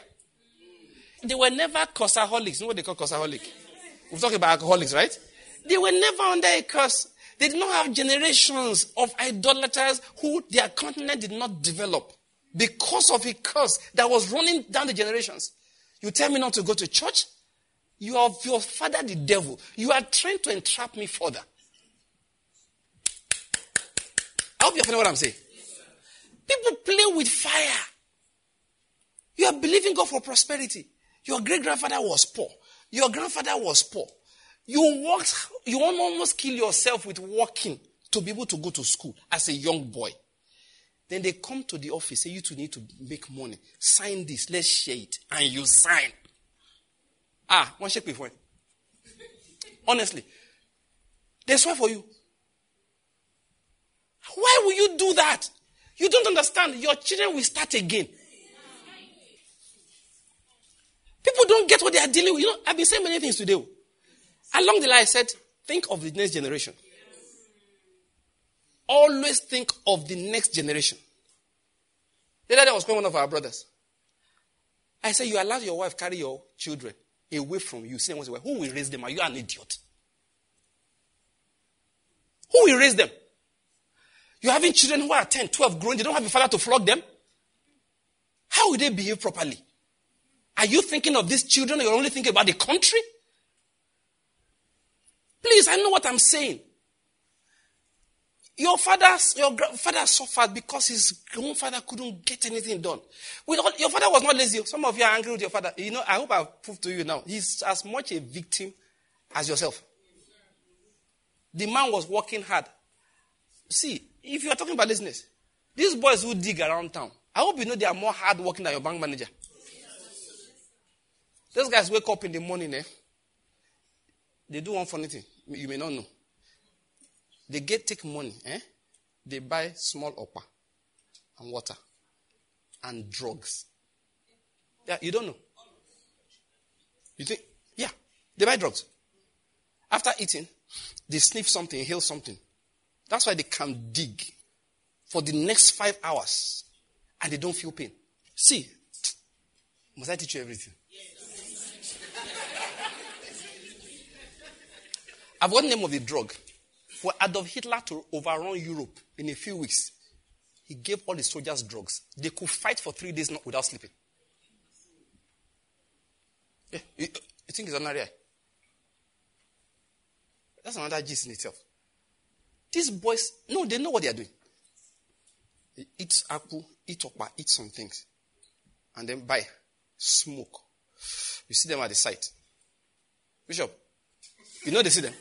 They were never cursaholics. You know what they call cursaholic? We're talking about alcoholics, right? They were never under a curse. They did not have generations of idolaters who their continent did not develop because of a curse that was running down the generations. You tell me not to go to church? You are your father, the devil. You are trying to entrap me further. I hope you're following what I'm saying. People play with fire. You are believing God for prosperity. Your great grandfather was poor. Your grandfather was poor. You walked, you almost kill yourself with walking to be able to go to school as a young boy. Then they come to the office, say you two need to make money. Sign this, let's share it. And you sign. Ah, one shake before. Honestly. They swear for you. Why will you do that? You don't understand. Your children will start again. People don't get what they are dealing with. You know, I've been saying many things today. Along the line, I said, think of the next generation. Always think of the next generation. The other day I was calling one of our brothers. I said, You allow your wife carry your children away from you. Say, Who will raise them? Are you an idiot? Who will raise them? You're having children who are 10, 12, growing. They don't have a father to flog them. How will they behave properly? Are you thinking of these children or you're only thinking about the country? Please, I know what I'm saying. Your father, your father suffered because his own father couldn't get anything done. All, your father was not lazy. Some of you are angry with your father. You know, I hope I've proved to you now. He's as much a victim as yourself. The man was working hard. See, if you are talking about business, these boys who dig around town, I hope you know they are more hard working than your bank manager. Those guys wake up in the morning, eh? They do one funny thing. You may not know. They get take money, eh? They buy small upper and water and drugs. Yeah, you don't know. You think, yeah, they buy drugs. After eating, they sniff something, inhale something. That's why they can dig for the next five hours and they don't feel pain. See, *tsk* must I teach you everything? I've got the name of the drug. For Adolf Hitler to overrun Europe in a few weeks, he gave all the soldiers drugs. They could fight for three days without sleeping. Yeah, you, you think it's another eye? That's another gist in itself. These boys, no, they know what they are doing. They eat apple, eat okpa, eat some things, and then buy, smoke. You see them at the site. Bishop, you know they see them.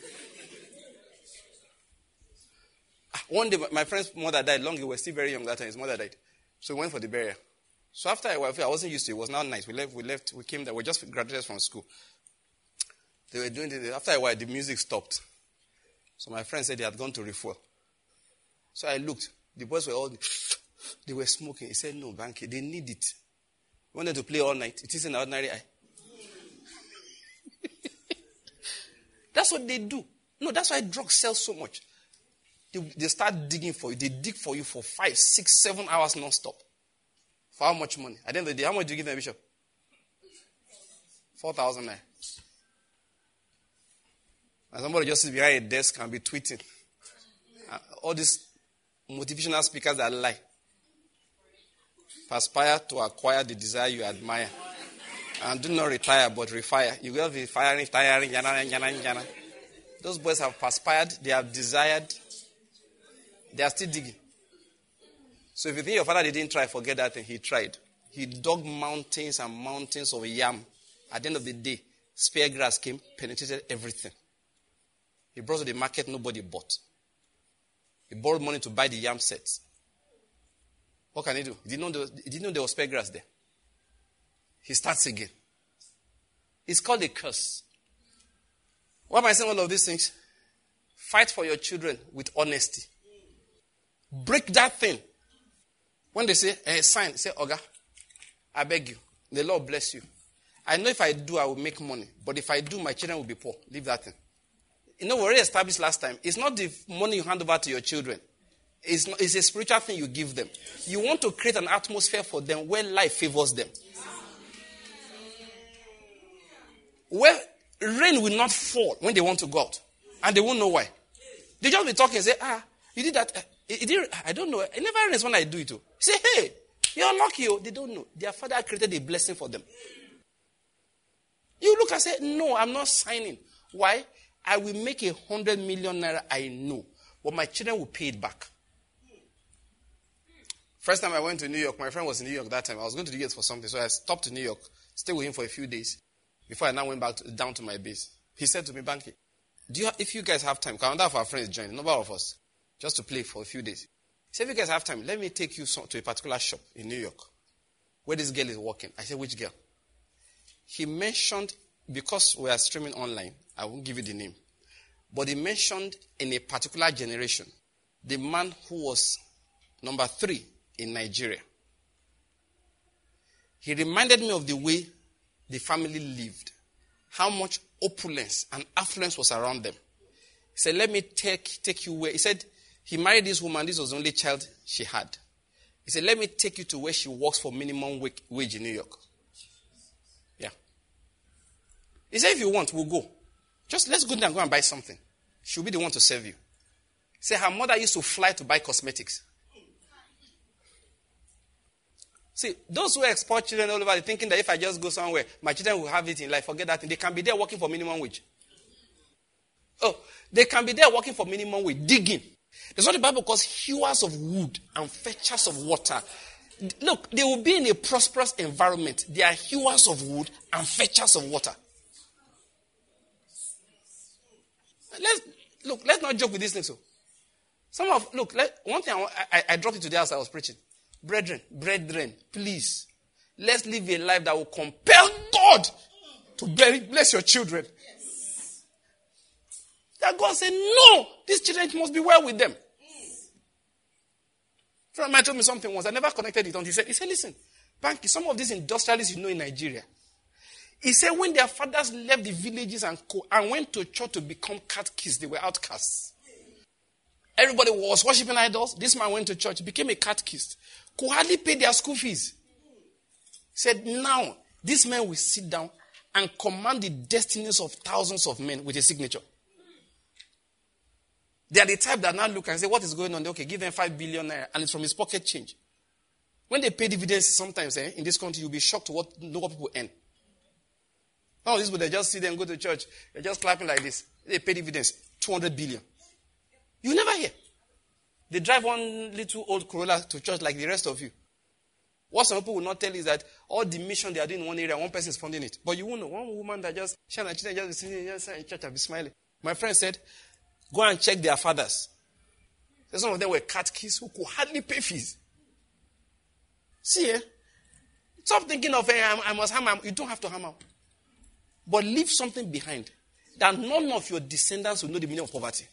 Ah, one day, my friend's mother died long. He was still very young that time. His mother died. So we went for the burial. So after a while, I wasn't used to it. It was now nice. We left, we left, we came there. We just graduated from school. They were doing it. After a while, the music stopped. So my friend said they had gone to refuel. So I looked. The boys were all, *sniffs* they were smoking. He said, no, Banky, they need it. We wanted to play all night. It is an ordinary eye. *laughs* That's what they do. No, that's why drugs sell so much. They, they start digging for you. They dig for you for five, six, seven hours non-stop. For how much money? At the end of the day, how much do you give them, Bishop? 4,000 naira. And somebody just sits behind a desk and be tweeting. Uh, all these motivational speakers that lie. Aspire to acquire the desire you admire. And do not retire, but refire. You will be firing, firing, yana, yana, yana. Those boys have perspired, they have desired, they are still digging. So if you think your father didn't try, forget that thing. He tried. He dug mountains and mountains of yam. At the end of the day, spear grass came, penetrated everything. He brought to the market, nobody bought. He borrowed money to buy the yam sets. What can he do? He didn't know there was, he didn't know there was spear grass there. He starts again. It's called a curse. Why am I saying all of these things? Fight for your children with honesty. Break that thing. When they say, eh, sign, say, Oga, I beg you. The Lord bless you. I know if I do, I will make money. But if I do, my children will be poor. Leave that thing. You know, we already established last time. It's not the money you hand over to your children. It's, not, it's a spiritual thing you give them. You want to create an atmosphere for them where life favors them. Where rain will not fall when they want to go out. And they won't know why. They just be talking and say, ah, you did that. It, it I don't know. It never rains when I do it. Too. Oh. Say, hey, you're lucky. Oh. They don't know. Their father created a blessing for them. You look and say, no, I'm not signing. Why? I will make a hundred million naira, I know. But my children will pay it back. First time I went to New York, my friend was in New York that time. I was going to the US for something, so I stopped in New York, stayed with him for a few days before I now went back to, down to my base. He said to me, Banky, do you, if you guys have time, can one of our friends join, a number of us, just to play for a few days. He if you guys have time, let me take you to a particular shop in New York where this girl is working. I said, which girl? He mentioned, because we are streaming online, I won't give you the name, but he mentioned in a particular generation, the man who was number three in Nigeria. He reminded me of the way the family lived, how much opulence and affluence was around them. He said, Let me take, take you where. He said, He married this woman, this was the only child she had. He said, Let me take you to where she works for minimum wage in New York. Yeah. He said, If you want, we'll go. Just let's go there and go and buy something. She'll be the one to serve you. He said, Her mother used to fly to buy cosmetics. See, those who export children all over, thinking that if I just go somewhere, my children will have it in life. Forget that. They can be there working for minimum wage. Oh, they can be there working for minimum wage, digging. That's what the Bible calls hewers of wood and fetchers of water. Look, they will be in a prosperous environment. They are hewers of wood and fetchers of water. Let's look. Let's not joke with these things. So, some of look. Let, one thing I, I, I dropped it today as I was preaching. Brethren, brethren, please, let's live a life that will compel God to bless your children. Yes. That God said, no, these children must be well with them. Friend man told me something once. I never connected it on. He said, he said, listen, Banky, some of these industrialists you know in Nigeria, he said when their fathers left the villages and, co- and went to church to become catechists, they were outcasts. Everybody was worshiping idols. This man went to church, became a catechist could hardly pay their school fees. Said, now, this man will sit down and command the destinies of thousands of men with a signature. They are the type that now look and say, What is going on? They, okay, give them five billion naira, and it's from his pocket change. When they pay dividends, sometimes eh, in this country, you'll be shocked to what no people earn. Now, these people, they just see them go to church, they're just clapping like this. They pay dividends, 200 billion. You never hear. They drive one little old Corolla to church like the rest of you. What some people will not tell is that all the mission they are doing in one area, one person is funding it. But you won't know. One woman that just, she and children just be sitting in church and be smiling. My friend said, go and check their fathers. So some of them were catechists who could hardly pay fees. See, eh? Stop thinking of, eh, I must hammer. You don't have to hammer. But leave something behind that none of your descendants will know the meaning of poverty.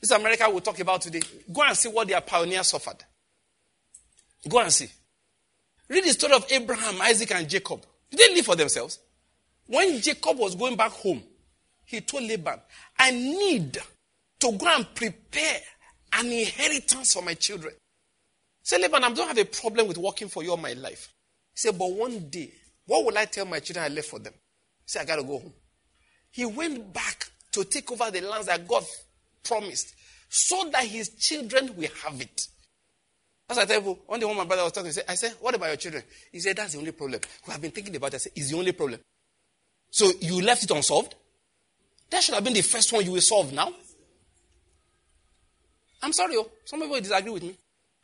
This America we'll talk about today. Go and see what their pioneers suffered. Go and see. Read the story of Abraham, Isaac, and Jacob. Did they live for themselves? When Jacob was going back home, he told Laban, I need to go and prepare an inheritance for my children. Say, Laban, I don't have a problem with working for you all my life. He said, but one day, what will I tell my children I left for them? He said, I got to go home. He went back to take over the lands that God promised so that his children will have it. As I tell you, one day when my brother was talking, he said, I said, What about your children? He said, That's the only problem. We have been thinking about it. I said, It's the only problem. So you left it unsolved? That should have been the first one you will solve now. I'm sorry, oh, some people disagree with me.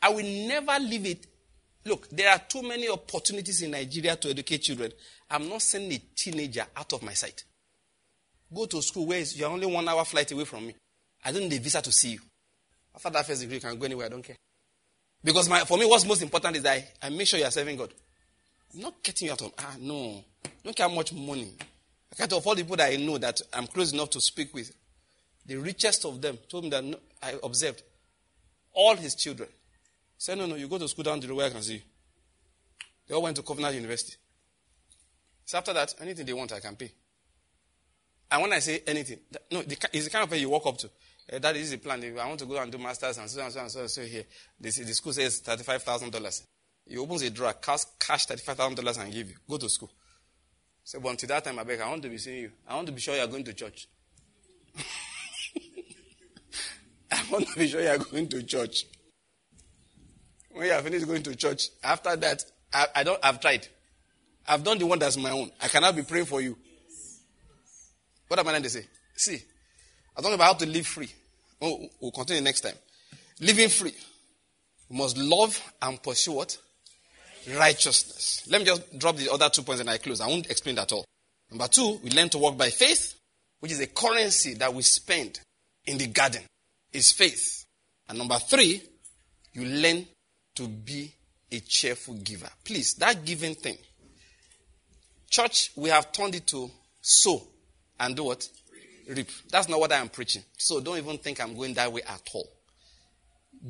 I will never leave it. Look, there are too many opportunities in Nigeria to educate children. I'm not sending a teenager out of my sight. Go to school where you're only one hour flight away from me. I don't need a visa to see you. After that first degree, you can go anywhere. I don't care. Because my, for me, what's most important is that I, I make sure you are serving God. I'm not getting you out of, ah, no. Don't care how much money. Can't afford the people that I know that I'm close enough to speak with. the richest of them, told me that no, I observed all his children. Said, no, no, you go to school down the road where I can see you. They all went to Covenant University. So after that, anything they want, I can pay. And when I say anything, no, it's the kind of pay you walk up to. Uh, that is the plan. I want to go and do masters and so on and so and so, so here. the school says $35,000. He opens a drawer, cash, cash $35,000 and give you. Go to school. So, but until that time, I beg, I want to be seeing you. I want to be sure you are going to church. *laughs* I want to be sure you are going to church. When you are finished going to church, after that, I, I don't, I've tried. I've done the one that's my own. I cannot be praying for you. What am I going to say? See, I know about how to live free. Oh, we'll continue next time. Living free. We must love and pursue what? Righteousness. Let me just drop the other two points and I close. I won't explain that all. Number two, we learn to walk by faith, which is a currency that we spend in the garden, is faith. And number three, you learn to be a cheerful giver. Please, that giving thing. Church, we have turned it to sow and do what? Reap. That's not what I am preaching. So don't even think I'm going that way at all.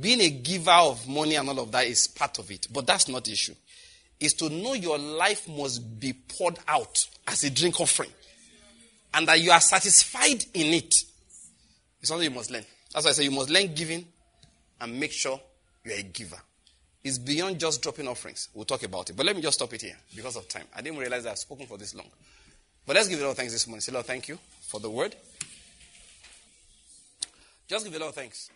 Being a giver of money and all of that is part of it, but that's not the issue is to know your life must be poured out as a drink offering and that you are satisfied in it. It's something you must learn. That's why I say you must learn giving and make sure you're a giver. It's beyond just dropping offerings. We'll talk about it. But let me just stop it here because of time. I didn't realize I've spoken for this long. But let's give the Lord thanks this morning. Say, Lord, thank you for the word. Just give the Lord thanks.